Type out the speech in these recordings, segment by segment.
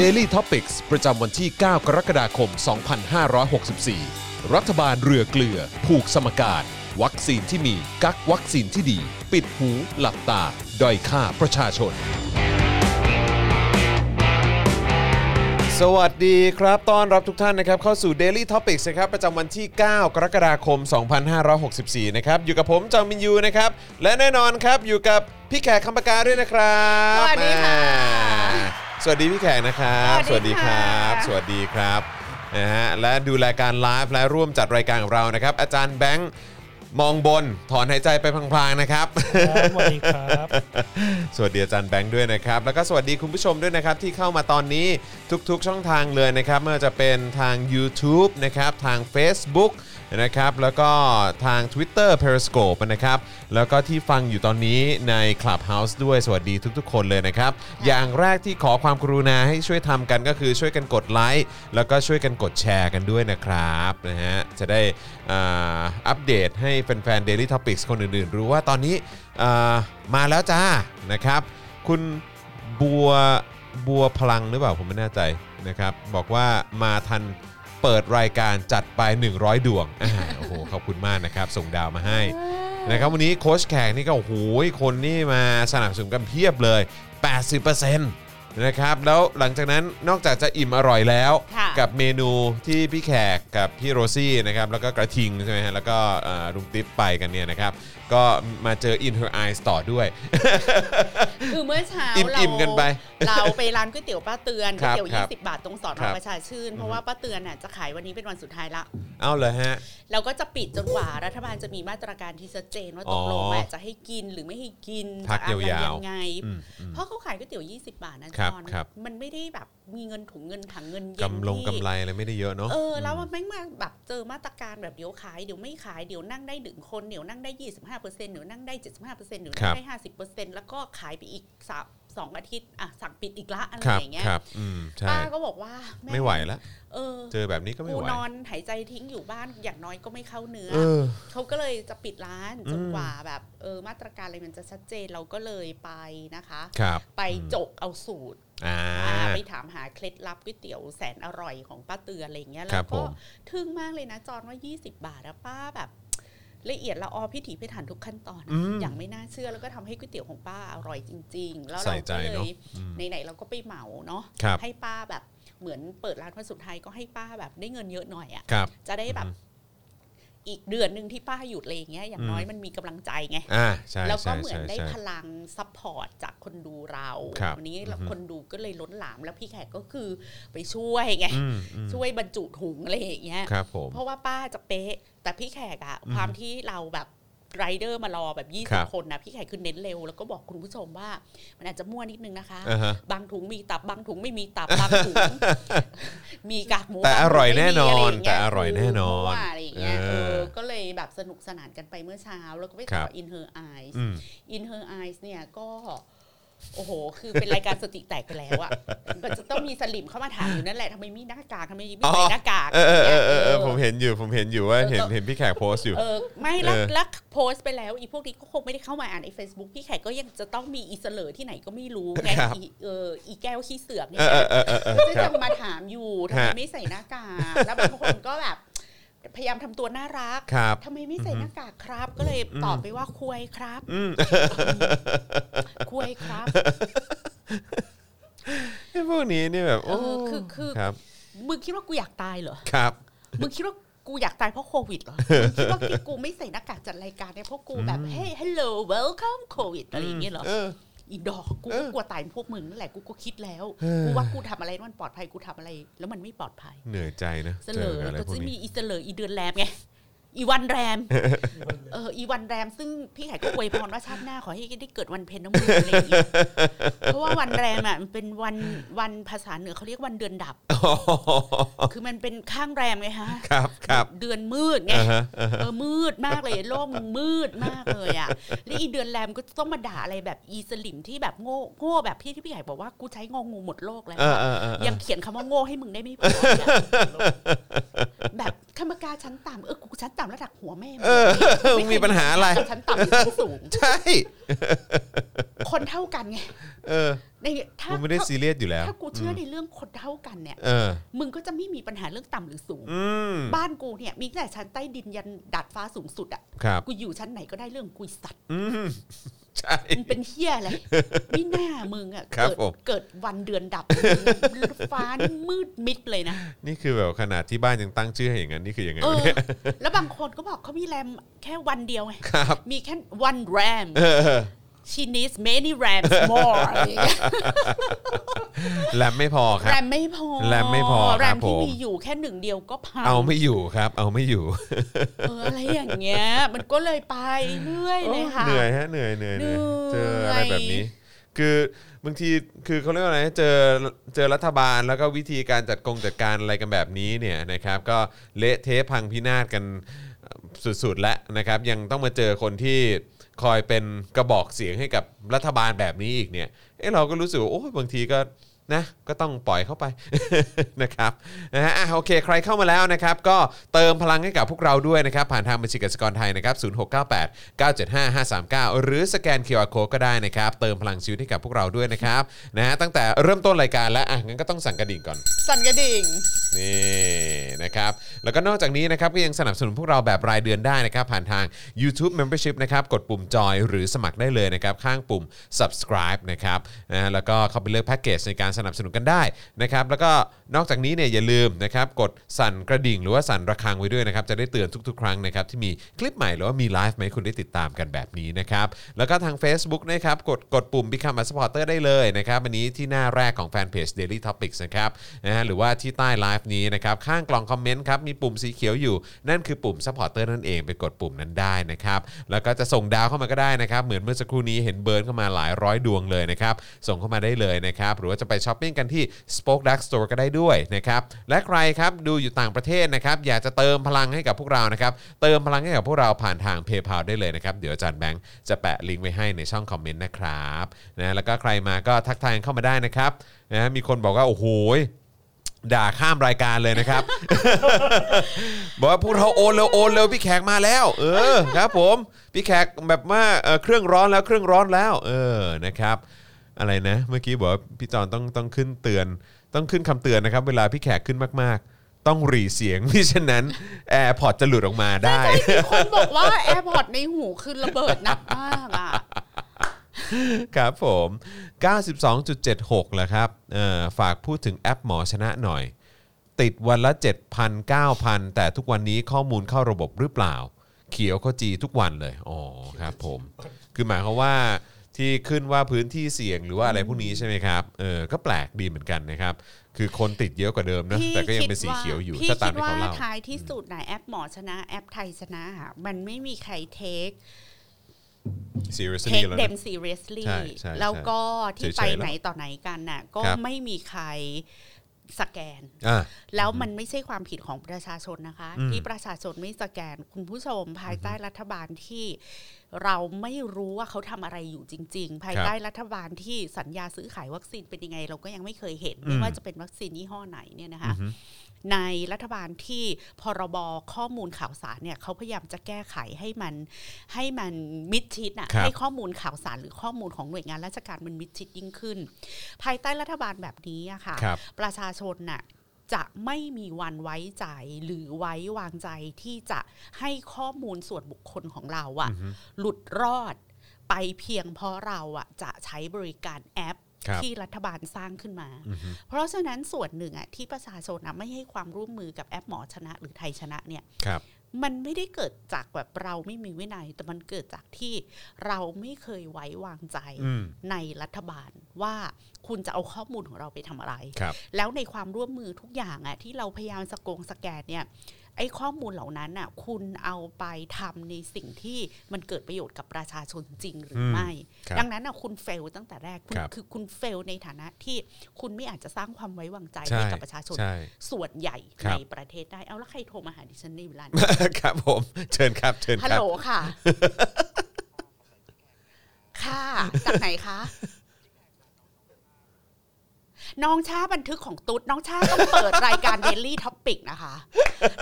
Daily t o p i c กประจำวันที่ 9 กรกฎาคม 2564 รัฐบาลเรือเกลือ ผูกสมการ วัคซีนที่มีกักวัคซีนที่ดี ปิดหู หลับตา ด้อยค่าประชาชน สวัสดีครับ ต้อนรับทุกท่านนะครับ เข้าสู่ Daily Topics นะครับ ประจำวันที่ 9 กรกฎาคม 2564 นะครับ อยู่กับผมจองมินยูนะครับ และแน่นอนครับ อยู่กับพี่แขกคำปากาด้วยนะครับสวัสดีค่ะอ่า สวัสดีพี่แขกนะครับ สวัสดีค่ะครับ สวัสดีครับนะฮะและดูรายการไลฟ์และร่วมจัดรายการกับเรานะครับ อาจารย์แบงค์มองบนถอนหายใจไปพลางๆนะครับครับ สวัสดีครับ สวัสดีอาจารย์แบงค์ด้วยนะครับ แล้วก็สวัสดีคุณผู้ชมด้วยนะครับ ที่เข้ามาตอนนี้ทุกๆช่องทางเลยนะครับไม่ว่าจะเป็นทาง YouTube นะครับทาง Facebook นะครับแล้วก็ทาง Twitter Periscope นะครับแล้วก็ที่ฟังอยู่ตอนนี้ใน Clubhouse ด้วยสวัสดีทุกๆ คนเลยนะครับ อย่างแรกที่ขอความกรุณาให้ช่วยทำกันก็คือช่วยกันกดไลค์แล้วก็ช่วยกันกดแชร์กันด้วยนะครับนะฮะจะได้อ่าอัปเดตให้แฟนๆ Daily Topics คนอื่นๆ รู้ว่าตอนนี้อ่ามาแล้วจ้านะครับ คุณบัวบัวพลังหรือเปล่าผมไม่แน่ใจนะครับ บอกว่ามาทัน เปิดรายการจัดไป 100 ดวงอ่าโอ้โหขอบคุณมากนะครับ ส่งดาวมาให้นะครับวันนี้โค้ชแขกนี่ก็โอ้โหคนนี่มาสนับสนุนกันเพียบเลย 80%นะครับแล้วหลังจากนั้นนอกจากจะอิ่มอร่อยแล้ว ค่ะกับเมนูที่พี่แขกกับพี่โรซี่นะครับแล้วก็กระทิงใช่ไหมฮะแล้วก็เอ่อลุงติ๊บไปกันเนี่ยนะครับ ก็มาเจอ In Her Eyes ต่อด้วย คือเมื่อเช้าอิ่มเราอิ่มกันไปเราไปร้านก๋วยเตี๋ยวป้าเตือนคก๋วยรับเตี๋ยวครับ20 บาทตรงสอนครัอบประชาชื่น เพราะว่าป้าเตือนน่ะจะขายวันนี้เป็นวันสุดท้ายละเอาเลยฮะเราก็จะปิดจนกว่ารัฐบาลจะมีมาตรการที่ชัดเจนว่าตกลงอ๋อว่าจะให้กินหรือไม่ให้กินพักจะอะไรยาวๆยังไงอืมอืมเพราะเขาขายก๋วยเตี๋ยว 20 บาทนะครับจอนครับมันไม่ได้แบบมีเงินถุงเงินถังเงินเย็นกำลงที่กำไรอะไรไม่ได้เยอะเนาะเออแล้วมันแม่งมาแบบเจอมาตรการแบบเดี๋ยวขายเดี๋ยวไม่ขายเดี๋ยวนั่งได้หนึ่งคนเดี๋ยวนั่งได้25%เดี๋ยวนั่งได้ 75%เดี๋ยวนั่งได้ 50%แล้วก็ขายไปอีกสามสองอาทิตย์อะสั่งปิดอีกละอะไรครับอย่างเงี้ยครับอืมใช่ป้าก็บอกว่าแไม่ไหวแล้วเออ เจอแบบนี้ก็ไม่กูไหวนอนหายใจทิ้งอยู่บ้านอย่างน้อยก็ไม่เข้าเนื้อเออเขาก็เลยจะปิดร้านจนอืมกว่าแบบเออมาตรการอะไรมันจะชัดเจนเราก็เลยไปนะคะครับไปจกเอาสูตรอ่าอ่าไปถามหาเคล็ดลับก๋วยเตี๋ยวแสนอร่อยของป้าเตือนอะไรเงี้ยคแล้รัวบผก็มทึ่งมากเลยนะจอนว่า 20 บาทอะป้าแบบ ละเอียดละออพิถีพิถันทุกขั้นตอนอะอืมอย่างไม่น่าเชื่อแล้วก็ทำให้ก๋วยเตี๋ยวของป้าอร่อยจริง ๆ แล้วใส่เราก็เลยอืมไหนๆเราก็ไปเหมาเนาะครับให้ป้าแบบเหมือนเปิดร้านวันสุดท้ายก็ให้ป้าแบบได้เงินเยอะหน่อยอะครับจะได้แบบอืมอีกเดือนหนึ่งที่ป้าหยุดอะไรอย่างเงี้ยอย่างน้อยอืมมันมีกำลังใจไงอ่าใช่แล้วก็ใช่เหมือนใช่ได้ใช่พลัง support จากคนดูเราครับวันนี้เราอือฮึคนดูก็เลยล้นหลามแล้วพี่แขกก็คือไปช่วยไงอืมอืมช่วยบรรจุถุงอะไรอย่างเงี้ยครับผมเพราะว่าป้าจะเป๊ะ แต่พี่แขกอะอืมความที่เราแบบไรเดอร์มารอแบบครับ20คนนะพี่แขกคือเน้นเร็ว แล้วก็บอกคุณผู้ชมว่า มันอาจจะมั่วนิดนึงนะคะอ่าฮะบางถุงมีตับบางถุงไม่มีตับบางถุง มีกากหมูแต่บางถุงอร่อยแน่นอนไม่มีะไรางเงี้แต่อร่อยแน่นอนมั่วอะไรอย่างเงี้ยเอเอออก็เลยแบบสนุกสนานกันไปเมื่อเช้า แล้วก็ไปครัต่อบ in her eyes อืม in her eyes เนี่ยก็ โอ้โห คือเป็นรายการสติแตกไปแล้วอะมันจะต้องมีสลิมเข้ามาถามอยู่นั่นแหละทำไมมีหน้ากากทำไมไม่ใส่หน้ากากเออเออเออเออเออนี่ยผมเห็นอยู่ผมเห็นอยู่ว่าเออเห็นก็เห็นพี่แขกโพสต์อยู่เออไม่แล้วเออแล้วโพสต์ไปแล้วอีพวกนี้ก็คงไม่ได้เข้ามาอ่านใน Facebook พี่แขกก็ยังจะต้องมีอีเสลอที่ไหนก็ไม่รู้ไงครับอีเอออีแก้วขี้เสือกเนี่เอยอเออเออเออเออก็ครัจะบมาถามอยู่ทำไมฮะไม่ใส่หน้ากากแล้วบางคนก็แบบ พยายามทำตัวน่ารักครับทำไมไม่ใส่หน้ากากครับ ก็เลยตอบไปว่าคุยครับอืมคุยครับไอ้พวกนี้นี่แบบเอโอ้อคือคือครับมึงคิดว่ากูอยากตายเหรอครับมึงคิดว่ากูอยากตายเพราะโควิดเหรอมึงคิดว่าที่กูไม่ใส่หน้ากากจัดรายการเนี่ยเพราะกูแบบเฮ้ย hello welcome โควิดอะไรอย่างเงี้ยเหรอเอออีดอกกูเอก็อกลัวตายเป็นพวกมึงนั่นแหละกูก็คิดแล้วเออกูว่ากูทำอะไรมันปลอดภัยกูทำอะไร แล้วมันไม่ปลอดภัย เหนื่อยใจนะเสลอจออะไรก็พวกจะมีนี้อีเสลออีเดือนแรมไง อีวันแรม เออ อีวันแรม ซึ่งพี่ไข่ก็อวยพรว่าชาติหน้าขอให้ได้เกิดวันเพ็ญน้ำมืออะไรอย่างเงี้ยเพราะว่าวันแรมอะมันเป็นวันวันภาษาเหนือเขาเรียกวันเดือนดับ คือมันเป็นข้างแรมไงฮะ ครับครับเดือนมืดไงอ่าฮะอ่าฮะเออ มืดมากเลยโลกมึงมืดมากเลยอะ แล้วอีเดือนแรมก็ต้องมาด่าอะไรแบบอีสลิมที่แบบโง่โง่แบบพี่ที่พี่ใหญ่บอกว่ากูใช้งองูหมดโลกแล้วเอออะเออเออเออยังเขียนคำว่าโง่ให้มึงได้ไม่พอเนี่ยแบบคำการชั้นต่ำเออกูชั้นต่ำระดับหัวแม่เออมึงมีปัญหาอะไรชั้นต่ำหรือชั้นสูง ใช่ คนเท่ากันไงเออ ในถ้ากูไม่ได้ถ้าซีเรียสอยู่แล้ว ถ้ากูเชื่อในเรื่องคนเท่ากันเนี่ยเออมึงก็จะไม่มีปัญหาเรื่องต่ำหรือสูงอืมบ้านกูเนี่ยมีแต่ชั้นใต้ดินยันดาดฟ้าสูงสุดอะครับกูอยู่ชั้นไหนก็ได้เรื่องกุยสัตว์อืมใช่มึงเป็นเฮียอะไรไม่น่ามึงอะครับเกิดผมเกิดวันเดือนดับฟ้านี่มืดมิดเลยนะ นี่คือแบบขนาดที่บ้านยังตั้งชื่อให้อย่างนั้น นี่คือยังไงเอวะอเนี่ยแล้วบางคนก็บอกเขามีแรมแค่วันเดียวไงครับมีแค่วันแรมเออ she needs many rams more อะไรอย่างเงี้ยแรมไม่พอคแรรับมไม่พอแรมไม่พอแรครับมที่ผมมีอยู่แค่หนึ่งเดียวก็พังเอาไม่อยู่ครับ เอาไม่อยู่เอออะไรอย่างเงี้ย มันก็เลยไปเรื่อยเลยค่ะเหนื่อยฮะเหนื่อยเหนื่อยเหนื่อยเหนื่อยเจออะไรแบบนี้ คือบางทีคือเขาเรียกว่าอะไรเจอเจอรัฐบาลแล้วก็วิธีการจัดกงจัดการอะไรกันแบบนี้เนี่ยนะครับ ก็เละเทะพังพินาศกันสุดๆแล้วนะครับ ยังต้องมาเจอคนที่ คอยเป็นกระบอกเสียงให้กับรัฐบาลแบบนี้อีกเนี่ยเอ้เราก็รู้สึกว่าโอ้บางทีก็ นะก็ต้องปล่อยเข้าไป นะครับนะฮะอะโอเค ใครเข้ามาแล้วนะครับ ก็เติมพลังให้กับพวกเราด้วยนะครับ ผ่านทางบัญชีกสิกรไทยนะครับ0698 975 539 หรือสแกน QR Code ก็ได้นะครับ เติมพลังชีวิตให้กับพวกเราด้วยนะครับนะฮะตั้งแต่เริ่มต้นรายการแล้วอะงั้นก็ต้องสั่งกระดิ่งก่อน สั่นกระดิ่ง นี่นะครับ แล้วก็นอกจากนี้นะครับก็ยังสนับสนุนพวกเราแบบรายเดือนได้นะครับ ผ่านทาง YouTube Membership นะครับ กดปุ่มจอยหรือสมัครได้เลยนะครับ ข้างปุ่ม subscribe นะครับนะแล้วก็เข้าไปเลือกแพ็กเกจในการสนับสนุนกันได้นะครับแล้วก็นอกจากนี้เนี่ยอย่าลืมนะครับกดสั่นกระดิ่งหรือว่าสั่นระฆังไว้ด้วยนะครับจะได้เตือนทุกๆ ครั้งนะครับที่มีคลิปใหม่หรือว่ามีไลฟ์ไหมคุณได้ติดตามกันแบบนี้นะครับแล้วก็ทาง Facebook นะครับกดกดปุ่ม Become a supporter ได้เลยนะครับอันนี้ที่หน้าแรกของแฟนเพจ Daily Topics นะครับนะฮะหรือว่าที่ใต้ไลฟ์นี้นะครับข้างกล่องคอมเมนต์ครับมีปุ่มสีเขียวอยู่ นั่นคือปุ่ม supporter นั่นเองไปกดปุ่มนั้นได้นะครับแล้วก็จะส่งดาวเข้ามาก็ได้นะครับเหมือนเมื่อสักครู่นี้เห็นเบิร์นเข้ามาหลายร้อยดวงเลยนะครับส่งเข้ามาได้เลยนะครับหรือว่าจะไปช้อปปิ้งกันที่ Spoke Dark Store ก็ได้ด้วยนะครับและใครครับดูอยู่ต่างประเทศนะครับอยากจะเติมพลังให้กับพวกเรานะครับเติมพลังให้กับพวกเราผ่านทาง PayPal ได้เลยนะครับเดี๋ยวอาจารย์แบงค์จะแปะลิงก์ไว้ให้ในช่องคอมเมนต์นะครับนะแล้วก็ใครมาก็ทักทายเข้ามาได้นะครับนะมีคนบอกว่าโอ้โหด่าข้ามรายการเลยนะครับ บอกว่าพวกเราโอนเร็วโอนเร็วพี่แขกมาแล้ว เออครับผม พี่แขกแบบว่าเอ่อเครื่องร้อนแล้วเครื่องร้อนแล้ว เออนะครับ อะไรนะ เมื่อกี้บอกว่าพี่จอนต้องต้องขึ้นเตือน ต้องขึ้นคำเตือนนะครับ เวลาพี่แขกขึ้นมากๆ ต้องหรีเสียงมิฉะนั้นAirPod จะหลุดออกมาได้มีคนบอกว่า AirPod ในหูคือระเบิดหนักมากอะ ครับผม 92.76แหละครับเอ่อฝากพูดถึงแอปหมอชนะหน่อย ติดวันละ 7,000 9,000 แต่ทุกวันนี้ข้อมูลเข้าระบบหรือเปล่า เขียวเขาจีทุกวันเลย อ๋อครับผม คือหมายความว่า ที่ขึ้นว่าพื้นที่เสี่ยงหรือว่าอะไรพวกนี้ใช่ไหมครับเออก็แปลกดีเหมือนกันนะครับ คือคนติดเยอะกว่าเดิมนะพี่แต่ก็ยังคิดเป็นสีเขียวอยู่พี่ถ้าตามคิดที่ว่าเขาเล่า ท้ายที่สุดนะแอปหมอชนะแอปไทยชนะอะมันไม่มีใครเทค seriously เทคแล้วเดนะ ม seriously ใช่ใช่แล้วก็ที่เฉยๆไปแล้วไหนต่อไหนกันน่ะก็ครับ ไม่มีใครสแกน อ่าแล้วมันไม่ใช่ความผิดของประชาชนนะคะ อืมที่ประชาชนไม่สแกน คุณผู้ชมภายใต้รัฐบาลที่ เราไม่รู้ว่าเขาทำอะไรอยู่จริง ๆ ภายใต้รัฐบาลที่สัญญาซื้อขายวัคซีนเป็นยังไง เราก็ยังไม่เคยเห็นไม่ว่าจะเป็นวัคซีนยี่ห้อไหนเนี่ยนะคะในรัฐบาลที่พรบข้อมูลข่าวสารเนี่ยเขาพยายามจะแก้ไขให้มันให้มันมิดชิดอะครับให้ข้อมูลข่าวสารหรือข้อมูลของหน่วยงานราชการมันมิดชิดยิ่งขึ้น ภายใต้รัฐบาลแบบนี้อะค่ะครับประชาชนน่ะ จะไม่มีวันไว้ใจหรือไว้วางใจที่จะให้ข้อมูลส่วนบุคคลของเราอะหลุดรอดไปเพียงเพราะเราอะจะใช้บริการแอปครับที่รัฐบาลสร้างขึ้นมา เพราะฉะนั้นส่วนหนึ่งอะที่ประชาชนอะไม่ให้ความร่วมมือกับแอปหมอชนะหรือไทยชนะเนี่ยครับ มันไม่ได้เกิดจากแบบเราไม่มีวินัย แต่มันเกิดจากที่เราไม่เคยไว้วางใจอืมในรัฐบาลว่าคุณจะเอาข้อมูลของเราไปทำอะไรครับแล้วในความร่วมมือทุกอย่างอะที่เราพยายามสกงสแกนเนี่ย ไอ้ข้อมูลเหล่านั้นอะคุณเอาไปทำในสิ่งที่มันเกิดประโยชน์กับประชาชนจริงหรืออมไม่ครับดังนั้นอะคุณเฟลตั้งแต่แรกคุณครับคือคุณเฟลในฐานะที่คุณไม่อาจจะสร้างความไว้วางใจใช่ให้กับประชาชนใช่ส่วนใหญ่ครัในบประเทศได้เอาแล้วใครโทรมาหาดิฉันในเวลานี้ครับผมเชิญครับเชิญฮัลครัโหบลค่ะ ค่ะจากไหนคะน้องชาบันทึกของตุ๊ดน้องชาต้องเปิดรายการ Daily Topic นะคะ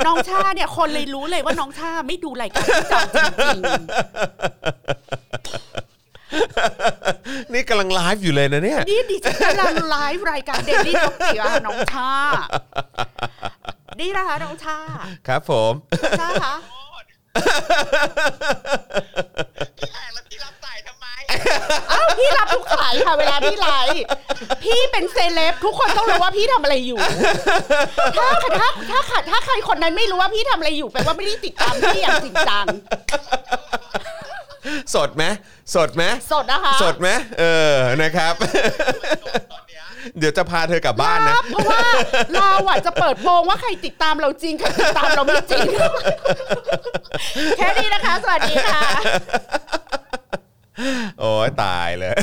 น้องชาเนี่ยคนเลยรู้เลยว่าน้องชาไม่ดูรายการที่จอนจริงนี่กำลังไลฟ์อยู่เลยนะเนี่ยนี่ดิฉันกำลังไลฟ์รายการ Daily Topics ค่ะน้องชา นี่นะคะน้องชาครับผมชาคะ พี่แขกแล้วพี่รับสายทำไม อ้าวพี่รับทุกสายค่ะเวลาพี่ไลฟ์พี่เป็นเซเลบทุกคนต้องรู้ว่าพี่ทำอะไรอยู่ ถ้าถ้าถ้าถ้าถ้าใครคนนั้นไม่รู้ว่าพี่ทำอะไรอยู่แปลว่าไม่ได้ติดตามพี่อย่างจริงจังสดไหมสดไหมสดนะคะสดไหมเออนะครับตอนเนี้ยเดี๋ยวจะพาเธอกลับบ้านนะ เพราะว่าเราอะจะเปิดโปงว่าใครติดตามเราจริง ใครติดตามเราไม่จริง แค่นี้นะคะ สวัสดีค่ะ โอ้ยตายเลย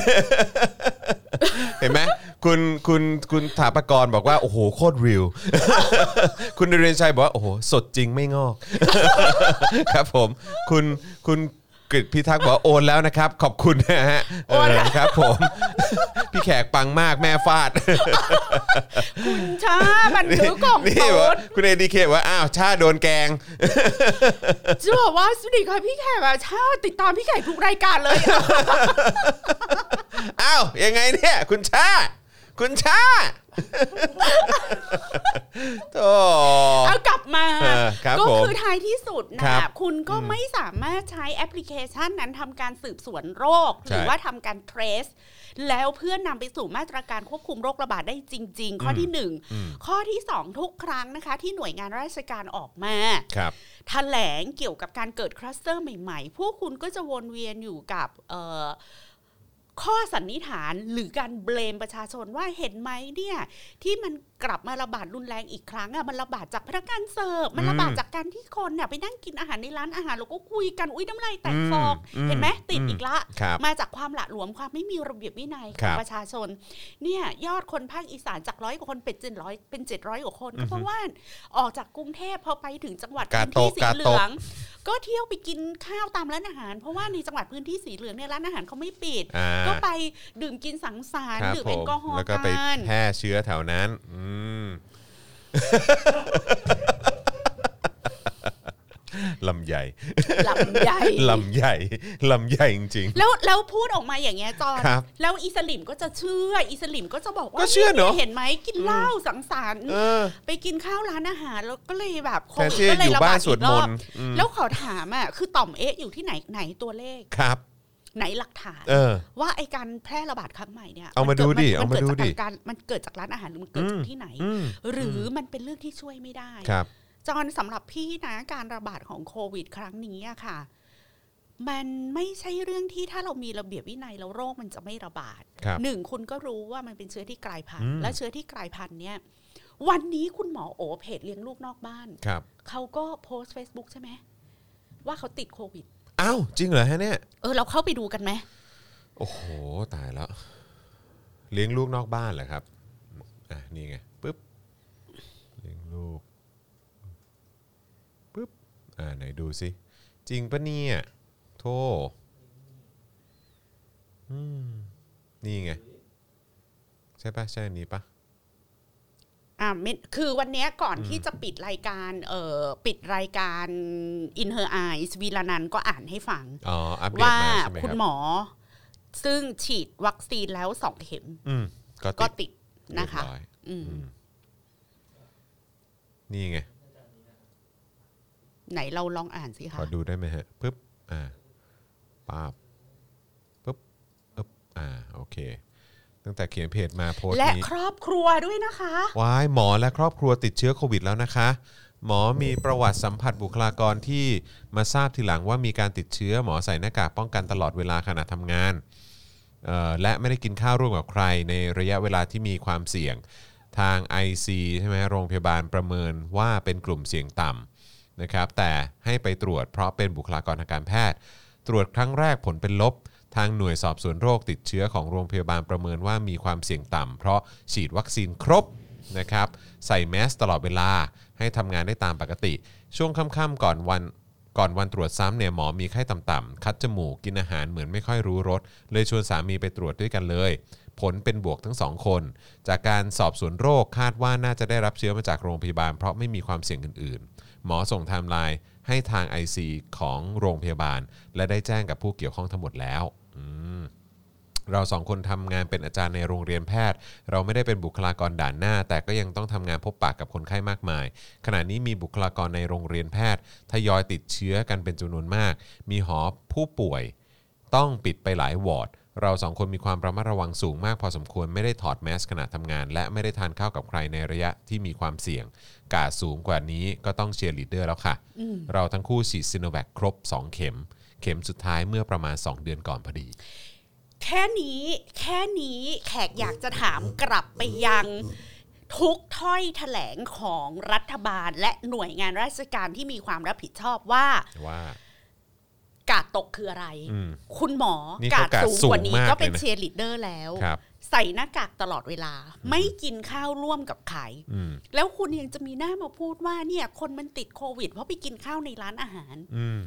เห็นไหมคุณคุณคุณถาปกรณ์บอกว่า โอ้โห โคตรริว คุณเรนชัยบอกว่า โอ้โห สดจริงไม่งอก ครับผม คุณคุณ กฤษพิทักษ์บอกว่าโอนแล้วนะครับ ขอบคุณนะฮะโอนแล้วครับผม พี่แขกปังมากแม่ฟาดคุณชาบันทึกของนี่ตูบอกว่าดคุณเอดีเคว่าอ้าวชาโดนแกง จะบอกว่าสวัสดีค่ะพี่แขกอะชาติดตามพี่แขกทุกรายการเลยอะอ้าวยังไงเนี่ย คุณชา คุณชาโธ่ เอากลับมา เออครับก็ผมคือท้ายที่สุดครันะบคุณก็ไม่สามารถใช้แอปพลิเคชันนั้นทำการสืบสวนโรคหใช่รือว่าทำการ trace แล้วเพื่อนนำไปสู่มาตรการควบคุมโรคระบาดได้จริง ๆ ข้อที่หนึ่งอืมข้อที่สองทุกครั้งนะคะ ที่หน่วยงานราชการออกมา ครับ แถลงเกี่ยวกับการเกิดคลัสเตอร์ใหม่ ๆ พวกคุณก็จะวนเวียนอยู่กับเอ่อ ข้อสันนิษฐานหรือการเบลมประชาชนว่าเห็นไหมเนี่ยที่มัน กลับมาระบาดรุนแรงอีกครั้งอะมันระบาดจากพนักงานเสิร์ฟมันระบาดอืมจากการที่คนเนี่ยไปนั่งกินอาหารในร้านอาหารแล้วก็คุยกันอุ้ยน้ำลายแตกอืมฟองอืมเห็นไหมติดอืมอีกละครับมาจากความหละหลวมความไม่มีระเบียบวินัยขครัองบประชาชน เนี่ยยอดคนภาคอีสานจากร้อยกว่าคนเป็นเจ็ดร้อยเป็นเจ็ดร้อยกว่าคนอืก็อฮึเพราะว่าออกจากกรุงเทพพอไปถึงจังหวัดกาพื้นโตที่สีกาเหโตลืองก็เที่ยวไปกินข้าวตามร้านอาหาร เพราะว่าในจังหวัดพื้นที่สีเหลืองเนี่ยร้านอาหารเขาไม่ปิดอ่าก็ไปดื่มกินสังสรรคค์รับดื่มผแอลมกอฮอล์แล้วก็ไปกันแพร่เชื้อแถวนั้นอืมลำใหญ่ลำใหญ่ลำใหญ่ลำใหญ่จริง แล้วแล้วพูดออกมาอย่างเงี้ยจอนครับแล้วอีสลิมก็จะเชื่ออีสลิมก็จะบอกว่าก็เชื่อเนอะเห็นไหมกินเหล้าสังสรรค์ๆเออไปกินข้าวร้านอาหารแล้วก็เลยแบบโคแทนวิดที่ก็จะเลอยยู่ระบ้าบานดสอีวดกรมอบนต์อืม แล้วขอถามอะคือต่อมเอ๊ะอยู่ที่ไหนไหนตัวเลข ครับ ไหนหลักฐานเออ ว่าไอการแพร่ระบาดครั้งใหม่เนี่ยเอามาดูดิเอามาดูดินเกิจากการมันเกิดจากร้านอาหารหรือมันเกิดจากที่ไหนอืมหรือมันเป็นเรื่องที่ช่วยไม่ได้ครับ จอนสำหรับพี่นะการระบาดของโควิด ครั้งนี้อะค่ะ มันไม่ใช่เรื่องที่ถ้าเรามีระเบียบวินัยแล้วโรคมันจะไม่ระบาดครับหนึ่งคุณก็รู้ว่ามันเป็นเชื้อที่กลายพันอืธุ์มและเชื้อที่กลายพันธุ์เนี่ยวันนี้คุณหมอโอเพจเลี้ยงลูกนอกบ้าน ครับ เขาก็โพสต์ Facebook ใช่ไหม ว่าเขาติดโควิด อ้าวจริงเหรอฮะเนี่ยเออเราเข้าไปดูกันไหมโอ้โหตายแล้ว เลี้ยงลูกนอกบ้านเหรอครับอะนี่ไงปึ๊บเลี้ยงลูกปึ๊บอ่าไหนดูสิจริงปะเนี่ยโทอืมนี่ไง ใช่ปะใช่อันนี้ปะ อ่าไม่คือวันเนี้ยก่อนที่จะปิดรายการเอ่อปิดรายการ In Her Eyes วีรนันท์ก็อ่านให้ฟังอ๋ออัปเดตว่ามาใช่ไหมคุคณรับหมอ ซึ่งฉีดวัคซีนแล้วสองเข็มอืมก็ก็ติดติดนะคะเรียบร้อยอืมอืมนี่ไง ไหนเราลองอ่านสิขคะอดูได้ไหมฮะปึ๊บ อ่าป้าบปึ๊บอึ๊บอ่า โอเค ตั้งแต่เขียนเพจมาโพสต์และนี้ครอบครัวด้วยนะคะวายหมอและครอบครัวติดเชื้อโควิดแล้วนะคะ หมอมีประวัติสัมผัสบุคลากรที่มาทราบทีหลังว่ามีการติดเชื้อหมอใส่หน้ากากป้องกันตลอดเวลาขณะทำงานเอ่อและไม่ได้กินข้าวร่วมกับใครในระยะเวลาที่มีความเสี่ยงทาง IC ใช่ไหมโรงพยาบาลประเมินว่าเป็นกลุ่มเสี่ยงต่ำนะครับแต่ให้ไปตรวจเพราะเป็นบุคลากรทางการแพทย์ ตรวจครั้งแรกผลเป็นลบ ทางหน่วยสอบสวนโรคติดเชื้อของโรงพยาบาลประเมินว่ามีความเสี่ยงต่ำเพราะฉีดวัคซีนครบนะครับใส่แมสตลอดเวลาให้ทำงานได้ตามปกติ ช่วงค่ำๆก่อนวันก่อนวันตรวจซ้ำเนี่ยหมอมีไข้ต่ำๆคัดจมูกกินอาหารเหมือนไม่ค่อยรู้รสเลยชวนสามีไปตรวจด้วยกันเลย ผลเป็นบวกทั้งสองคน จากการสอบสวนโรคคาดว่าน่าจะได้รับเชื้อมาจากโรงพยาบาล เพราะไม่มีความเสี่ยงอื่นๆ หมอส่งไทม์ไลน์ให้ทาง IC ของโรงพยาบาล และได้แจ้งกับผู้เกี่ยวข้องทั้งหมดแล้ว เราสองคนทำงานเป็นอาจารย์ในโรงเรียนแพทย์ เราไม่ได้เป็นบุคลากรด่านหน้า แต่ก็ยังต้องทำงานพบปะกับคนไข้มากมาย ขณะนี้มีบุคลากรในโรงเรียนแพทย์ทยอยติดเชื้อกันเป็นจำนวนมาก มีหอผู้ป่วย ต้องปิดไปหลายวอร์ดเราสองคนมีความระมัดระวังสูงมากพอสมควรไม่ได้ถอดแมสขณะทำงาน และไม่ได้ทานข้าวกับใครในระยะที่มีความเสี่ยง การ์ดสูงกว่านี้ก็ต้องเชียร์ลีดเดอร์แล้วค่ะ เราทั้งคู่ฉีดซิโนแวคครบ 2 เข็ม เข็มสุดท้ายเมื่อประมาณ 2 เดือนก่อนพอดี แค่นี้แค่นี้แขกอยากจะถามกลับไปยังทุกถ้อยแถลงของรัฐบาลและหน่วยงานราชการที่มีความรับผิดชอบว่าว่าการ์ดตกคืออะไรอืมคุณหมอนี่กาเขาดการ์ดสูงกว่านี้สูงมากก็เป็นเลยนะเชียร์ลีดเดอร์แล้วครับใส่หน้ากากตลอดเวลา ไม่กินข้าวร่วมกับใครอืมแล้วคุณยังจะมีหน้ามาพูดว่าเนี่ย คนมันติดโควิด เพราะไปกินข้าวในร้านอาหารอืม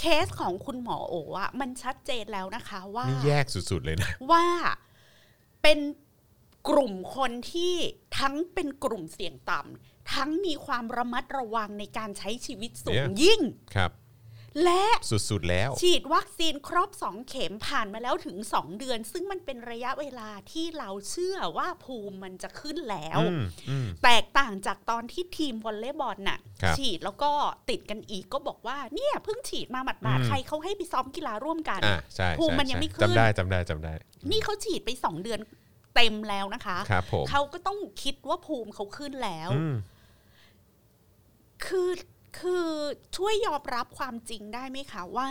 เคสของคุณหมอโออะมันชัดเจนแล้วนะคะว่า นี่แยกสุด ๆ เลยนะ ว่าเป็นกลุ่มคนที่ทั้งเป็นกลุ่มเสี่ยงต่ำทั้งมีความระมัดระวังในการใช้ชีวิตสูง Yeah. ยิ่ง ครับ และสุดๆแล้ว ฉีดวัคซีนครบ 2 เข็มผ่านมาแล้วถึง 2 เดือน ซึ่งมันเป็นระยะเวลาที่เราเชื่อว่าภูมิมันจะขึ้นแล้วอืมอืมแตกต่างจากตอนที่ทีมวอลเลย์บอลน่ะครับฉีดแล้วก็ติดกันอีกก็บอกว่าเนี่ยเพิ่งฉีดมาหมาดอืมๆใครเขาให้ไปซ้อมกีฬาร่วมกันอ่าใช่ภูมิใช่มันยังไม่ใช่ขึ้นจำได้จำได้จำได้ นี่เขาฉีดไปสองเดือนเต็มแล้วนะคะครับผมเขาก็ต้องคิดว่าภูมิเขาขึ้นแล้วอืมคือ คือช่วยยอมรับความจริงได้ไหมคะว่า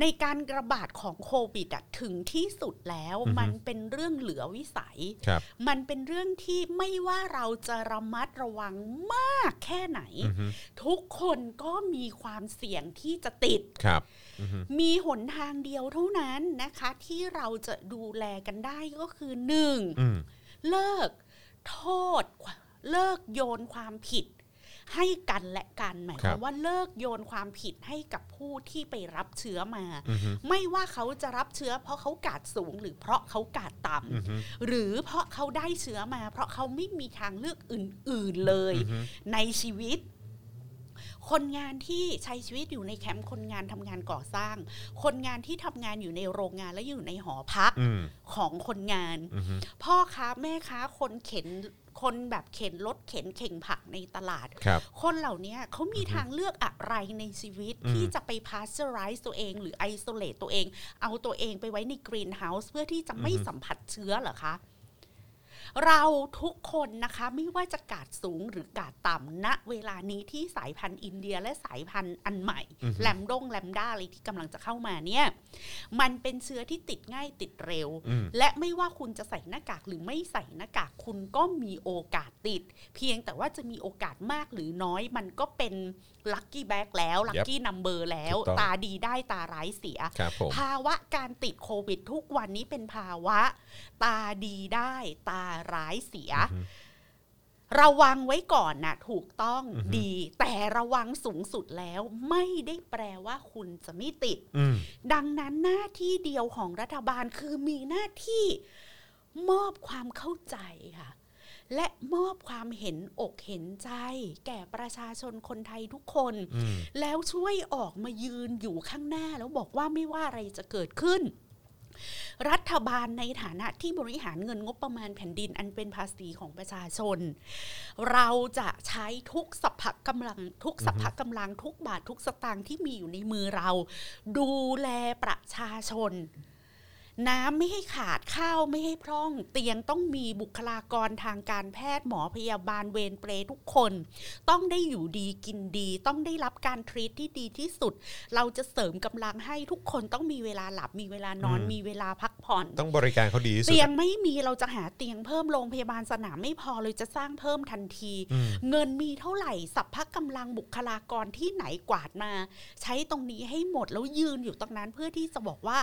ในการระบาดของโควิดอะถึงที่สุดแล้วอือฮึมันเป็นเรื่องเหลือวิสัยครับมันเป็นเรื่องที่ไม่ว่าเราจะระมัดระวังมากแค่ไหนอือฮึทุกคนก็มีความเสี่ยงที่จะติดครับอือฮึมีหนทางเดียวเท่านั้นนะคะ ที่เราจะดูแลกันได้ก็คือหนึ่งอืมเลิกโทษเลิกโยนความผิด ให้กันและกันหมายความว่าเลิกโยนความผิดให้กับผู้ที่ไปรับเชื้อมาอือฮึไม่ว่าเขาจะรับเชื้อ เพราะเขากาดสูงหรือเพราะเขากาดต่อือฮึำหรือเพราะเขาได้เชื้อมา เพราะเขาไม่มีทางเลือกอื่น ๆเลยอือฮึในชีวิตคนงานที่ใช้ชีวิตอยู่ในแคมป์คนงานทำงานก่อสร้าง คนงานที่ทำงานอยู่ในโรงงานและอยู่ในหอพักอืมของคนงานอือฮึพ่อค้าแม่ค้าคนเข็น คนแบบเข็นรถเข็นเข่งผักในตลาดครับคนเหล่านี้เขามีทางเลือกอะไรในชีวิตอืมที่จะไป pasteurize ตัวเอง หรือ isolate ตัวเอง เอาตัวเองไปไว้ใน greenhouse เพื่อที่จะไม่สัมผัสเชื้อเหรอคะ เราทุกคนนะคะไม่ว่าจะกาดสูงหรือกาดต่ำณเวลานี้ที่สายพันธุ์อินเดียและสายพันธุ์อันใหม่อือฮึแลมดงแลมด้าอะไรที่กำลังจะเข้ามาเนี่ยมันเป็นเชื้อที่ติดง่ายติดเร็วอืมและไม่ว่าคุณจะใส่หน้ากากหรือไม่ใส่หน้ากากคุณก็มีโอกาสติด เพียงแต่ว่าจะมีโอกาสมากหรือน้อยมันก็เป็น ลัคกี้แบ็กแล้วลัคกี้นัมเบอร์แล้วถูกต้องตาดีได้ตาร้ายเสียครับผมภาวะการติดโควิดทุกวันนี้เป็นภาวะ ตาดีได้ตาร้ายเสียอือฮึระวังไว้ก่อนนะถูกต้องอือฮึดี แต่ระวังสูงสุดแล้ว ไม่ได้แปลว่าคุณจะไม่ติดอืมดังนั้นหน้าที่เดียวของรัฐบาลคือมีหน้าที่มอบความเข้าใจค่ะ และมอบความเห็นอกเห็นใจ แก่ประชาชนคนไทยทุกคนอืมแล้วช่วยออกมายืนอยู่ข้างหน้า แล้วบอกว่าไม่ว่าอะไรจะเกิดขึ้นรัฐบาลในฐานะที่บริหารเงินงบประมาณแผ่นดินอันเป็นภาษีของประชาชน เราจะใช้ทุกสัพพะกำลังทุกสัพพะกำลังทุกบาททุกสตางค์ที่มีอยู่ในมือเรา ดูแลประชาชน น้ำไม่ให้ขาดข้าวไม่ให้พร่อง เตียงต้องมีบุคลากรทางการแพทย์หมอพยาบาลเวรเปรย์ทุกคน ต้องได้อยู่ดีกินดี ต้องได้รับการทรีตที่ดีที่สุด เราจะเสริมกำลังให้ทุกคนต้องมีเวลาหลับมีเวลานอนอืมมีเวลาพักผ่อน ต้องบริการเขาดีที่สุดเตียงอะไม่มีเราจะหาเตียงเพิ่มโรงพยาบาลสนามไม่พอเลยจะสร้างเพิ่มทันทีอืมเงินมีเท่าไหร่สัพพะกำลังบุคลากรที่ไหนกวาดมา ใช้ตรงนี้ให้หมดแล้วยืนอยู่ตรงนั้นเพื่อที่จะบอกว่า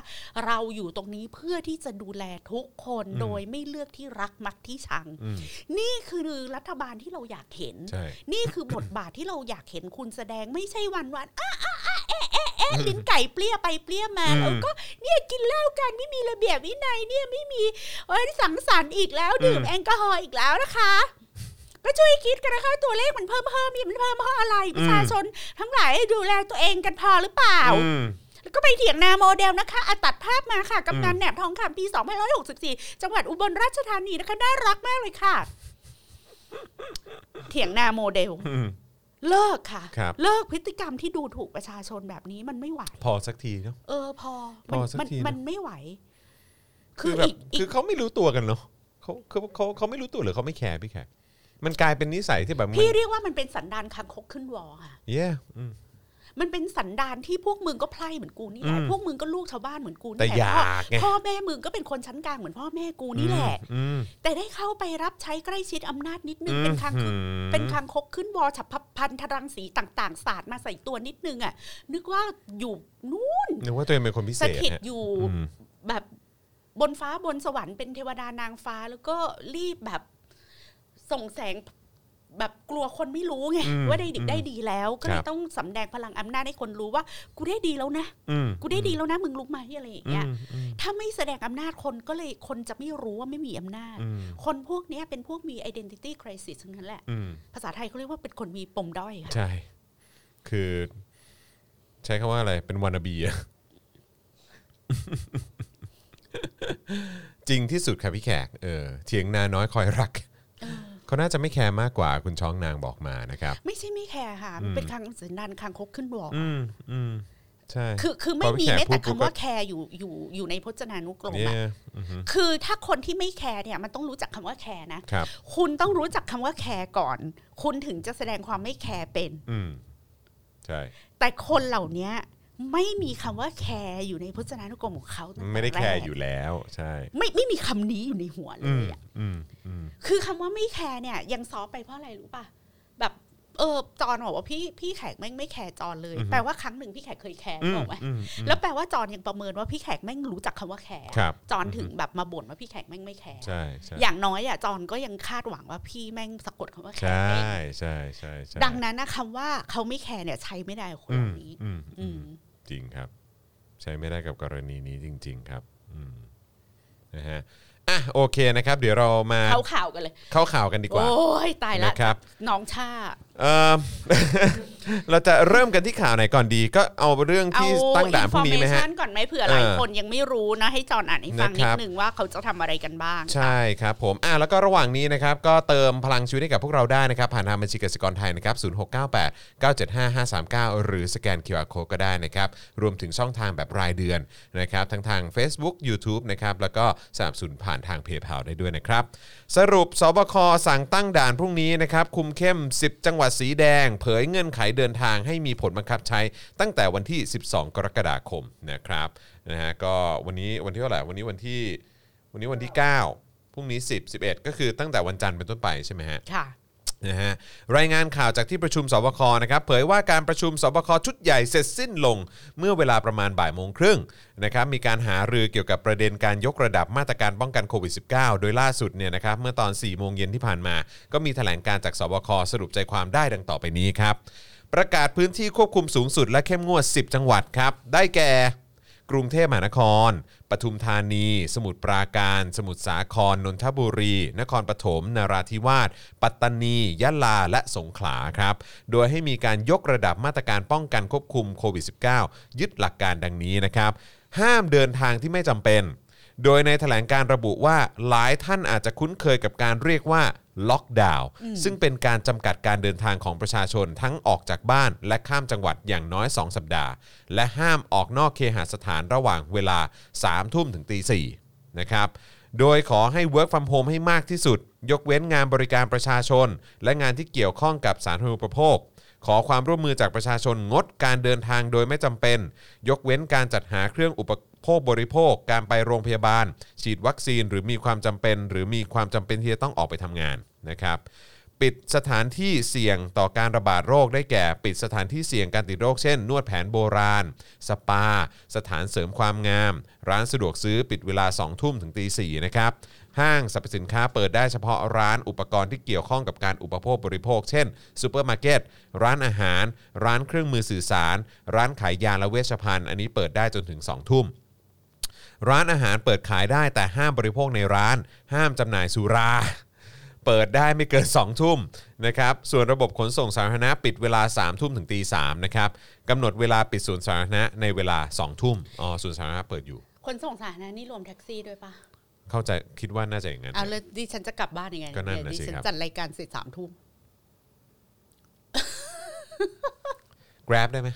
เราอยู่ตรงนี้เพื่อที่จะดูแลทุกคนอืมโดยไม่เลือกที่รักมักที่ชังอืมนี่คือรัฐบาลที่เราอยากเห็นใช่นี่คือบทบาทที่เราอยากเห็นคุณแสดงไม่ใช่วันวันๆอะอะอะเอ๊ะเอ๊ะเอ๊ะลิ้นไก่เปรี้ยไปเปรี้ยมาอืมแล้วก็เนี่ยกินเหล้ากันไม่มีระเบียบวินัยเนี่ยไม่มีเอ้ยสังสรรค์อีกแล้วดื่มอืมแอลกอฮอล์อีกแล้วนะคะก็ช่วยคิดกันนะคะตัวเลขมันเพิ่มเพิ่มนี่มันเพิ่มเพราะอะไรประชาชนทั้งหลายดูแลตัวเองกันพอหรือเปล่าอืม แล้วก็ไปเถียงนาโมเดลนะคะอะตัดภาพมาค่ะกำนันแหนบทองคำปี2564 จังหวัดอุบลราชธานีนะคะน่ารักมากเลยค่ะ เถียงนาโมเดลอืมเลิกค่ะครับเลิกพฤติกรรมที่ดูถูกประชาชนแบบนี้มันไม่ไหว พอสักทีเนาะเออพอพอมันสักมันทีนะมันไม่ไหว คืคืออแบบอีกอีคือกเขาไม่รู้ตัวกันเนาะเขาเขาเขาเขาไม่รู้ตัวหรือเขาไม่แคร์พี่แขกมันกลายเป็นนิสัยที่แบบมันพี่เรียกว่ามันเป็นสันดานคังคกขึ้นวอค่ะเย่อื มมันเป็นสันดานที่พวกมึงก็ไพร่เหมือนกูนี่แหละอืมพวกมึงก็ลูกชาวบ้านเหมือนกูนี่แต่แหละอยากไงพ่อพ่อแม่มึงก็เป็นคนชั้นกลางเหมือนพ่อแม่กูนี่แหละอืมแต่ได้เข้าไปรับใช้ใกล้ชิดอำนาจนิดนึงอืมเป็นคางคกอืมเป็นคางคกขึ้นวอฉับพพันธรังสีต่างๆสาดมาใส่ตัวนิดนึงอะนึกว่าอยู่นู่นนึกว่าตัวเองเป็นคนพิเศสษถิตฮะอยู่อืมแบบบนฟ้าบนสวรรค์เป็นเทวดานางฟ้าแล้วก็รีบแบบส่งแสง แบบกลัวคนไม่รู้ไงอืมว่าได้ดีอืมได้ดีแล้ว ก็เลคยรับต้องสำแดงพลังอำนาจให้คนรู้ว่า กูได้ดีแล้วนะอืมกูได้ดีแล้วนะมึงรู้ไหมอะไรอย่างเงี้ยอืมอืมถ้าไม่แสดงอำนาจคนก็เลยคนจะไม่รู้ว่าไม่มีอำนาจอืมคนพวกเนี้ยเป็นพวกมี identity crisis ทั้งนั้นแหละอืมภาษาไทยเขาเรียกว่าเป็นคนมีปมด้อยค่ะใช่คือ ใช้คำว่าอะไรเป็น wannabe อะจริงที่สุดครับพี่แขกเออเถียงนาน้อยคอยรัก เออเขาน่าจะไม่แคร์มากกว่าคุณช้องนางบอกมานะครับ ไม่ใช่ไม่แคร์ค่ะมันเป็นคางสันดานคางคกขึ้นวออืมอืมใช่คือคือพอพี่แขกแม้แต่พูดปุ๊บก็ไม่มีแม้แต่คำว่าแคร์อยู่อยู่อยู่ในพจนานุกรมเนี่ยอะอือฮึคือถ้าคนที่ไม่แคร์เนี่ยมันต้องรู้จักคำว่าแคร์นะครับคุณต้องรู้จักคำว่าแคร์ก่อน คุณถึงจะแสดงความไม่แคร์เป็น อืมใช่ แต่คนเหล่านี้ ไม่มีคำว่าแคร์อยู่ในพจนานุกรมของเขาตั้งแต่ไม่ได้แคร์กอยู่แล้วใช่ ไม่ไม่มีคำนี้อยู่ในหัวเลยอะอืมอืมอืมคือคำว่าไม่แคร์เนี่ย ยัง soft ไปเพราะอะไรรู้ป่ะแบบเออจอนบอกว่าพี่พี่แขกแม่งไม่แคร์์จอนเลย แปลว่าครั้งหนึ่งพี่แขกเคยแคร์อืมบอกไหมอืมอืมแล้วแปลว่าจอนยังประเมินว่าพี่แขกแม่งรู้จักคำว่าแคร์ครับจอนถึงแบบมาบ่นว่าพี่แขกแม่งไม่แคร์ใช่ใช่อย่างน้อยอะจอนก็ยังคาดหวังว่าพี่แม่งสะกดคำว่าแคใช่ร์เป็นใช่ใช่ใช่ดังนั้นนะคำว่าเขาไม่แคร์เนี่ยใช้ไม่ได้กับคนอืเหมล่านี้อืมอือืมมจ ริงครับ ใช้ไม่ได้กับกรณีนี้จริง ๆ ครับอืมนะฮะอะโอเคนะครับ เดี๋ยวเรามาเข้าข่าวกันเลย เข้าข่าวกันดีกว่าโอ้ยตายละนะครับ น้องชา เอ่อเราจะเริ่มกันที่ข่าวไหนก่อนดี ก็เอาเรื่องเอาที่ตั้งด่านพรุ่งนี้ไหมฮะ information ก่อนไหมเผื่อหลายเออคนยังไม่รู้นะ ให้จอนอ่านให้ฟังนะคนิรัดบนึงว่าเขาจะทำอะไรกันบ้าง ใช่ครับผม อะแล้วก็ระหว่างนี้นะครับ ก็เติมพลังชีวิตให้กับพวกเราได้นะครับ ผ่านทางบัญชีกสิกรไทยนะครับ 0698 975 539 หรือสแกน QR Code ก็ได้นะครับ รวมถึงช่องทางแบบรายเดือนนะครับ ทั้งทาง Facebook YouTube นะครับ แล้วก็สนับสนุนผ่านทางเพย์เพาได้ด้วยนะครับ สรุปสบคสั่งตั้งด่านพรุ่งนี้นะครับ คุมเข้ม 10 จังหวัดสีแดง เผยเงื่อนไขเดินทางให้มีผลบังคับใช้ตั้งแต่วันที่ 12 กรกฎาคมนะครับนะฮะก็วันนี้วันที่เท่าไหร่วันนี้วันที่วันนี้วันที่ 9พรุ่งนี้ 10 11 ก็คือตั้งแต่วันจันทร์เป็นต้นไปใช่ไหมฮะค่ะ นะฮะรายงานข่าวจากที่ประชุมสบคนะครับเผยว่าการประชุมสบคชุดใหญ่เสร็จสิ้นลงเมื่อเวลาประมาณบ่ายโมงครึ่งนะครับมีการหารือเกี่ยวกับประเด็นการยกระดับมาตรการป้องกันโควิด -19 โดยล่าสุดเนี่ยนะครับเมื่อตอน4โมงเย็นที่ผ่านมา ก็มีแถลงการจากสบคสรุปใจความได้ดังต่อไปนี้ครับประกาศพื้นที่ควบคุมสูงสุดและเข้มงวด 10 จังหวัดครับได้แก่ กรุงเทพมหานคร ปทุมธานี สมุทรปราการ สมุทรสาคร นนทบุรี นครปฐมนราธิวาส ปัตตานี ยะลา และสงขลาครับ โดยให้มีการยกระดับมาตรการป้องกันควบคุมโควิด -19 ยึดหลักการดังนี้นะครับ ห้ามเดินทางที่ไม่จำเป็น โดยในแถลงการระบุว่าหลายท่านอาจจะคุ้นเคยกับการเรียกว่าล็อกดาวน์ซึ่งเป็นการจำกัดการเดินทางของประชาชนทั้งออกจากบ้านและข้ามจังหวัดอย่างน้อย 2 สัปดาห์ และห้ามออกนอกเคหสถานระหว่างเวลา 3 ทุ่มถึงตี4นะครับโดยขอให้ work from home ให้มากที่สุด ยกเว้นงานบริการประชาชน และงานที่เกี่ยวข้องกับสาธารณูปโภค ขอความร่วมมือจากประชาชนงดการเดินทางโดยไม่จำเป็น ยกเว้นการจัดหาเครื่องอุปโภคบริโภค การไปโรงพยาบาล ฉีดวัคซีนหรือมีความจำเป็น หรือมีความจำเป็นที่จะต้องออกไปทำงานนะครับปิดสถานที่เสี่ยงต่อการระบาดโรคได้แก่ ปิดสถานที่เสี่ยงการติดโรคเช่น นวดแผนโบราณ สปา สถานเสริมความงาม ร้านสะดวกซื้อปิดเวลา 2 ทุ่มถึงตีสี่นะครับ ห้างสรรพสินค้าเปิดได้เฉพาะร้านอุปกรณ์ที่เกี่ยวข้องกับการอุปโภคบริโภค เช่นซูเปอร์มาร์เก็ตร้านอาหาร ร้านเครื่องมือสื่อสาร ร้านขายยาและเวชภัณฑ์ อันนี้เปิดได้จนถึง 2 ทุ่มร้านอาหารเปิดขายได้แต่ห้ามบริโภคในร้าน ห้ามจำหน่ายสุรา เปิดได้ไม่เกิน 2 ทุ่มนะครับส่วนระบบขนส่งสาธารณะปิดเวลา 3 ทุ่มถึงตีสามนะครับกำหนดเวลาปิดสวนสาธารณะในเวลา 2 ทุ่มอ๋อสวนสาธารณะเปิดอยู่ คนส่งสาธารณะนี่รวมแท็กซี่ด้วยปะ เข้าใจคิดว่าน่าจะอย่างนั้น เอาเลยดิฉันจะกลับบ้านยังไงก็นั่นเดี๋ยวน่ะดิสิฉันครับ จัดรายการเสร็จสามทุ่ม Grab ได้ไหม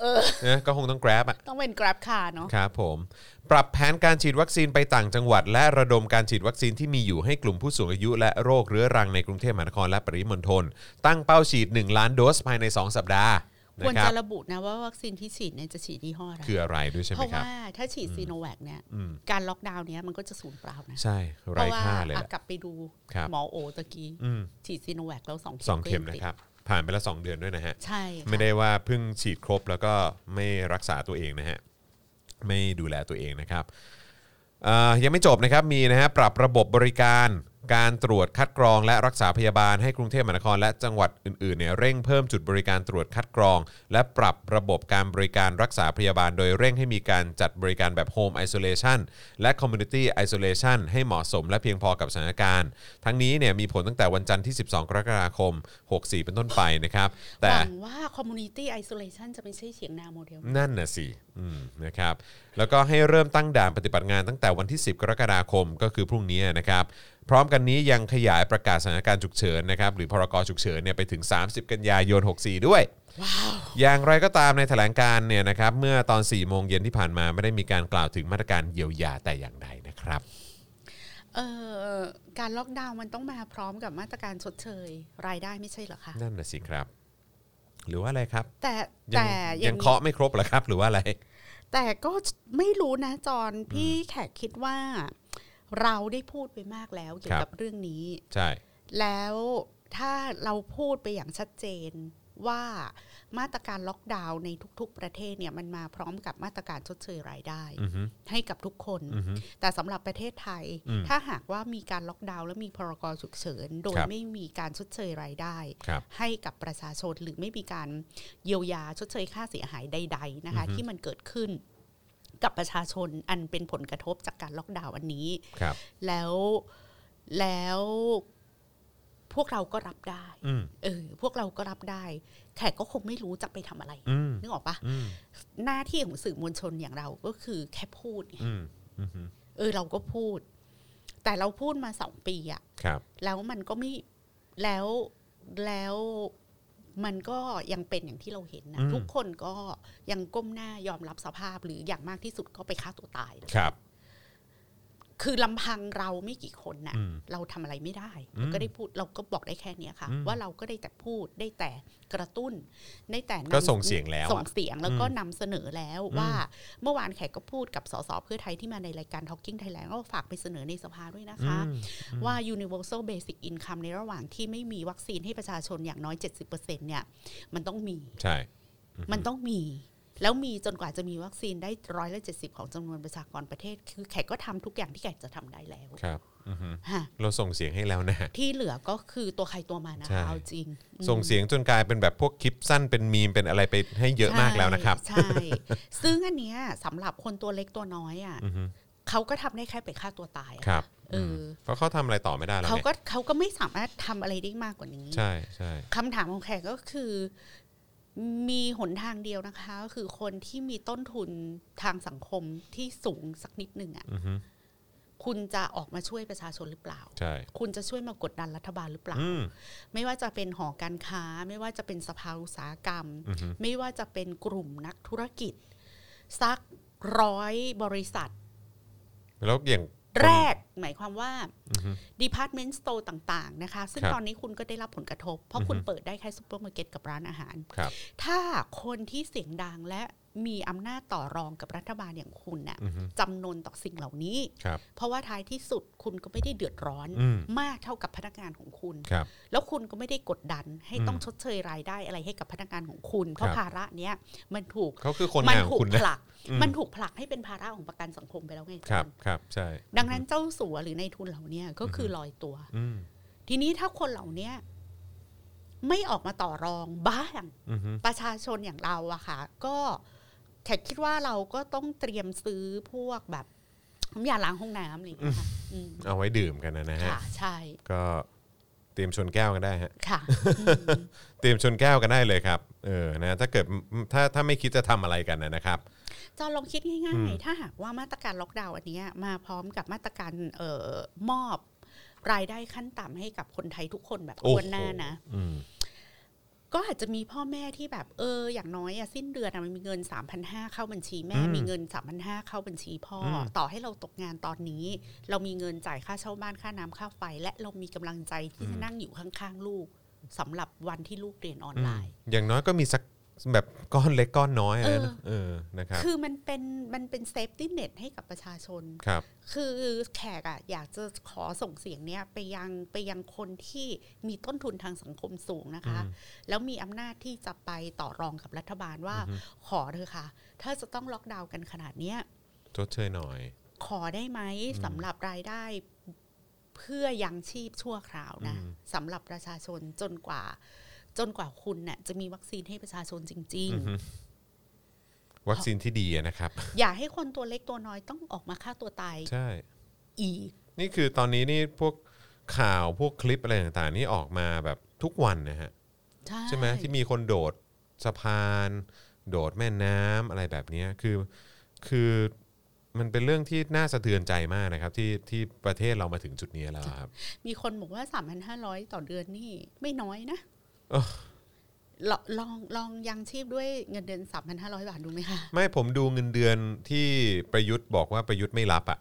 เออนะก็คงต้อง Grab อะ ต้องเป็น Grab car เนาะ ครับผมปรับแผนการฉีดวัคซีนไปต่างจังหวัด และระดมการฉีดวัคซีนที่มีอยู่ให้กลุ่มผู้สูงอายุ และโรคเรื้อรังในกรุงเทพมหานครและปริมณฑลตั้งเป้าฉีด 1 ล้านโดสภายใน 2 สัปดาห์ ควรนะครับจะระบุนะว่าวัคซีนที่ฉีดเนี่ยจะฉีดยี่ห้ออะไรคืออะไรด้วยใช่ไหเพมราะครับว่าถ้าฉีดซีโนแวคเนี่ยอืมการล็อกดาวน์เนี้ยมันก็จะสูญเปล่านะใช่เพไร้ราะว่าค่าเลยอะแหละกลับไปดูครับหมอโอตะกี้อืมฉีดซีโนแวคแล้วสองเข็มสองเข็มก็ยังติดนะครับผ่านไปแล้ว2เดือนด้วยนะฮะใช่ค่ะไม่ได้ว่าเพิ่งฉีดครบแล้วก็ไม่รักษาตัวเองนะฮะไม่ดูแลตัวเองนะครับเอ่อยังไม่จบนะครับมีนะฮะปรับระบบบริการ การตรวจคัดกรองและรักษาพยาบาลให้กรุงเทพมหานครและจังหวัดอื่นๆเนี่ยเร่งเพิ่มจุดบริการตรวจคัดกรอง และปรับระบบการบริการรักษาพยาบาล โดยเร่งให้มีการจัดบริการแบบ Home Isolation และ Community Isolation ให้เหมาะสมและเพียงพอกับสถานการณ์ ทั้งนี้เนี่ยมีผลตั้งแต่วันจันทร์ที่ 12 กรกฎาคม 64 เป็นต้นไปนะครับแต่หวังว่า community isolation จะไม่ใช่เฉียงนาโมเดลนั่นน่ะสิอืมนะครับแล้วก็ให้เริ่มตั้งด่านปฏิบัติงานตั้งแต่วันที่ 10 กรกฎาคมก็คือพรุ่งนี้นะครับ พร้อมกันนี้ยังขยายประกาศสถานการณ์ฉุกเฉินนะครับหรือพรกฉุกเฉินเนี่ยไปถึง 30 กันยายน 64 ด้วยว้าวอย่างไรก็ตามในแถลงการณ์เนี่ยนะครับเมื่อตอน 4 โมงเย็นที่ผ่านมาไม่ได้มีการกล่าวถึงมาตรการเยียวยาแต่อย่างใดนะครับเอ่อการล็อกดาวน์มันต้องมาพร้อมกับมาตรการชดเชย รายได้ไม่ใช่เหรอคะ นั่นน่ะสิครับ หรือว่าอะไรครับ แต่ยัแต่ยัยังงเคาะไม่ครบเหรอครับ หรือว่าอะไร แต่ก็ไม่รู้นะจอนพี่แขกคิดว่า เราได้พูดไปมากแล้วเกี่ยวกับเรื่องนี้ ใช่ แล้วถ้าเราพูดไปอย่างชัดเจนว่ามาตรการล็อกดาวน์ในทุก ๆ ประเทศเนี่ยมันมาพร้อมกับมาตรการชดเชยรายได้อือฮึให้กับทุกคนอือฮึแต่สำหรับประเทศไทยอืมถ้าหากว่ามีการล็อกดาวน์และมีพรกฉุกเฉิน โดยครับไม่มีการชดเชยรายได้ครับให้กับประชาชนหรือไม่มีการเยียวยาชดเชยค่าเสียหายใด ๆนะคะอือฮึที่มันเกิดขึ้น กับประชาชนอันเป็นผลกระทบจากการล็อกดาวน์อันนี้ครับ แล้วแล้วพวกเราก็รับได้อืมเออพวกเราก็รับได้ แขกก็คงไม่รู้จะไปทำอะไรอืมนึกออกปะอืมหน้าที่ของสื่อมวลชนอย่างเราก็คือแค่พูดไงอืมอืมฮึเออเราก็พูด แต่เราพูดมาสองปีอะครับแล้วมันก็ไม่แล้วแล้ว มันก็ยังเป็นอย่างที่เราเห็นนะอืมทุกคนก็ยังก้มหน้ายอมรับสภาพหรืออย่างมากที่สุดก็ไปฆ่าตัวตายนะครับ คือลำพังเราไม่กี่คนน่ะอืมเราทำอะไรไม่ได้อืมเราก็ได้พูดเราก็บอกได้แค่เนี้ยค่ะอืมว่าเราก็ได้แต่พูดได้แต่กระตุ้นได้แต่นำก็ส่งเสียงแล้วอะส่งเสียงแล้วก็อืมนำเสนอแล้วอืมว่าเมื่อวานแขกก็พูดกับสสเพื่อไทยที่มาในรายการ Talking Thailand ก็ฝากไปเสนอในสภาด้วยนะคะอืมว่า universal basic income ในระหว่างที่ไม่มีวัคซีนให้ประชาชนอย่างน้อย 70%เนี่ยมันต้องมีใช่มันต้องมี แล้วมีจนกว่าจะมีวัคซีนได้ร้อยละเจ็ดสิบของจำนวนประชากรประเทศ คือแขกก็ทำทุกอย่างที่แขกจะทำได้แล้วครับอือฮึฮะเราส่งเสียงให้แล้วนะที่เหลือก็คือตัวใครตัวมันนะใช่คะเอาจริงอืมส่งเสียงจนกลายเป็นแบบพวกคลิปสั้นเป็นมีมเป็นอะไรไปให้เยอะมากแล้วนะครับใช่ซึ่งอันเนี้ยสำหรับคนตัวเล็กตัวน้อยอะอือฮึเขาก็ทำได้แค่ไปฆ่าตัวตายอะครับเออมเพราะเขาทำอะไรต่อไม่ได้แล้วเขาไงก็เขาก็ไม่สามารถทำอะไรได้มากกว่านี้ ใช่ใช่คำถามของแขกก็คือ มีหนทางเดียวนะคะก็คือคนที่มีต้นทุนทางสังคมที่สูงสักนิดหนึ่งอะอือฮึคุณจะออกมาช่วยประชาชนหรือเปล่าใช่คุณจะช่วยมากดดันรัฐบาลหรือเปล่าอืมไม่ว่าจะเป็นหอการค้า ไม่ว่าจะเป็นสภาอุตสาหกรรมอือฮึไม่ว่าจะเป็นกลุ่มนักธุรกิจ สักร้อยบริษัท แล้วอย่าง แรกหมายความว่าอือฮึ Department Store ต่างๆนะคะ ซึ่งครับตอนนี้คุณก็ได้รับผลกระทบ เพราะอือฮึคุณเปิดได้แค่ซูเปอร์มาร์เก็ตกับร้านอาหารครับถ้าคนที่เสียงดังและ มีอำนาจต่อรองกับรัฐบาลอย่างคุณน่ะอือฮึจำนนต่อสิ่งเหล่านี้ครับเพราะว่าท้ายที่สุดคุณก็ไม่ได้เดือดร้อนอืมมากเท่ากับพนักงานของคุณครับแล้วคุณก็ไม่ได้กดดันให้อืมต้องชดเชยรายได้อะไรให้กับพนักงานของคุณ เพราะครับภาระเนี้ยมันถูกเขาคือคนมังานขอถูงกคุณผนะลักอืมมันถูกผลักให้เป็นภาระของประกันสังคมไปแล้วไงครับจอนครับใช่ดังนั้นเจ้าสัวหรือในทุนเหล่าเนี้ยก็คือลอยตัวอืมทีนี้ถ้าคนเหล่าเนี้ยไม่ออกมาต่อรองบ้างอือฮึประชาชนอย่างเราอะค่ะ ก็ แขกคิดว่าเราก็ต้องเตรียมซื้อพวกแบบน้ำยาล้างห้องน้ำอะไรอย่างเงี้ยค่ะอืมเอาไว้ดื่มกันนะนะฮะ ค่ะ ใช่ ก็เตรียมชนแก้วกันได้ฮะ ค่ะ เตรียมชนแก้วกันได้เลยครับ เออ นะ ถ้าเกิด ถ้า ถ้าไม่คิดจะทำอะไรกันนะนะครับ จอลองคิดง่ายๆ ถ้าหากว่ามาตรการล็อกดาวน์อันเนี้ยมาพร้อมกับมาตรการเอ่อมอบรายได้ขั้นต่ำให้กับคนไทยทุกคนแบบโอ้ทโหวนหน้านะ อืม ก็อาจจะมีพ่อแม่ที่แบบเออ อย่างน้อยอะสิ้นเดือนอะมันมีเงิน 3,500 เข้าบัญชีแม่อืมมีเงิน 3,500 เข้าบัญชีพ่ออมต่อให้เราตกงานตอนนี้ เรามีเงินจ่ายค่าเช่าบ้านค่าน้ำค่าไฟ และเรามีกำลังใจที่จะนั่งอยู่ข้างๆลูกสำหรับวันที่ลูกเรียนออนไลน์ อย่างน้อยก็มีสัก แบบก้อนเล็กก้อนน้อยอะเออนะเออนะครับคือมันเป็นมันเป็น safety net ให้กับประชาชนครับ คือแขกอะอยากจะขอส่งเสียงเนี้ยไปยังไปยังคนที่มีต้นทุนทางสังคมสูงนะคะอืมแล้วมีอำนาจที่จะไปต่อรองกับรัฐบาลว่าขอเธอะค่ะ ถ้าจะต้องล็อกดาวน์กันขนาดเนี้ยชดเชยหน่อย ขอได้ไหมสำหรับรายได้เพื่อยังชีพชั่วคราวนะอืมสำหรับประชาชนจนกว่า จนกว่าคุณเนี่ยจะมีวัคซีนให้ประชาชนจริงอือฮึวัคซีนที่ดีอะนะครับๆอย่าให้คนตัวเล็กตัวน้อยต้องออกมาฆ่าตัวตายใช่ อีก นี่คือตอนนี้นี่พวกข่าวพวกคลิปอะไรต่างๆ นี่ออกมาแบบทุกวันนะฮะใช่ใช่ไหมที่มีคนโดดสะพาน โดดแม่น้ำอะไรแบบเนี้ยคือคือมันเป็นเรื่องที่น่าสะเทือนใจมากนะครับ ที่ที่ประเทศเรามาถึงจุดนี้แล้วอะครับ มีคนบอกว่า 3,500 ต่อเดือนนี่ไม่น้อยนะเออ ลองลองลองยังชีพด้วยเงินเดือน 3,500 บาทดูไหมคะไม่ผมดูเงินเดือนที่ประยุทธ์บอกว่าประยุทธ์ไม่รับอะ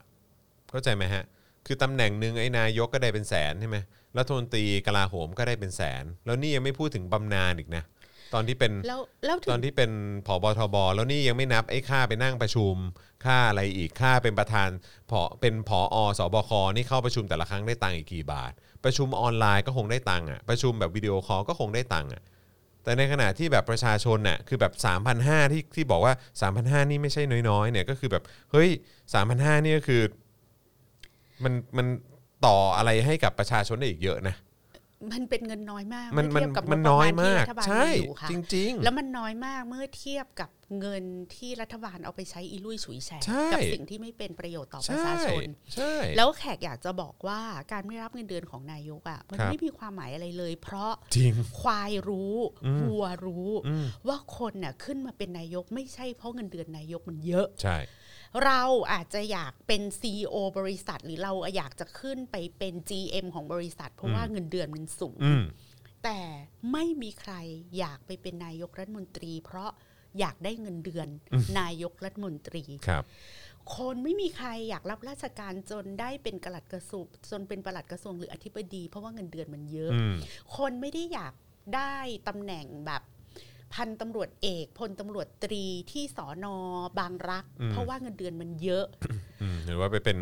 เข้าใจไหมฮะ คือตำแหน่งหนึ่งไอ้นายกก็ได้เป็นแสนใช่ไหมรัฐมนตรีกลาโหมก็ได้เป็นแสน แล้วนี่ยังไม่พูดถึงบำนาญอีกนะตอนที่เป็นแล้วแล้วถึตอนงที่เป็นผบทบ แล้วนี่ยังไม่นับไอ้ค่าไปนั่งประชุม ค่าอะไรอีกค่าเป็นประธานผอเป็นผอสบคนี่เข้าประชุมแต่ละครั้งได้ตังค์อีกกี่บาท ประชุมออนไลน์ก็คงได้ตังค์อะประชุมแบบวิดีโอคอลก็คงได้ตังค์อะแต่ในขณะที่แบบประชาชนน่ะคือแบบ 3,500 ที่ที่บอกว่า 3,500 นี่ไม่ใช่น้อยๆเนี่ยก็คือแบบเฮ้ย 3,500 นี่ก็คือ มันมันต่ออะไรให้กับประชาชนได้อีกเยอะนะ มันเป็นเงินน้อยมากมันเมื่มันอเทียบกับมันงบประน้อยณที่มากรัฐบาลใช่มีอยู่ค่ะจริง ๆ แล้วมันน้อยมากเมื่อเทียบกับเงินที่รัฐบาลเอาไปใช้อีลุยฉุยแฉกใช่กับสิ่งที่ไม่เป็นประโยชน์ต่อประใช่ชาชนใช่แล้วแขกอยากจะบอกว่าการไม่รับเงินเดือนของนายกอะมันครับไม่มีความหมายอะไรเลย เพราะจริงควายรู้อืมวัวรู้อืมว่าคนน่ะขึ้นมาเป็นนายก ไม่ใช่เพราะเงินเดือนนายกมันเยอะใช่เราอาจจะอยากเป็น CEO บริษัท หรือเราอยากจะขึ้นไปเป็น GM ของบริษัท เพราะว่าเงินเดือนมันสูงอืมแต่ไม่มีใครอยากไปเป็นนายกรัฐมนตรี เพราะ อยากได้เงินเดือน นายกรัฐมนตรีครับ คนไม่มีใครอยากรับราชการจนได้เป็นกลัดกระทรวงจนเป็นปลัดกระทรวงหรืออธิบดี เพราะว่าเงินเดือนมันเยอะอืมคนไม่ได้อยากได้ตำแหน่งแบบพันตำรวจเอกพลตำรวจตรีที่สอนอบางรักอืมเพราะว่าเงินเดือนมันเยอะอืมหรือว่าไปเป็น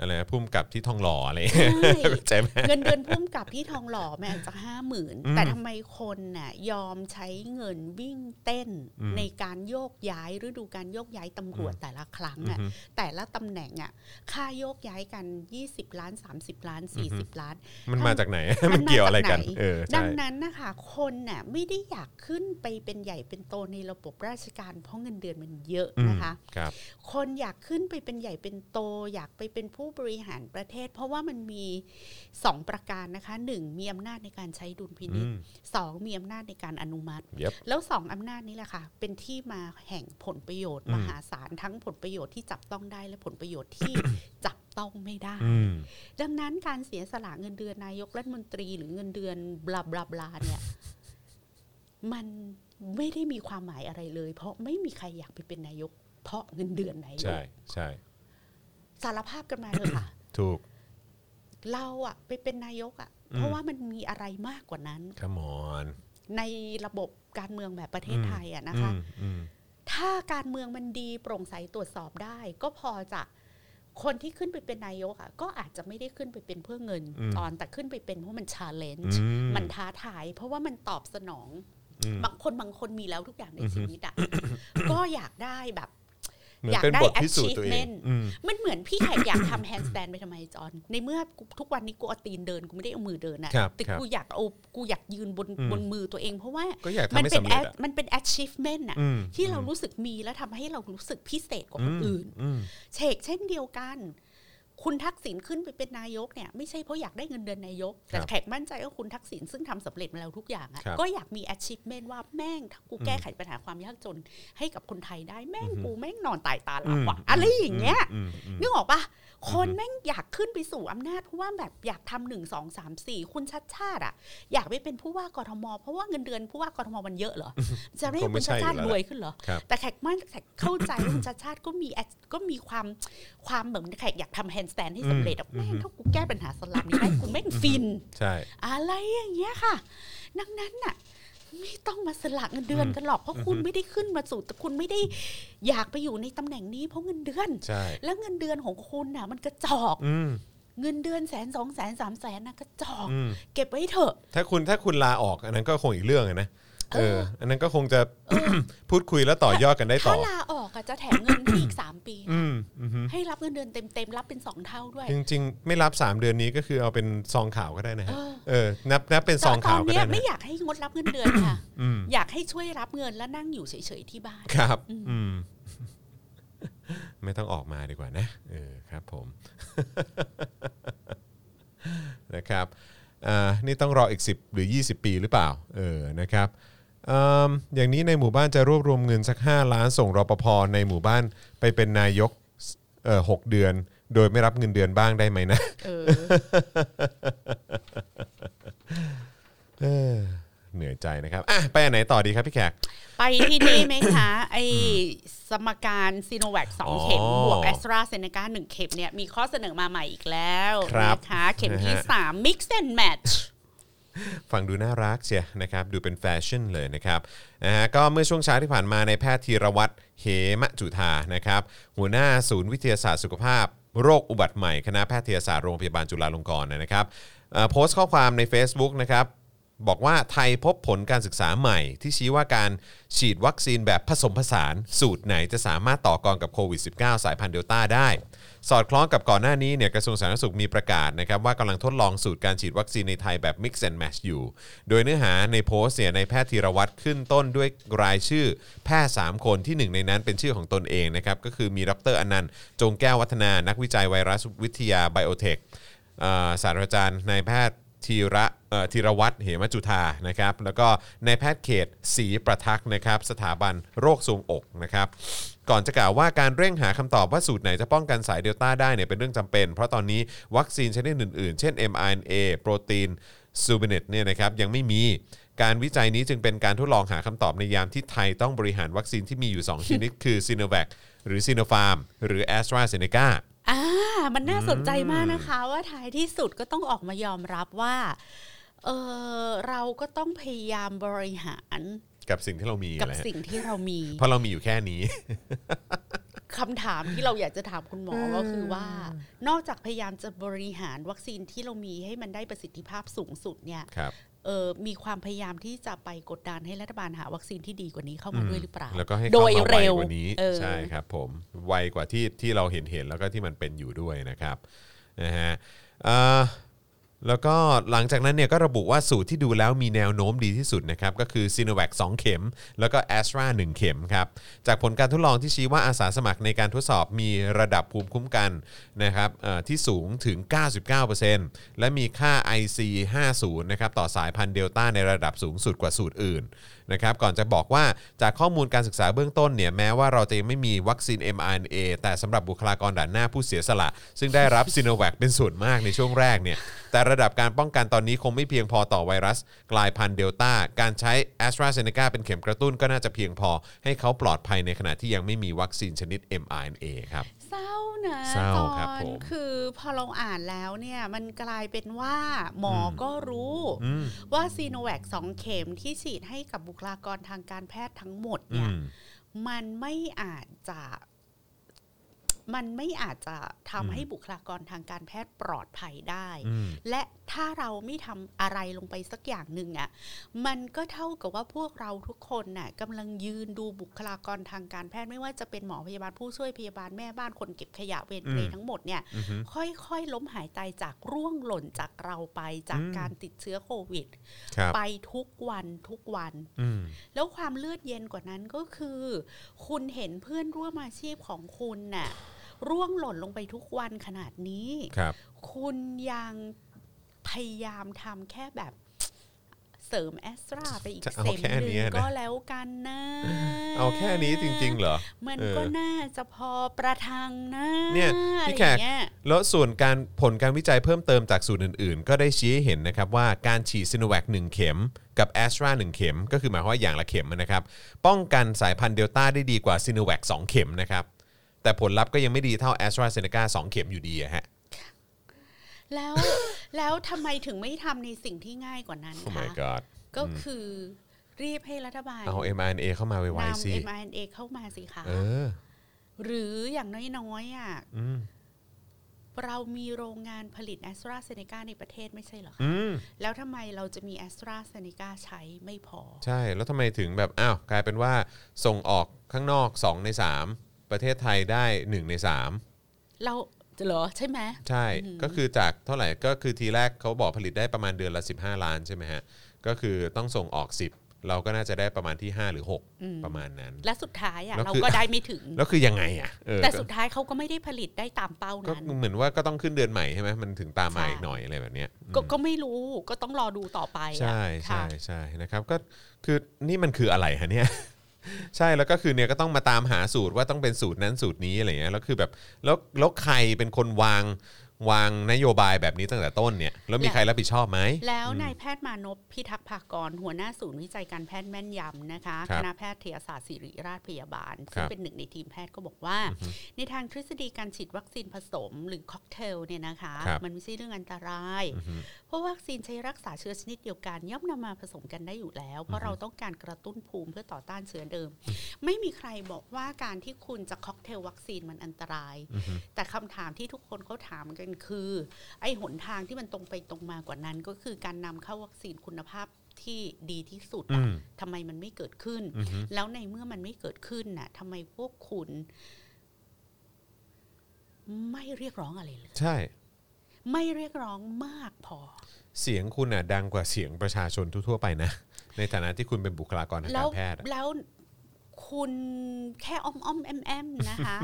อะไรนะพุ่มกับที่ทองหล่ออะไรใช่ใช่ไหมเงินเดือนพุ่มกับที่ทองหล่อแม้อาจจะห้าหมื่นอืมแต่ทำไมคนน่ะยอมใช้เงินวิ่งเต้นอืมในการโยกย้ายฤดูการโยกย้ายตำรวจแต่ละครั้งอะอือฮึแต่ละตำแหน่งอะค่าโยกย้ายกัน 20 ล้าน 30 ล้าน 40 ล้าน มันมาจากไหนมัมันนมาเกี่ยวอะไรกันจากไหนเออดัใช่งนั้นนะคะคนน่ะไม่ได้อยากขึ้นไปเป็นใหญ่เป็นโตในระบบราชการเพราะเงินเดือนมันเยอะอืมนะคะครับคนอยากขึ้นไปเป็นใหญ่เป็นโต อยากไปเป็นผู้บริหารประเทศ เพราะว่ามันมีสองประการนะคะหนึ่งมีอำนาจในการใช้ดุลพินิอืจมสองมีอำนาจในการอนุมัติเย็บแล้วสองอำนาจนี้แหละค่ะ เป็นที่มาแห่งผลประโยชน์อืมมหาศาลทั้งผลประโยชน์ที่จับต้องได้และผลประโยชน์ที่จับต้องไม่ได้อืมดังนั้นการเสียสละเงินเดือนนายกรัฐมนตรีหรือเงินเดือนบลาบลาบลาเนี่ยมันไม่ได้มีความหมายอะไรเลย เพราะไม่มีใครอยากไปเป็นนายก เพราะเงินเดือนนายกใช่ใช่ สารภาพกันมาเถอะค่ะ ถูก เราอะไปเป็นนายกอะอืมเพราะว่ามันมีอะไรมากกว่านั้นขมอนในระบบการเมืองแบบประเทศไทยอะนะคะอืมถ้าการเมืองมันดีโปร่งใสตรวจสอบได้ ก็พอจะคนที่ขึ้นไปเป็นนายกอะก็อาจจะไม่ได้ขึ้นไปเป็นเพื่อเงินอืมตอนแต่ขึ้นไปเป็นเพราะมันชาเลนอืจ์มมันท้าทาย เพราะว่ามันตอบสนองอืมบางคนบางคนมีแล้วทุกอย่างในอือฮึชีวิตอะก็อยากได้แบบเหมื อนอยากเป็นได้บทพิสูจน์ตัวเอง achievement อืมมันเหมือนพี่แขกอยากทำแฮนด์สแตนไปทำไมจอน ในเมื่อกูทุกวันนี้กูเอาตีนเดินกูไม่ได้เอามือเดินนะครับแต่ครับกูอยากเอากูอยากยืนบนอืมบนมือตัวเอง เพราะว่าก็อยากทำมันให้เป็นสำเร็จ a- อะมันเป็น achievement อะอืมที่เรารู้สึกมีแล้วทำให้เรารู้สึกพิเศษกว่าคนมอื่นอืมเชกเช่นเดียวกัน คุณทักษิณขึ้นไปเป็นนายกเนี่ยไม่ใช่เพราะอยากได้เงินเดือนนายก แต่ครับแขกมั่นใจว่าคุณทักษิณซึ่งทำสำเร็จมาแล้วทุกอย่างอะครับก็อยากมี achievement ว่าแม่งถ้ากูแก้ไขปัญหาความยากจนให้กับคนไทยได้แม่งกูแม่งนอนตายตาหลับว่ะอะไรอย่างเงี้ยอืมอืมนึกออกปะ คนแม่งอยากขึ้นไปสู่อำนาจเพราะว่าแบบอยากทำหนึ่งสองสามสี่คุณชัชชาติอะ อยากไปเป็นผู้ว่ากทม เพราะว่าเงินเดือนผู้ว่ากทมมันเยอะเหรอจะได้คงไม่คุณชัชชาติใช่อยู่แล้วรวยขึ้นเหรอครับแต่แขกมั่นแขกเข้าใจว่าคุณชัชชาติก็มี at- ก็มีความความเหมือนแขกอยากทำ handstand ให้สำเร็จอะแม่งถ้ากูแก้ปัญหาสลับนี้ได้กูแม่งฟินใช่อะไรอย่างเงี้ยค่ะ ดังนั้นน่ะ ไม่ต้องมาสละเงินเดือนกันหรอกเพราะคุณไม่ได้ขึ้นมาสู่แต่คุณไม่ได้อยากไปอยู่ในตำแหน่งนี้เพราะเงินเดือนใช่แล้วเงินเดือนของคุณน่ะ มันกระจอกอืมเงินเดือนแสนสองแสนสามแสนน่ะกระจอกอืมเก็บไว้เถอะ ถ้าคุณถ้าคุณลาออกอันนั้นก็คงอีกเรื่องอะนะเอเอออ อันนั้นก็คงจะพูดคุยแล้วต่อยอดกันได้ต่ถ้าอลาออก อะจะแถมเงินให้อีกสามปีอืมอืมให้รับเงินเดือนเต็มๆรับเป็นสองเท่าด้วย จริง ๆ ไม่รับ 3 เดือนนี้ก็คือเอาเป็นซองข่าวก็ได้นะฮะเออ เออนับนับเป็นซองตข่าอวนก็เนี้ยได้นะไม่อยากให้งดรับเงินเดือนค่ะ อืมอยากให้ช่วยรับเงินแล้วนั่งอยู่เฉยๆที่บ้าน ครับ อืม ไม่ต้องออกมาดีกว่านะเออครับผม นะครับอ่านี่ต้องรออีก 10 หรือ 20 ปีหรือเปล่า เออนะครับ อืมอย่างนี้ในหมู่บ้านจะรวบรวมเงินสัก 5 ล้านส่งรปภในหมู่บ้านไปเป็นนายกเอ่อหกเดือน โดยไม่รับเงินเดือนบ้างได้ไหมนะเออเออเหนื่อยใจนะครับอะไปอันไหนต่อดีครับพี่แขก ไปที่นี่ไหมคะไอสมการซีโนแวคสองเข็มอ๋อบวกแอสตราเซเนกาหนึ่งเข็มเนี่ยมีข้อเสนอมาใหม่อีกแล้วครับนะคะเข็มที่นะฮะสาม mix and match ฟังดูน่ารักเชียนะครับดูเป็นแฟชั่นเลยนะครับนะฮะก็เมื่อช่วงเช้าที่ผ่านมาในแพทย์ธีรวัตรเหมจุธานะครับหัวหน้าศูนย์วิทยาศาสตร์สุขภาพ โรคอุบัติใหม่คณะแพทยศาสตร์โรงพยาบาลจุฬาลงกรณ์นะครับอ่อโพสต์ข้อความใน Facebook นะครับบอกว่าไทยพบผลการศึกษาใหม่ ที่ชี้ว่าการฉีดวัคซีนแบบผสมผสาน สูตรไหนจะสามารถต่อกรกับโควิด -19 สายพันธุ์เดลต้าได้ สอดคล้องกับก่อนหน้านี้เนี่ยกระทรวงสาธารณสุขมีประกาศนะครับว่ากำลังทดลองสูตรการฉีดวัคซีนในไทยแบบ Mix and Match อยู่ โดยเนื้อหาในโพสต์เนี่ยในแพทย์ธีรวัตรขึ้นต้นด้วยรายชื่อแพทย์ 3 คนที่หนึ่งในนั้นเป็นชื่อของตนเองนะครับก็คือมีดรอนันต์จงแก้ววัฒนานักวิจัยไวรัสวิทยาไบโอเทคศาสตราจารย์นายแพทย์ ธีระเอ่อธีรวัตรเหมจุธานะครับแล้วก็นายแพทย์เขตศรีประทักษ์นะครับสถาบันโรคทรวงอกนะครับก่อนจะกล่าวว่าการเร่งหาคำตอบว่าสูตรไหนจะป้องกันสายเดลต้าได้เนี่ยเป็นเรื่องจำเป็น เพราะตอนนี้วัคซีนชนิดอื่นๆ เช่น mRNA โปรตีนซูเบเนตเนี่ยนะครับยังไม่มีการวิจัยนี้จึงเป็นการทดลองหาคำตอบในยามที่ไทยต้องบริหารวัคซีนที่มีอยู่ 2 ชนิด คือซีโนแวคหรือซีโนฟาร์มหรือ AstraZeneca อ่ามันน่าสนใจมากนะคะ ว่าท้ายที่สุดก็ต้องออกมายอมรับว่าเออเราก็ต้องพยายามบริหารกับสิ่งที่เรามีกับแหละฮะสิ่งที่เรามี เพราะเรามีอยู่แค่นี้คำถามที่เราอยากจะถามคุณหมอก็คือว่า นอกจากพยายามจะบริหารวัคซีนที่เรามีให้มันได้ประสิทธิภาพสูงสุดเนี่ยครับเออ มีความพยายามที่จะไปกดดันให้รัฐบาลหาวัคซีนที่ดีกว่านี้เข้ามาด้วยหรือเปล่า แล้วก็ให้โดเข้ายมาไวเร็วกว่านี้เออใช่ครับผมไวกว่าที่ที่เราเห็นเห็นแล้วก็ที่มันเป็นอยู่ด้วยนะครับนะฮะอ่า แล้วก็หลังจากนั้นเนี่ยก็ระบุว่าสูตรที่ดูแล้วมีแนวโน้มดีที่สุดนะครับก็คือซีโนแวค2เข็ม แล้วก็แอสตรา1เข็มครับจากผลการทดลองที่ชี้ว่าอาสาสมัครในการทดสอบมีระดับภูมิคุ้มกันนะครับที่สูงถึง 99%และมีค่า IC50 นะครับต่อสายพันธุ์เดลต้าในระดับสูงสุดกว่าสูตรอื่น นะครับก่อนจะบอกว่าจากข้อมูลการศึกษาเบื้องต้นเนี่ยแม้ว่าเราจะยังไม่มีวัคซีน mRNA แต่สำหรับบุคลากรด่านหน้าผู้เสียสละ ซึ่งได้รับซีโนแวคเป็นส่วนมากในช่วงแรกเนี่ยแต่ระดับการป้องกันตอนนี้คงไม่เพียงพอต่อไวรัส กลายพันธุ์เดลต้าการใช้ a s t r a z เซ e c a เป็นเข็มกระตุ้นก็น่าจะเพียงพอ ให้เขาปลอดภัยในขณะที่ยังไม่มีวัคซีนชนิด mRNA ครับเศร้า นะเศร้าตอนครับผมคือพอเราอ่านแล้วเนี่ยมันกลายเป็นว่าหมออก็รู้ว่าซีโนแวคสองเข็มที่ฉีดให้กับบุคลากรทางการแพทย์ทั้งหมดอืเนี่ยมมันไม่อาจจะ มันไม่อาจจะทำให้บุคลากรทางการแพทย์ปลอดภัยได้อืมและถ้าเราไม่ทำอะไรลงไปสักอย่างหนึ่งอะ่ะมันก็เท่ากับว่าพวกเราทุกคนน่ะกำลังยืนดูบุคลากรทางการแพทย์ไม่ว่าจะเป็นหมอพยาบาลผู้ช่วยพยาบาลแม่บ้านคนเก็บขยะเวรเปรย์ทั้งหมดเนี่ยอือฮึค่อยๆ ล้มหายใจจากร่วงหล่นจากเราไปจากอืมการติดเชื้อโควิดครับไปทุกวันทุกวันอืมแล้วความเลือดเย็นกว่านั้นก็คือ คุณเห็นเพื่อนร่วมอาชีพของคุณน่ะ ร่วงหล่นลงไปทุกวันขนาดนี้ครับคุณยังพยายามทำแค่แบบเสริมแอสตราไปอีกจะเอาเซมแค่หเนี้นึ่งยนะก็แล้วกันนะ เอาแค่นี้จริง ๆ เหรอ มันเออก็น่าจะพอประทังนะเนี่ยพี่แขกอะไรอย่างเงี้ยแล้วส่วนการผลการวิจัยเพิ่มเติมจากสูตรอื่น ๆ ก็ได้ชี้ให้เห็นนะครับว่าการฉีดซิโนแวค1เข็มกับแอสตรา1เข็ม ก็คือหมายความว่าอย่างละเข็มนะครับ ป้องกันสายพันธุ์เดลต้าได้ดีกว่าซิโนแวค2เข็มนะครับ แต่ผลลัพธ์ก็ยังไม่ดีเท่าแอสตราเซเนกา2เข็มอยู่ดีอะฮะ แล้วแล้วทำไมถึงไม่ทำในสิ่งที่ง่ายกว่านั้นโอ้คะ my god ก็คือรีบให้รัฐบาลเอา mRNA เข้ามาไวๆสินำ mRNA เข้ามาสิคะ เออ หรืออย่างน้อยๆอะอืม เรามีโรงงานผลิตแอสตราเซเนกาในประเทศไม่ใช่เหรอคะ อืม แล้วทำไมเราจะมีแอสตราเซเนกาใช้ไม่พอ ใช่ แล้วทำไมถึงแบบ อ้าว กลายเป็นว่าส่งออกข้างนอก 2 ใน 3 ประเทศไทยได้ 1 ใน 3 เราเหรอใช่ไหมใช่ก็คือจากเท่าไหร่ก็คือทีแรกเขาบอกผลิตได้ประมาณเดือนละ 15 ล้านใช่ไหมฮะก็คือต้องส่งออก 10 เราก็น่าจะได้ประมาณที่ 5 หรือ 6 ประมาณนั้น และสุดท้ายอะแล้วเราคือก็ได้ไม่ถึง แล้วคือยังไงอะเออแต่ก็สุดท้ายเขาก็ไม่ได้ผลิตได้ตามเป้าก็นั้นเหมือนว่าก็ต้องขึ้นเดือนใหม่ใช่ไหมมันถึงตามมาใช่อีกหน่อยอะไรแบบเนี้ยก็ก็ไม่รู้ก็ต้องรอดูต่อไปอะใช่ค่ะใช่ใช่นะครับก็คือนี่มันคืออะไรฮะเนี่ย ใช่แล้วก็คือเนี่ยก็ต้องมาตามหาสูตรว่าต้องเป็นสูตรนั้นสูตรนี้อะไรเงี้ยแล้วคือแบบแล้วแล้วใครเป็นคนวาง วางนโยบายแบบนี้ตั้งแต่ต้นเนี่ยแล้วมีใครรับผิดชอบไหม แล้วนายแพทย์มานพพิทักษ์ภากร หัวหน้าศูนย์วิจัยการแพทย์แม่นยำนะคะครัคบณะแพทยศาสตร์ศิริราชพยาบาลคซึ่รังบเป็นหนึ่งในทีมแพทย์ก็บอกว่า ในทางทฤษฎีการฉีดวัคซีนผสมหรือค็อกเทลเนี่ยนะคะครับมันไม่ใช่เรื่องอันตราย เพราะวัคซีนใช้รักษาเชื้อชนิดเดียวกันย่อมนำมาผสมกันได้อยู่แล้ว เพราะเราต้องการกระตุ้นภูมิเพื่อต่อต้านเชื้อเดิม ไม่มีใครบอกว่าการที่คุณจะค็อกเทลวัคซีนมันอันตราย แต่คำถามที่ทุกคนเขาถามกันคือ ไอ้หนทางที่มันตรงไปตรงมากว่านั้น ก็คือการนำเข้าวัคซีนคุณภาพที่ดีที่สุดอือะมทำไมมันไม่เกิดขึ้นอือฮึแล้วในเมื่อมันไม่เกิดขึ้นน่ะทำไมพวกคุณ ไม่เรียกร้องอะไรเลย ใช่ ไม่เรียกร้องมากพอ เสียงคุณอะ ดังกว่าเสียงประชาชนทั่วๆไปนะ ในฐานะที่คุณเป็นบุคลากรทางแล้กาวรแพทย์อะแล้ว คุณแค่อ้อมอ้อมแอมแอมนะคะ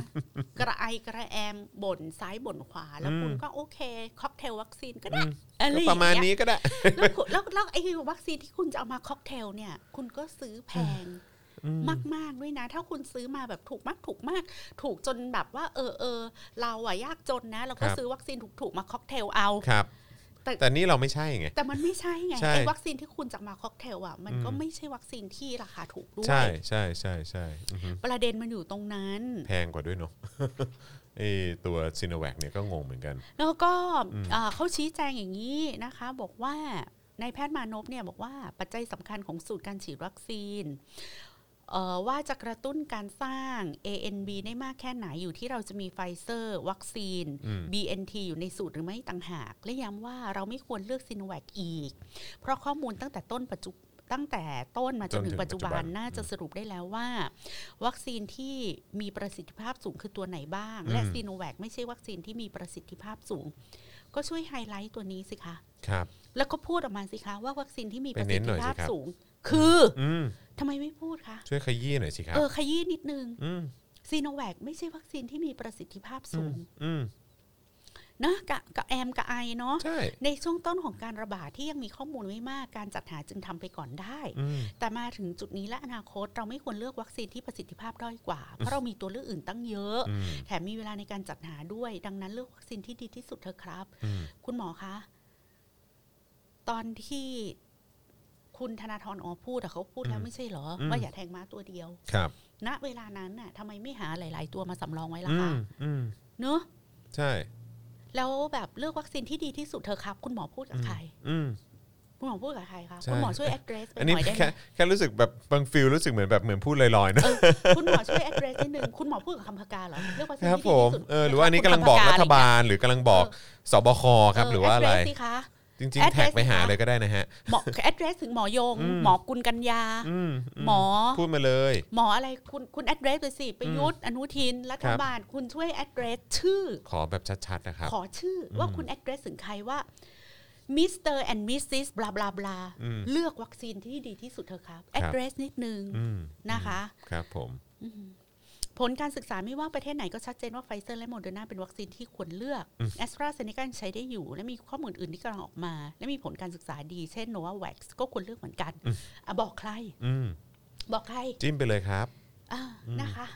กระไอกระแอมบ่นซ้ายบ่นขวา แล้วคุณก็โอเค ค็อกเทลวัคซีนก็ได้อะไรก็อย่งเงี้ยประมาณนี้ก็ได้แล้วคุณแล้วแล้วไอ้วัคซีนที่คุณจะเอามาค็อกเทลเนี่ย คุณก็ซื้อแพงมาก ๆ ด้วยนะ ถ้าคุณซื้อมาแบบถูกมากถูกมาก ถูกจนแบบว่า เออเออเราอะยากจนนะ เราก็ครับซื้อวัคซีนถูกๆมาค็อกเทลเอาครับ แต่แต่นี่เราไม่ใช่ไง แต่มันไม่ใช่ไงใช่ ไอ้วัคซีนที่คุณจะมาค็อกเทลอะมันก็ไม่ใช่วัคซีนที่ราคาถูกด้วย ใช่ใช่ใช่ใช่อือฮึประเด็นมันอยู่ตรงนั้น แพงกว่าด้วยเนาะ ไอตัวซีโนแวคเนี่ยก็งงเหมือนกัน แล้วก็เอ่อเขาชี้แจงอย่างนี้นะคะ บอกว่านายแพทย์มานพเนี่ยบอกว่าปัจจัยสำคัญของสูตรการฉีดวัคซีนเอ่อ ว่าจะกระตุ้นการสร้าง NAb ได้มากแค่ไหนอยู่ที่เราจะมีไฟเซอร์วัคซีนอืม BNT อยู่ในสูตรหรือไม่ต่างหาก และย้ำว่าเราไม่ควรเลือกซีโนแวคอีก เพราะข้อมูลตั้งแต่ต้นปัจจุตั้งแต่ต้นมาจนถึงปัจจุบันน่าจะสรุปได้แล้วว่า วัคซีนที่มีประสิทธิภาพสูงคือตัวไหนบ้าง และอืมซีโนแวคไม่ใช่วัคซีนที่มีประสิทธิภาพสูง ก็ช่วยไฮไลท์ตัวนี้สิคะครับ แล้วก็พูดออกมาสิคะว่าวัคซีนที่มีไปประเน้สิทนหน่ธิอยสิภาพครับสูง คืออืมทำไมไม่พูดคะช่วยขยี้หน่อยสิครับเออขยี้นิดนึงอืมซีโนแวคไม่ใช่วัคซีนที่มีประสิทธิภาพสูงอืมนะกะกะแอมกะไอเนาะใช่ในช่วงต้นของการระบาดที่ยังมีข้อมูลไม่มากการจัดหาจึงทำไปก่อนได้อืมแต่มาถึงจุดนี้และอนาคตเราไม่ควรเลือกวัคซีนที่ประสิทธิภาพด้อยกว่า เพราะเรามีตัวเลือกอื่นตั้งเยอะอืมแถมมีเวลาในการจัดหาด้วย ดังนั้นเลือกวัคซีนที่ดีที่สุดเถอะครับอืมคุณหมอคะ ตอนที่ คุณธนาธรออกพูดอะเขาพูดแล้วไม่ใช่เหรอ ว่าอย่าแทงม้าตัวเดียวครับ ณเวลานั้นน่ะทำไมไม่หาหลาย ๆ ตัวมาสำรองไว้ล่ะอืคะมอืมเนอะใช่ แล้วแบบเลือกวัคซีนที่ดีที่สุดเถอะครับ คุณหมอพูดกับใครอืมคุณหมอพูดกับใครคะใช่คุณหมอช่วย address ไปอันหนี้น่อยได้ไหมแค่แค่รู้สึกแบบบางฟิลรู้สึกเหมือนแบบเหมือนพูดลอยๆนะคุณหมอช่วย address นิดนึงคุณหมอพูดกับคำพกาเหรอเลือกวัคซีนครับที่ผดีมที่สุดเออหรือว่าอันนี้กำลังบอกรัฐบาลหรือกำลังบอกสบคครับหรือว่าอะไร เ address สิคะจริงๆ address แท็กไปหาสิคะเลยก็ได้นะฮะหมอ address ถึงหมอยงอืมหมอกุลกัญญาอืมหมอพูดมาเลย หมออะไรคุณคุณ address ไปสิประยุทธ์อนุทินรัฐบาลคุณช่วย address ชื่อ ขอแบบชัดๆนะครับขอชื่ออว่าคุณ address ถึงใครว่า Mr. and Mrs. บลาบลาบลาอืมเลือกวัคซีนที่ดีที่สุดเถอะครับครับ address นิดนึงอืมนะคะ ครับผม ผลการศึกษาไม่ว่าประเทศไหนก็ชัดเจนว่าไฟเซอร์และโมเดอร์นาเป็นวัคซีนที่ควรเลือกแอสตราเซเนกาใช้ได้อยู่ และมีข้อมูลอื่นที่กำลังออกมา และมีผลการศึกษาดี เช่นโนวาแว็กซ์ก็ควรเลือกเหมือนกันอะบอกใครอืมบอกใคร จิ้มไปเลยครับอ่านะคะ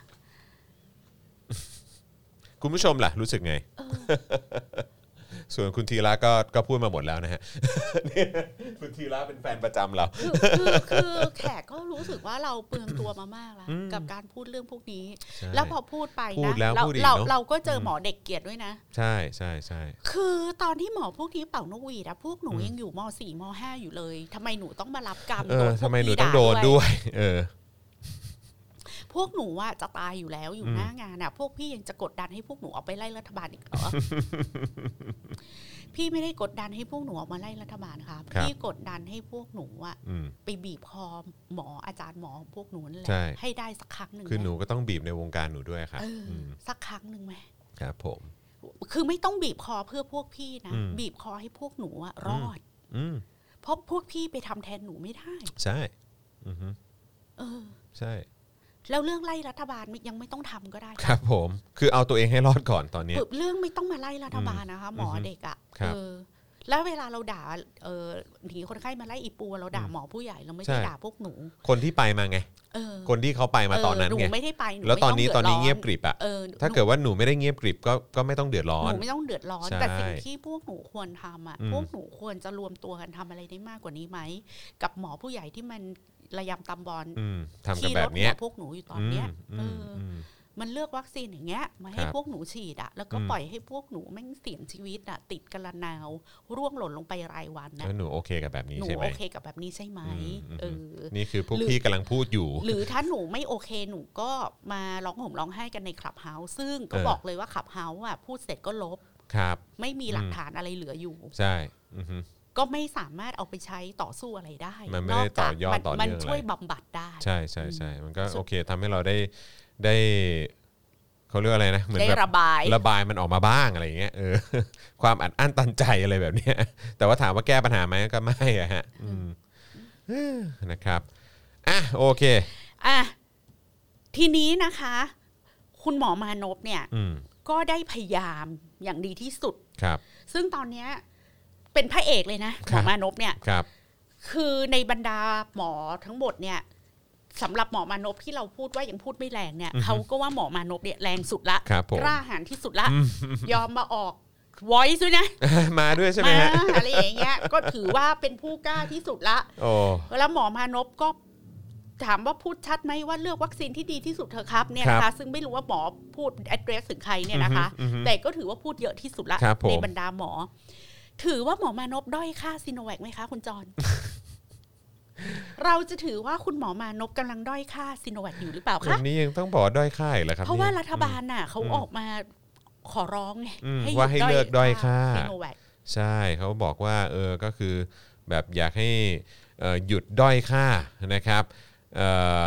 คุณผู้ชมล่ะ รู้สึกไงเออ ส่วนคุณทีระก็ก็พูดมาหมดแล้วนะฮะ เนี่ยคุณทีระเป็นแฟนประจำเรา คือคือคือแขกก็รู้สึกว่าเราเปลืองตัวมามากแล้วอืมกับการพูดเรื่องพวกนี้ ใช่แล้วพอพูดไปพูนะดแล้วเราพูดอีกเราเนอะ เราก็เจออมหมอเด็กเกลียดด้วยนะ ใช่ใช่ใช่ คือตอนที่หมอพวกนี้เป่านกหวีดอะพวกหนูอืม ยังอยู่ม .4 ม .5 อยู่เลยทำไมหนูต้องมารับกรรมเอโดอนพวทำกไมหนูพี่ต้องโดนด้วย เออ พวกหนูอะจะตายอยู่แล้วอยู่อืมหน้างานอะพวกพี่ยังจะกดดันให้พวกหนูออกไปไล่รัฐบาลอีกเหรอพี่ไม่ได้กดดันให้พวกหนูออกมาไล่รัฐบาลค่ะครับพี่กดดันให้พวกหนูอะอืมไปบีบคอหมออาจารย์หมอพวกหนูนั่นแหละใช่ให้ได้สักครั้งหนึ่งคือหนูไมก็ต้องบีบในวงการหนูด้วยครับเอออมสักครั้งหนึ่งไหมครับ ผม คือไม่ต้องบีบคอเพื่อพวกพี่นะอืมบีบคอให้พวกหนูอะรอดอืมเพราะพวกพี่ไปทำแทนหนูไม่ได้ ใช่ อือฮึเออ ใช่ แล้วเรื่องไล่รัฐบาลไม่ยังไม่ต้องทำก็ได้ ครับผม คือเอาตัวเองให้รอดก่อนตอนเนี้ยคือเรื่องไม่ต้องมาไล่รัฐบาลนะคะ หมอออฮึเด็กอะครับเออแล้วเวลาเราด่าเออหนีคนไข้มาไล่อีปูเราด่าอืมหมอผู้ใหญ่เราไม่ใช่ได้ด่าพวกหนู คนที่ไปมาไงเออคนที่เขาไปมาตอนนั้นเหนูไงไม่ได้ไปหนูแล้วตอนนี้ไม่ตอนนี้ดืเงียบกริบอะเออถ้าเกิดว่าหนูไม่ได้เงียบกริบก็ก็ไม่ต้องเดือดร้อหนนูไม่ต้องเดือดร้อนใช่แต่สิ่งที่พวกหนูควรทำอะอืมพวกหนูควรจะรวมตัวกันทำอะไรได้มากกว่านี้ไหมกับหมอผู้ใหญ่ที่มัน ระยำตำบอลอืมทำกันที่แบรบถเนี้ยหัวพวกหนูอยู่ตอนเนี้ยอืมเอออืมมันเลือกวัคซีนอย่างเงี้ย มาให้ครับพวกหนูฉีดอะแล้วก็อืมปล่อยให้พวกหนูแม่งเสี่ยงชีวิตอะติดกันละนาว ร่วงหล่นลงไปรายวันนะแล้วหนูโอเคกับแบบนี้หนูใช่ไหมโอเคกับแบบนี้ใช่ไหมอืมเออนี่คือพวกหรือพี่กำลังพูดอยู่ หรือถ้าหนูไม่โอเคหนูก็มาร้องห่มร้องไห้กันในคลับเฮาส์ซึ่งก็เออบอกเลยว่าคลับเฮาส์อะพูดเสร็จก็ลบครับ ไม่มีหลักฐานอะไรเหลืออยู่ ใช่อือฮึ ก็ไม่สามารถเอาไปใช้ต่อสู้อะไรได้มันไม่ได้กจากต่อยอดมันต่อเนื่องมันอะไรช่วยบำบัดได้ ใช่ใช่ใช่มันก็สุดโอเคทำให้เราได้ได้เขาเรียกว่าอะไรนะเหมือนได้แบบระบายระบายมันออกมาบ้างอะไรอย่างเงี้ยเออความอัดอั้นตันใจอะไรแบบเนี้ย แต่ว่าถามว่าแก้ปัญหาไหมก็ไม่อะฮะอืมเอ้อนะครับอะโอเคอะทีนี้นะคะ คุณหมอมานพเนี่ยอืมก็ได้พยายามอย่างดีที่สุดครับ ซึ่งตอนเนี้ย เป็นพระเอกเลยนะหคมรัอบมานพเนี่ยครับ คือในบรรดาหมอทั้งหมดเนี่ยสำหรับหมอมานพที่เราพูดว่ายังพูดไม่แรงเนี่ยอือฮึเขาก็ว่าหมอมานพเนี่ยแรงสุดละครับผมกล้าหาญที่สุดละ ยอมมาออก voice ด้วยนะ มาด้วยใช่ไหมมาฮะอะไรอย่างเงี้ย ก็ถือว่าเป็นผู้กล้าที่สุดละโอ้แล้วหมอมานพก็ถามว่าพูดชัดไหมว่าเลือกวัคซีนที่ดีที่สุดเถอะครับเนี่ยนะครัคะบซึ่งไม่รู้ว่าหมอพูด address ถึงใครเนี่ยนะคะอือฮึอือฮึแต่ก็ถือว่าพูดเยอะที่สุดละครับผมในบรรดาหมอ ถือว่าหมอมานพด้อยค่าซีโนแวคไหมคะคุณจร เราจะถือว่าคุณหมอมานพกำลังด้อยค่าซีโนแวคอยู่หรือเปล่าวัคะนนี้ยังต้องบอกด้อยค่ายเหรอครับเพราะว่านี่รัฐบาลน่ะเขาอืมออกมาขอร้องไงอืมหยุว่าให้เลิกด้อยค่า ซีโนแวคใช่เขาบอกว่าเออก็คือแบบอยากให้เอ่อหยุดด้อยค่านะครับเอ่อ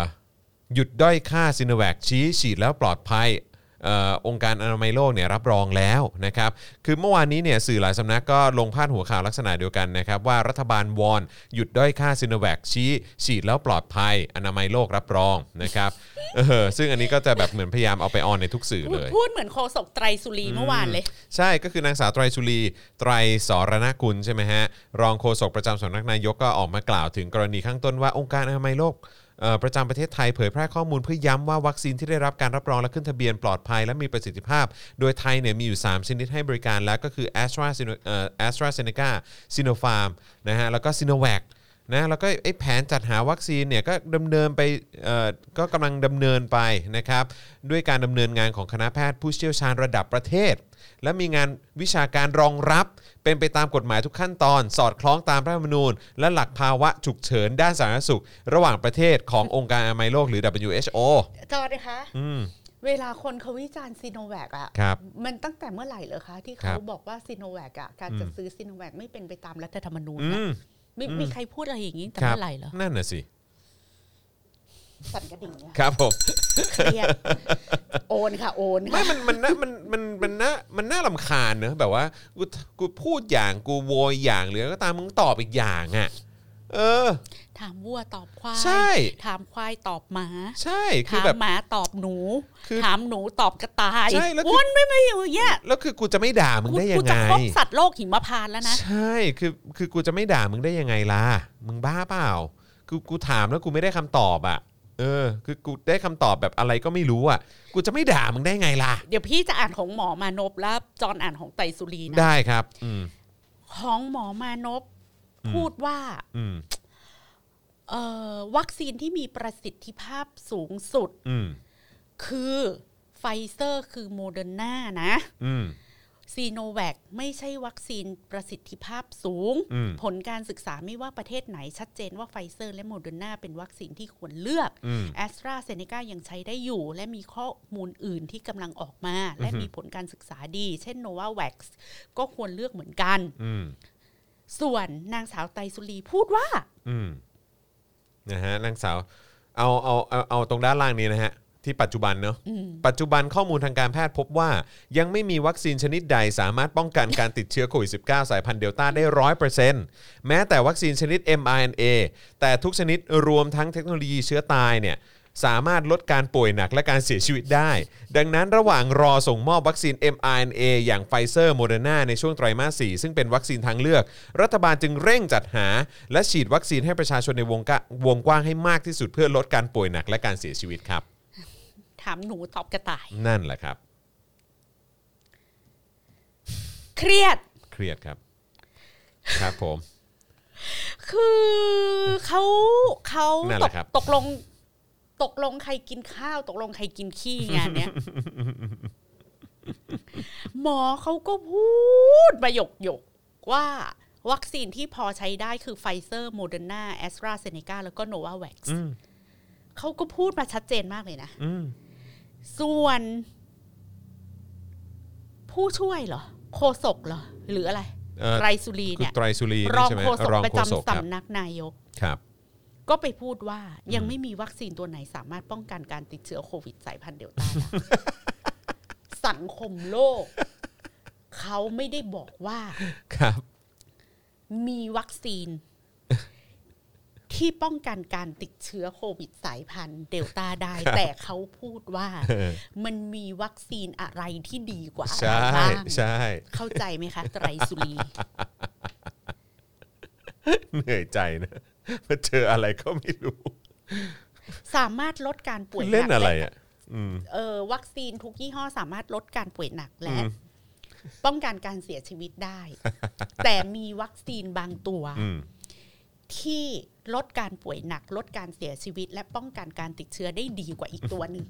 หยุดด้อยค่าซิโนแวคชี้ฉีดแล้วปลอดภัยเอ่อองค์การอนามัยโลกเนี่ยรับรองแล้วนะครับคือเมื่อวานนี้เนี่ยสื่อหลายสำนักก็ลงพาดหัวข่าวลักษณะเดียวกันนะครับว่ารัฐบาลวอนหยุดด้อยค่าซิโนแวคชี้ฉีดแล้วปลอดภัย อนามัยโลกรับรองนะครับเออซึ่งอันนี้ก็จะแบบเหมือนพยายามเอาไป on ในทุกสื่อเลย พูดเหมือนโฆษกไตรสุรีเมื่อวานเลย ใช่ก็คือนางสาวไตรสุรีไตรสรณกุลใช่ไหมฮะรองโฆษกประจำสำนักนายกก็ออกมากล่าวถึงกรณีข้างต้นว่าองค์การอนามัยโลกเอ่อ ประจำประเทศไทยเผยแพร่ข้อมูลเพื่อย้ำว่าวัคซีนที่ได้รับการรับรองและขึ้นทะเบียนปลอดภัยและมีประสิทธิภาพ โดยไทยเนี่ยมีอยู่ 3 ชนิดให้บริการแล้วก็คือ a s t r a z เอ่อ a s t r a z เซ e c a s i n o p h a r m นะฮะแล้วก็ Sinovac นะแล้วก็ไอ้แผนจัดหาวัคซีนเนี่ยก็ดำเนินไปก็กำลังดำเนินไปนะครับด้วยการดำเนินงานของคณะแพทย์ผู้เชี่ยวชาญระดับประเทศ และมีงานวิชาการรองรับ เป็นไปตามกฎหมายทุกขั้นตอน สอดคล้องตามรัฐธรรมนูญ และหลักภาวะฉุกเฉินด้านสาธารณสุข ระหว่างประเทศขององค์การอนามัยโลกหรือ WHO จอดนะคะอืม เวลาคนเขาวิจารณ์ซีโนแวคอะครับมันตั้งแต่เมื่อไหร่เหรอคะ ที่ครัเขาบบอกว่าซีโนแวคอะการจะซื้อซีโนแวคไม่เป็นไปตามรัฐธรรมนูญอืนะมมีอืม มีใครพูดอะไรอย่างนี้แต่ครับเมื่อไหร่เหรอ นั่นน่ะสิ สั่นกระดิ่งเนี่ยครับผมเครียดโอนค่ะโอนไม่ค่ะมันมันน่ามันมันมันน่ามันน่าลำคาญเนอะแบบว่ากูกูพูดอย่างกูโวยอย่างหรือก็ตามมึงตอบอีกอย่างอะ เออ ถามวัวตอบควายใช่ ถามควายตอบหมาใช่คือถามแบบ หมาตอบหนู คือถามหนูตอบกระต่ายใช่แล้วคือ วนไม่ไม่อยู่อย่างเงี้ยแล้วคือกูจะไม่ด่ามึงกูได้ยักูงจะไง ครบสัตว์โลกหิมพานต์แล้วนะใช่คือคือกูจะไม่ด่ามึงได้ยังไงล่ะมึงบ้าเปล่า คือกูถามแล้วกูไม่ได้คำตอบอะ เออ คือกูได้คำตอบแบบอะไรก็ไม่รู้อะ กูจะไม่ด่ามึงได้ไงล่ะ เดี๋ยวพี่จะอ่านของหมอมานพแล้วจอนอ่านของไตรสุรีนะ ได้ครับ อืม ของหมอมานพอืมพูดว่า อืม เอ่อวัคซีนที่มีประสิทธิภาพสูงสุด อืม คือไฟเซอร์คือโมเดอร์นานะ อืม ซีโนแวคไม่ใช่วัคซีนประสิทธิภาพสูงอืมผลการศึกษาไม่ว่าประเทศไหนชัดเจนว่าไฟเซอร์และโมเดอร์นาเป็นวัคซีนที่ควรเลือกอืมแอสตราเซเนกายังใช้ได้อยู่ และมีข้อมูลอื่นที่กำลังออกมา และมีผลการศึกษาดี เช่นโนวาแว็กซ์ก็ควรเลือกเหมือนกันอืมส่วนนางสาวไตรสุรีพูดว่าอืมนะฮะนางสาวเอาเอาเอาเอาตรงด้านล่างนี้นะฮะ ที่ปัจจุบันเนอะอืมปัจจุบันข้อมูลทางการแพทย์พบว่า ยังไม่มีวัคซีนชนิดใดสามารถป้องกันการติดเชื้อโควิด -19 สายพันธุ์เดลต้าได้ร้อยเปอร์เซ็นต์แม้แต่วัคซีนชนิด mRNA แต่ทุกชนิดรวมทั้งเทคโนโลยีเชื้อตายเนี่ยสามารถลดการป่วยหนักและการเสียชีวิตได้ ดังนั้นระหว่างรอส่งมอบวัคซีน mRNA อย่างไฟเซอร์โมเดอร์นาในช่วงไตรมาส 4 ซึ่งเป็นวัคซีนทางเลือก รัฐบาลจึงเร่งจัดหา และฉีดวัคซีนให้ประชาชนในวงกะวงกว้างให้มากที่สุดเพื่อลดการป่วยหนักและการเสียชีวิตครับ ถามหนูตอบกระต่าย นั่นแหละครับ เครียด เครียดครับ ครับผม คือเขาเขานั่นตแหกละครับ ตกลง ตกลงใครกินข้าว ตกลงใครกินขี้งานเนี้ย หมอเขาก็พูดประโยคหยกๆว่าวัคซีนที่พอใช้ได้คือไฟเซอร์โมเดอร์นาแอสตราเซเนกาแล้วก็โนวาแว็กซ์อืมเขาก็พูดมาชัดเจนมากเลยนะ อืม ส่วน ผู้ช่วยเหรอโคศกเหรอหรืออะไรเอ่อไรสุรีคือเนี่ยไตรสุรีรองใช่ไหมโฆษกรองประโฆษกจำครับสำนักนายกครับ ก็ไปพูดว่ายังไม่มีวัคซีนตัวไหนสามารถป้องกันการติดเชื้อโควิดสายพันธุ์เดลต้าได้สังคมโลก เขาไม่ได้บอกว่าครับ มีวัคซีน ที่ป้องกันการติดเชื้อโควิดสายพันธุ์เดลต้าได้ครับแต่เขาพูดว่ามันมีวัคซีนอะไรที่ดีกว่าอะไรใช่บ้างใช่เข้าใจไหมคะไตรสุรีเหนื่อยใจนะมาเจออะไรก็ไม่รู้ สามารถลดการป่วยหเล่นนักอะไรและอะอืมเออวัคซีนทุกยี่ห้อสามารถลดการป่วยหนักและอืมป้องกันการเสียชีวิตได้ แต่มีวัคซีนบางตัวอืมที่ ลดการป่วยหนัก ลดการเสียชีวิต และป้องกันการติดเชื้อได้ดีกว่าอีกตัวหนึ่ง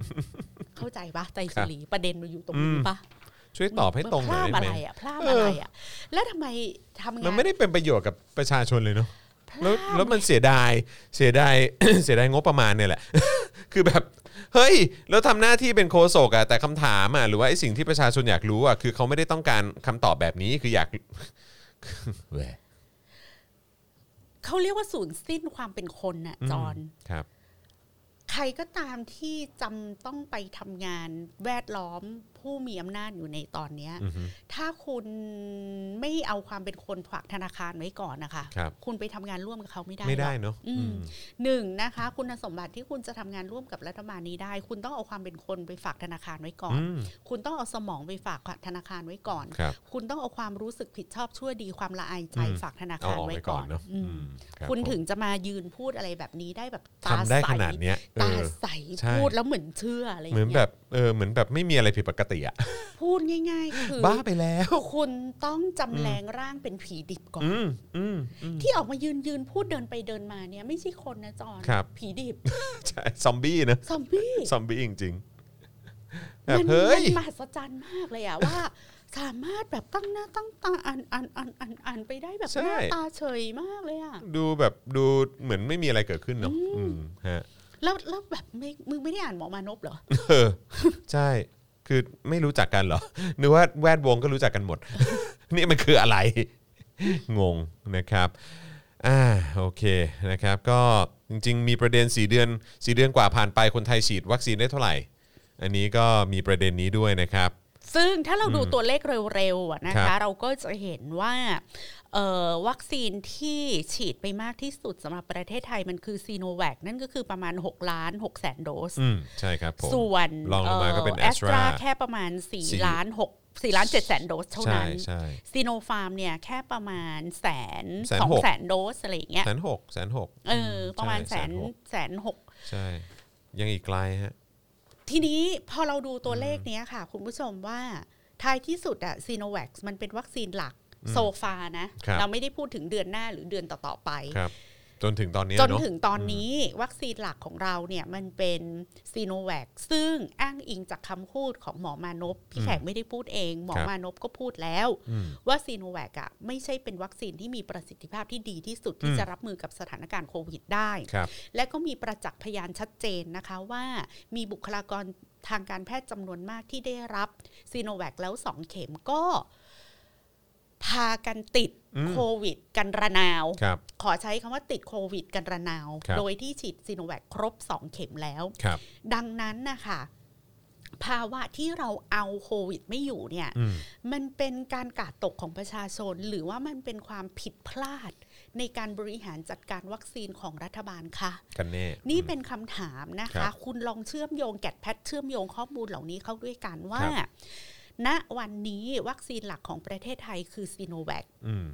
เข้าใจปะไตรสุรีประเด็นมันอยู่ตรงนี้ปะช่วยตอบให้ตรงหพน่อลายดได้อะไหมไรอะพลาดอะไรอะแล้วทำไมทำงานมันไม่ได้เป็นประโยชน์กับประชาชนเลยเนาะพลาดแล้วแล้วมันเสียดายเสียดายเสียดายงบประมาณเนี่ยแหละ คือแบบเฮ้ยแล้วทำหน้าที่เป็นโคศกอะแต่คำถามอะหรือว่าไอ้สิ่งที่ประชาชนอยากรู้อะคือเขาไม่ได้ต้องการคำตอบแบบนี้คืออยากแหวะ เขาเรียกว่าศูนย์สิ้นความเป็นคนน่ะจอนครับ ใครก็ตามที่จำต้องไปทำงานแวดล้อม ผู้มีอำนาจอยู่ในตอนเนี้ยอือฮึถ้าคุณไม่เอาความเป็นคนฝากธนาคารไว้ก่อนนะคะครับคุณไปทำงานร่วมกับเขาไม่ได้ไม่ได้หรอกเนาะอืมอืมหนึ่งนะคะ คุณสมบัติที่คุณจะทำงานร่วมกับรัฐบาลนี้ได้ คุณต้องเอาความเป็นคนไปฝากธนาคารไว้ก่อนอืมคุณต้องเอาสมองไปฝากธนาคารไว้ก่อนครับคุณต้องเอาความรู้สึกผิดชอบชั่วดีความละอายใจอืมฝากธนาเอาคารออกไว้ไปก่ก่ออนนเนาะอืมอืมรับคุณผมถึงจะมายืนพูดอะไรแบบนี้ได้แบบตาทำได้ใสขนาดเนี้ยเอตาอใสใช่พูดแล้วเหมือนเชื่ออะไรอย่างเหมือนเงี้ยแบบเออเหมือนแบบไม่มีอะไรผิดปกติอะพูดง่าย ๆ คือบ้าไปแล้ว คุณต้องจำแรงร่างเป็นผีดิบก่อนอืมอืมอืมที่ออกมายืนยืนพูดเดินไปเดินมาเนี่ย ไม่ใช่คนนะจอนครับผีดิบใช่ซอมบี้นะซอมบี้ซอมบี้จริงๆแบมับเฮ้ยมันมหัศจรรย์มากเลยอะว่าสามารถแบบตั้งหน้าตั้งตาอ่านอ่านอ่านอ่านอ่านไปได้แบบใช่หน้าตาเฉยมากเลยอะดูแบบดูเหมือนไม่มีอะไรเกิดขึ้นเนาะอืมฮะแล้วแล้วแบบไม่มึงไม่ได้อ่านหมอมานพเหรอเออใช่ คือไม่รู้จักกันเหรอนึกว่าแวดวงก็รู้จักกันหมด นี่มันคืออะไร งงนะครับอ่าโอเคนะครับ ก็จริง ๆ มีประเด็น 4 เดือน 4 เดือนกว่าผ่านไปคนไทยฉีดวัคซีนได้เท่าไหร่ อันนี้ก็มีประเด็นนี้ด้วยนะครับ ซึ่งถ้าเราดูอืมตัวเลขเร็วๆอะนะครัคะบเราก็จะเห็นว่าเอ่อวัคซีนที่ฉีดไปมากที่สุดสำหรับประเทศไทยมันคือซีโนแวคนั่นก็คือประมาณ 6 ล้าน6แสนโดสอืมใช่ครับผมส่วนรองลงมาก็เป็นแอสตรา Astra แค่ประมาณสี่4ล้าน6 4ล้าน7แสนโดสเท่าใช่นั้นใช่ซีโนฟาร์มเนี่ยแค่ประมาณแสนแสนสองหกแสนโดสอะไรอย่างเงี้ยแสนหกแสนหกเออประมาณใช่แสนหกแสนหกใช่ ยังอีกไกลฮะ ทีนี้พอเราดูตัวเลขเนี้ยค่ะ คุณผู้ชมว่าท้ายที่สุดอะซีโนแวคมันเป็นวัคซีนหลักโซฟานะครับเราไม่ได้พูดถึงเดือนหน้าหรือเดือนต่อ ๆ ไปครับ จนถึงตอนเนี้ยจนเอะถึงตอนนี้วัคซีนหลักของเราเนี่ยมันเป็นซีโนแวคซึ่งอ้างอิงจากคำพูดของหมอมานพพี่แขกไม่ได้พูดเอง หมอครับมานพก็พูดแล้วอืมว่าซีโนแวคอะไม่ใช่เป็นวัคซีนที่มีประสิทธิภาพที่ดีที่สุดที่อืมจะรับมือกับสถานการณ์โควิดได้ครับและก็มีประจักษ์พยานชัดเจนนะคะว่ามีบุคลากรทางการแพทย์จำนวนมากที่ได้รับซีโนแวคแล้วสองเข็มก็ พากันติดอืมโควิด กันระนาวครับขอใช้คำว่าติดโควิด กันระนาวครับโดยที่ฉีดซีโนแวคครบสองเข็มแล้วครับดังนั้นนะคะภาวะที่เราเอาโควิดไม่อยู่เนี่ยอืมมันเป็นการกาดตกของประชาชน หรือว่ามันเป็นความผิดพลาดในการบริหารจัดการวัคซีนของรัฐบาลค่ะกันแน่นี่เป็นคำถามนะครัคะบคุณลองเชื่อมโยง GAT PAT เชื่อมโยงข้อมูลเหล่านี้เข้าด้วยกันว่าครับ ณวันนี้วัคซีนหลักของประเทศไทยคือซีโนแวคอืม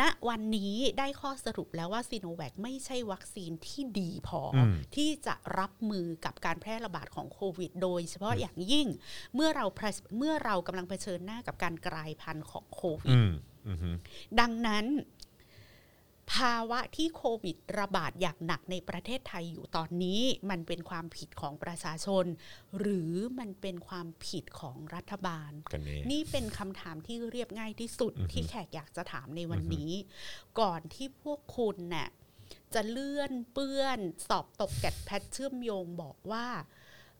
ณวันนี้ได้ข้อสรุปแล้วว่าซีโนแวคไม่ใช่วัคซีนที่ดีพออมที่จะรับมือกับการแพร่ระบาดของโควิด โดยเฉพาะอย่างยิ่ง เมื่อเราเผชเมื่อเรากำลังเผชิญหน้ากับการกลายพันธุ์ของโควิอืดมอืมฮึดังนั้น ภาวะที่โควิดระบาดอย่างหนักในประเทศไทยอยู่ตอนนี้ มันเป็นความผิดของประชาชน หรือมันเป็นความผิดของรัฐบาลกันแน่นี่เป็นคำถามที่เรียบง่ายที่สุดอือฮึที่แขกอยากจะถามในวันนี้ ก่อนที่พวกคุณน่ะจะเลื่อนเปื้อน สอบตกแกดแพทเชื่อมโยงบอกว่า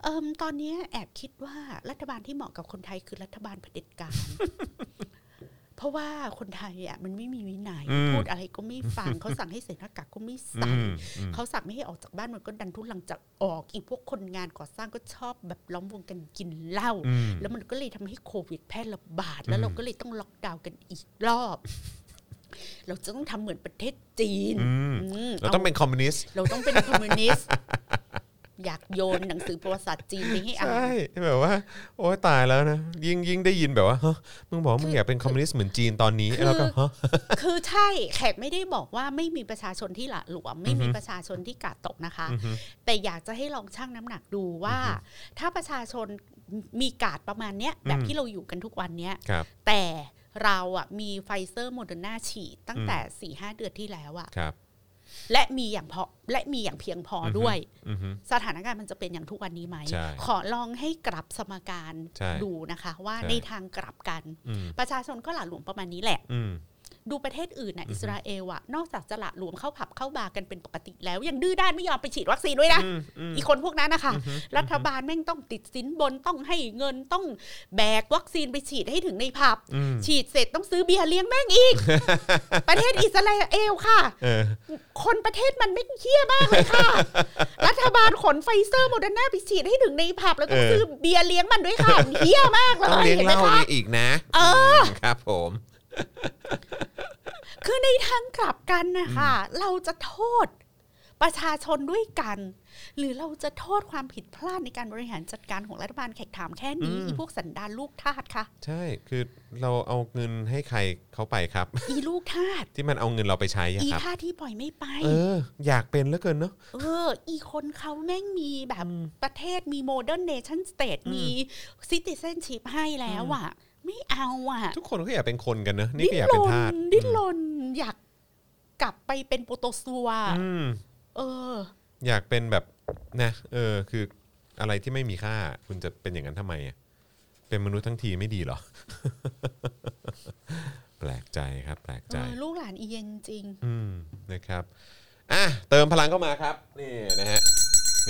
เอิมตอนนี้แอบคิดว่ารัฐบาลที่เหมาะกับคนไทยคือรัฐบาลเผด็จการ เพราะว่าคนไทยอะมันไม่มีวินัยอืมพูดอะไรก็ไม่ฟังเขาสั่งให้ใส่หน้ากากก็ไม่ใส่อืมอืมเขาสั่งไม่ให้ออกจากบ้านมันก็ดันทุลังจากออก อีกพวกคนงานก่อสร้างก็ชอบแบบล้อมวงกันกินเหล้าอืมแล้วมันก็เลยทำให้โควิดแพร่ระบาด แล้วเราก็เลยต้องล็อกดาวน์กันอีกรอบเราจะต้องทำเหมือนประเทศจีนอืมอืมเราต้องเป็นคอมมิวนิสต์ เราต้องเป็นคอมมิวนิสต์ อยากโยนหนังสือประวัติศาสตร์จีนไปให้อ่าใช่นแบบว่า โอ้ยตายแล้วนะ ยิ่งยิ่งได้ยินแบบว่าฮะมึงบอกว่ามึงอยากเป็นคอมมิวนิสต์เหมือนจีนตอนนี้คือแล้วก็ฮะคือใช่แขกไม่ได้บอกว่าไม่มีประชาชนที่หละหลวม ไม่มีอือฮึประชาชนที่การ์ดตกนะคะอือฮึแต่อยากจะให้ลองชั่งน้ำหนักดูว่า ถ้าประชาชนมีการ์ดประมาณเนี้ยแบบอืมที่เราอยู่กันทุกวันเนี้ยครับแต่เราอะมีไฟเซอร์โมเดอร์นาฉีดตั้งแต่4ี่ห้าเดือนที่แล้วอะครับ และมีอย่างพอและมีอย่างเพียงพอออฮึด้วยอือฮึสถานการณ์มันจะเป็นอย่างทุกวันนี้ไหมใช่ขอลองให้กลับสมการใช่ดูนะคะ ว่าใช่ในทางกลับกันอืมประชาชนก็หละหลวมประมาณนี้แหละอืม ดูประเทศอื่นน่ะอิสราเอลอะนอกจากจะหละหลวมเข้าผับเข้าบาร์กันเป็นปกติแล้ว ยังดื้อด้านไม่ยอมไปฉีดวัคซีนด้วยนะอืมอืมอีกคนพวกนั้นนะคะรัฐบาลแม่งต้องติดสินบนต้องให้เงินต้องแบกวัคซีนไปฉีดให้ถึงในผับอืมฉีดเสร็จต้องซื้อเบียร์เลี้ยงแม่งอีก ประเทศอิสราเอลค่ะเออคนประเทศมันไม่เฮี้ยมากเลยค่ะ รัฐบาลขนไฟเซอร์โมเดอร์นาไปฉีดให้ถึงในผับแล้วต้องเออซื้อเบียร์เลี้ยงมันด้วยค่ะมันเฮี้ยมากเลต้องยเลี้ยงเห็นเหไหมล้าคะนี่อีกนะ เออครับผม คือในทางกลับกันนะคะเราจะโทษประชาชนด้วยกัน หรือเราจะโทษความผิดพลาดในการบริหารจัดการของรัฐบาลแขกถามแค่นี้อืมอีพวกสันดานลูกทาสค่ะ ใช่คือเราเอาเงินให้ใครเขาไปครับ อีลูกทาสที่มันเอาเงินเราไปใช้อะอีครับทาสที่ปล่อยไม่ไป เออ อยากเป็นเหลือเกินเนาะเออ อีคนเขาแม่งมีแบบประเทศมี modern nation state มี citizenship ให้แล้วอะ ไม่เอาอะ ทุกคนก็อยากเป็นคนกันเนอะนี่ดิ้ก็นอยากรเป็นนทาสดิ้นรนอยากกลับไปเป็นโปรโตซัวอืมเออ อยากเป็นแบบนะเออ คืออะไรที่ไม่มีค่า คุณจะเป็นอย่างนั้นทำไมอะเป็นมนุษย์ทั้งทีไม่ดีเหรอ แปลกใจครับ แปลกเอใจอลูกหลานอีเย็นจริง อืมนะครับอะเติมพลังเข้ามาครับ นี่นะฮะ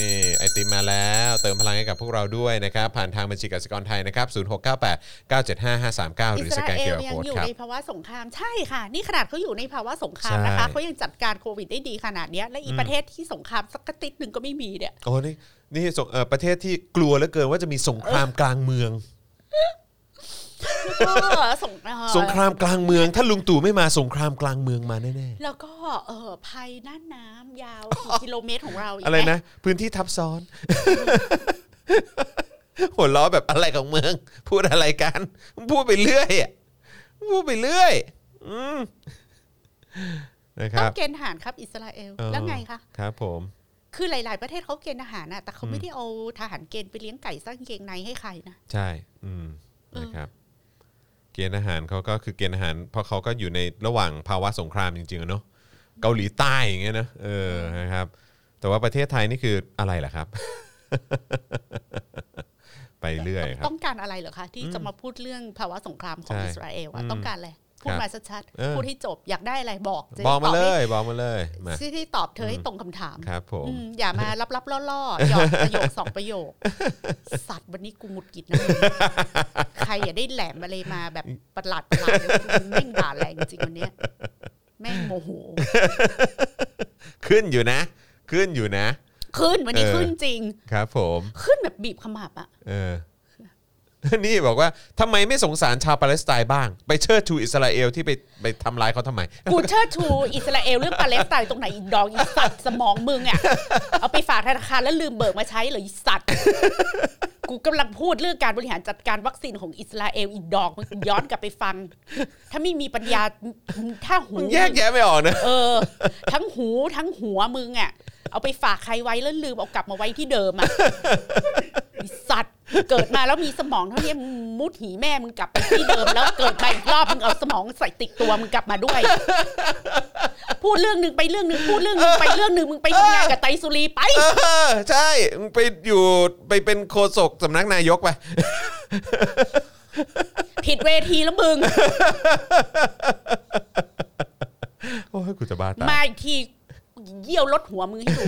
นี่ไอติมมาแล้วเติมพลังให้กับพวกเราด้วยนะครับ ผ่านทางบัญชีกสิกรไทยนะครับ 0698 975 539หอิรือสสราแกนเอเคลอร์ยังโค้ดอยู่ครับในภาวะสงครามใช่ค่ะ นี่ขนาดเขาอยู่ในภาวะสงครามนะคะใช่เขายังจัดการโควิดได้ดีขนาดเนี้ยและอีประเทศที่สงครามสักกระติดหนึ่งก็ไม่มีเนี่ยโอ้นี่นี่สงเอ่อประเทศที่กลัวเหลือเกินว่าจะมีสงครามกลางเมือง แล้วก็สงเอ่อสงครามกลางเมือง ถ้าลุงตู่ไม่มาสงครามกลางเมืองมาแน่แล้วก็เออภัยน่านน้ำยาวกี่กิโลเมตรของเรากๆอะไรนะพื้นที่ทับซ้อนหัวล้อแบบอะไรของเมือง พูดอะไรกัน พูดไปเรื่อยอะพูดไปเรื่อย อืมนะคต้อรังบเกณฑ์ทหารครับ อิสราเอลเออแล้วไงคะครับผม คือหลาย ๆ ประเทศเขาเกณฑ์ทหารนะแต่เขาไม่ได้เอาทหารเกณฑ์ไปเลี้ยงไก่สร้างเกงในให้ใครนะใช่ อืมเออนะครับ เกณฑ์อาหารเขาก็คือเกณฑ์อาหาร เพราะเขาก็อยู่ในระหว่างภาวะสงครามจริงๆอะเนาะเกาหลีใต้อย่างเงี้ยนะเออนะครับ แต่ว่าประเทศไทยนี่คืออะไรล่ะครับ ไปเรื่อยครับ ต้องการอะไรเหรอคะ ที่จะมาพูดเรื่องภาวะสงครามของใช่ อิสราเอลอะอืมต้องการอะไร พูดครับมาชัดเออๆพูดให้จบอยากได้อะไรบอกจะบอกมาตบเลให้ยบอกมาเลยมาที่ที่ตอบเธอให้ตรงคำถามครับผมอืมอย่ามารับรับล่อล่อๆหยอดประโยคสองประโยค สัตว์วันนี้กูหงุดหงิดนะมึงใครอย่าได้แหลมอะไรมาแบบประหลาดประหลาดเลยแม่งด่าแรงจริงวันเนี้ยแม่งโมโหขึ้นอยู่นะ ขึ้นอยู่นะ ขึ้นวันนี้เออขึ้นจริง ครับ ผม ขึ้นแบบบีบขมับอะเออ นี่บอกว่าทำไมไม่สงสารชาวปาเลสไตน์บ้าง ไปเชิดชูอิสราเอลที่ไปไปทำร้ายเขาทำไม กูเชิดชูอิสราเอลเรื่องปาเลสไตน์ตรงไหนอีกดอกอีสัตว์สมองมึงอะเอาไปฝากธนาคารแล้วลืมเบิกมาใช้เหรออีสัตว์กูกำลังพูดเรื่องการบริหารจัดการวัคซีนของอิสราเอลอีกดอกมึงย้อนกลับไปฟัง ถ้าไม่มีปัญญาถ้าหูแยกแยะไม่ออกนะเออ ทั้งหูทั้งหัวมึงอะเอาไปฝากใครไว้แล้วลืมเอากลับมาไว้ที่เดิมอะไอ้ สัตว์เกิดมาแล้วมีสมองเท่านี้มึงมุดหีแม่มึงกลับไปที่เดิมแล้วเกิดมาอีกรอบมึงเอาสมองใส่ติดตัวมึงกลับมาด้วย พูดเรื่องหนึ่งไปเรื่องหนึ่งพูดเรื่องหนึ่งไปเรื่องหนึ่งมึงไปทำงานกับไตรสุรีไป เออใช่มึงไปอยู่ไปเป็นโฆษกสำนักนายกไป ผิดเวทีแล้วมึง โอ้ยกูจะบ้าตายมาอีกทีเยี่ยวลดหัวมึงให้ดู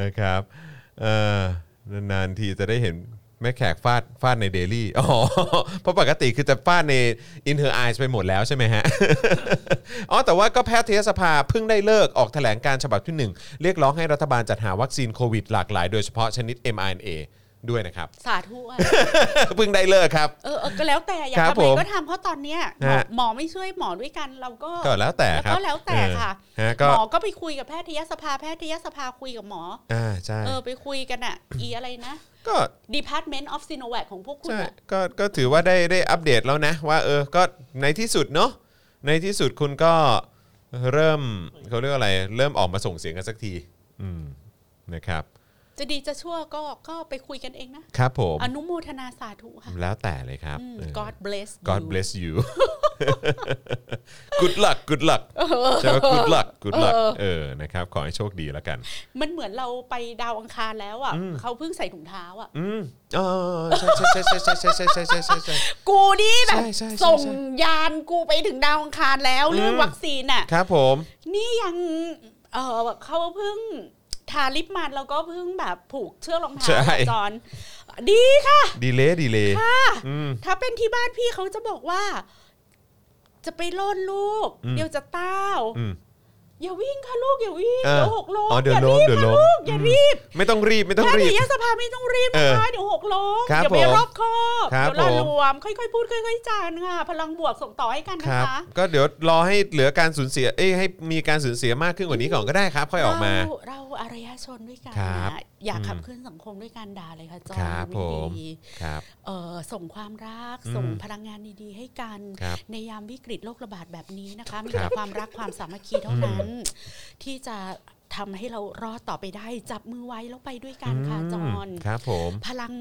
นะครับเออนานๆทีจะได้เห็นแม่แขกฟาดฟาดในเดลี่อ๋อเพราะปกติคือจะฟาดใน In Her Eyes ไปหมดแล้วใช่ไหมฮะ อ๋อ แต่ว่าก็แพทยสภาเพิ่งได้เลิกออกแถลงการฉบับที่หนึ่งเรียกร้องให้รัฐบาลจัดหาวัคซีนโควิดหลากหลายโดยเฉพาะชนิด mRNA ด้วยนะครับ สาธุอะเพิ่งได้เลิกครับ เออเออก็แล้วแต่อยากครับทำอะไรผมก็ทำเพราะตอนเนี้ยหมอฮะ หมอไม่ช่วยหมอด้วยกันเราก็ก็แล้วแต่ครับก็แล้วแต่ค่ะ เออฮะก็หมอก็ไปคุยกับแพทยสภาแพทยสภาคุยกับหมอ อ่าใช่เออไปคุยกันอะอีอะไรนะ ก็ Department of Sinovac ของพวกคุณใช่อะ ก็ก็ถือว่าได้ได้อัปเดตแล้วนะ ว่าเออก็ในที่สุดเนาะในที่สุดคุณก็เริ่มเขาเรียกว่าอะไร เริ่มออกมาส่งเสียงกันสักที อืมนะครับ จะดีจะชั่วก็ก็ไปคุยกันเองนะครับผมอนุโมทนาสาธุค่ะ แล้วแต่เลยครับอืมเออ God bless God you bless you good luck good luck ใช่ไหม good luck good luck เออนะครับ ขอให้โชคดีแล้วกัน มันเหมือนเราไปดาวอังคารแล้วอะเขาเพิ่งใส่ถุงเท้าอะอืมอ๋อใช่ใช่ใช่ใช่ใช่ใช่ใช่ใช่ใช่ใช่กูนี่แบบใช่ใช่ใช่ส่งใช่ยานกูไปถึงดาวอังคารแล้วเรื่องวัคซีนอะครับผม นี่ยังเออเขาเพิ่ง ทาลิปมันแล้วก็เพิ่งแบบผูกเชือกรองเท้าใช่จอนดีค่ะ ดีเลยดีเลยค่ะอืมถ้าเป็นที่บ้านพี่เขาจะบอกว่า จะไปโลดลูกอืมเดี๋ยวจะเต้า อืมอย่าวิ่งค่ะลูกอย่าวิ่งเออเดี๋ยวหกล้มอ๋อเดี๋ยวอย่าล้มรีบเดี๋ยวค่ะล้มลูกอย่ารีบ ไม่ต้องรีบไม่ต้องแพรีทบยสภาไม่ต้องรีบเอนะอคะเดี๋ยวหกล้มครับเดี๋ยวไม่ผมรอบคอบครับเดี๋ยวเราผมรวม ค่อยๆ พูดค่อยๆจานค่ะพลังบวกส่งต่อให้กันคนะรับคะก็เดี๋ยวรอให้เหลือการสูญเสียเอ้ยให้มีการสูญเสียมากขึ้นกว่านี้ก่อนก็ได้ครับ ค่อยออกมา เราเราอารยชนด้วยกันครับนะอยากอืมขับเคลื่อนสังคมด้วยการด่าเลยค่ะจอครับไม่ผมดีครับเอ่อส่งความรักอืมส่งพลังงานดีๆให้กันครับในยามวิกฤตโรคระบาดแบบนี้นะคะมีครัแต่บความรักความสามัคคีเท่านั้นที่จะ ทำให้เรารอดต่อไปได้ จับมือไว้แล้วไปด้วยกันค่ะจอนครับผมพลัง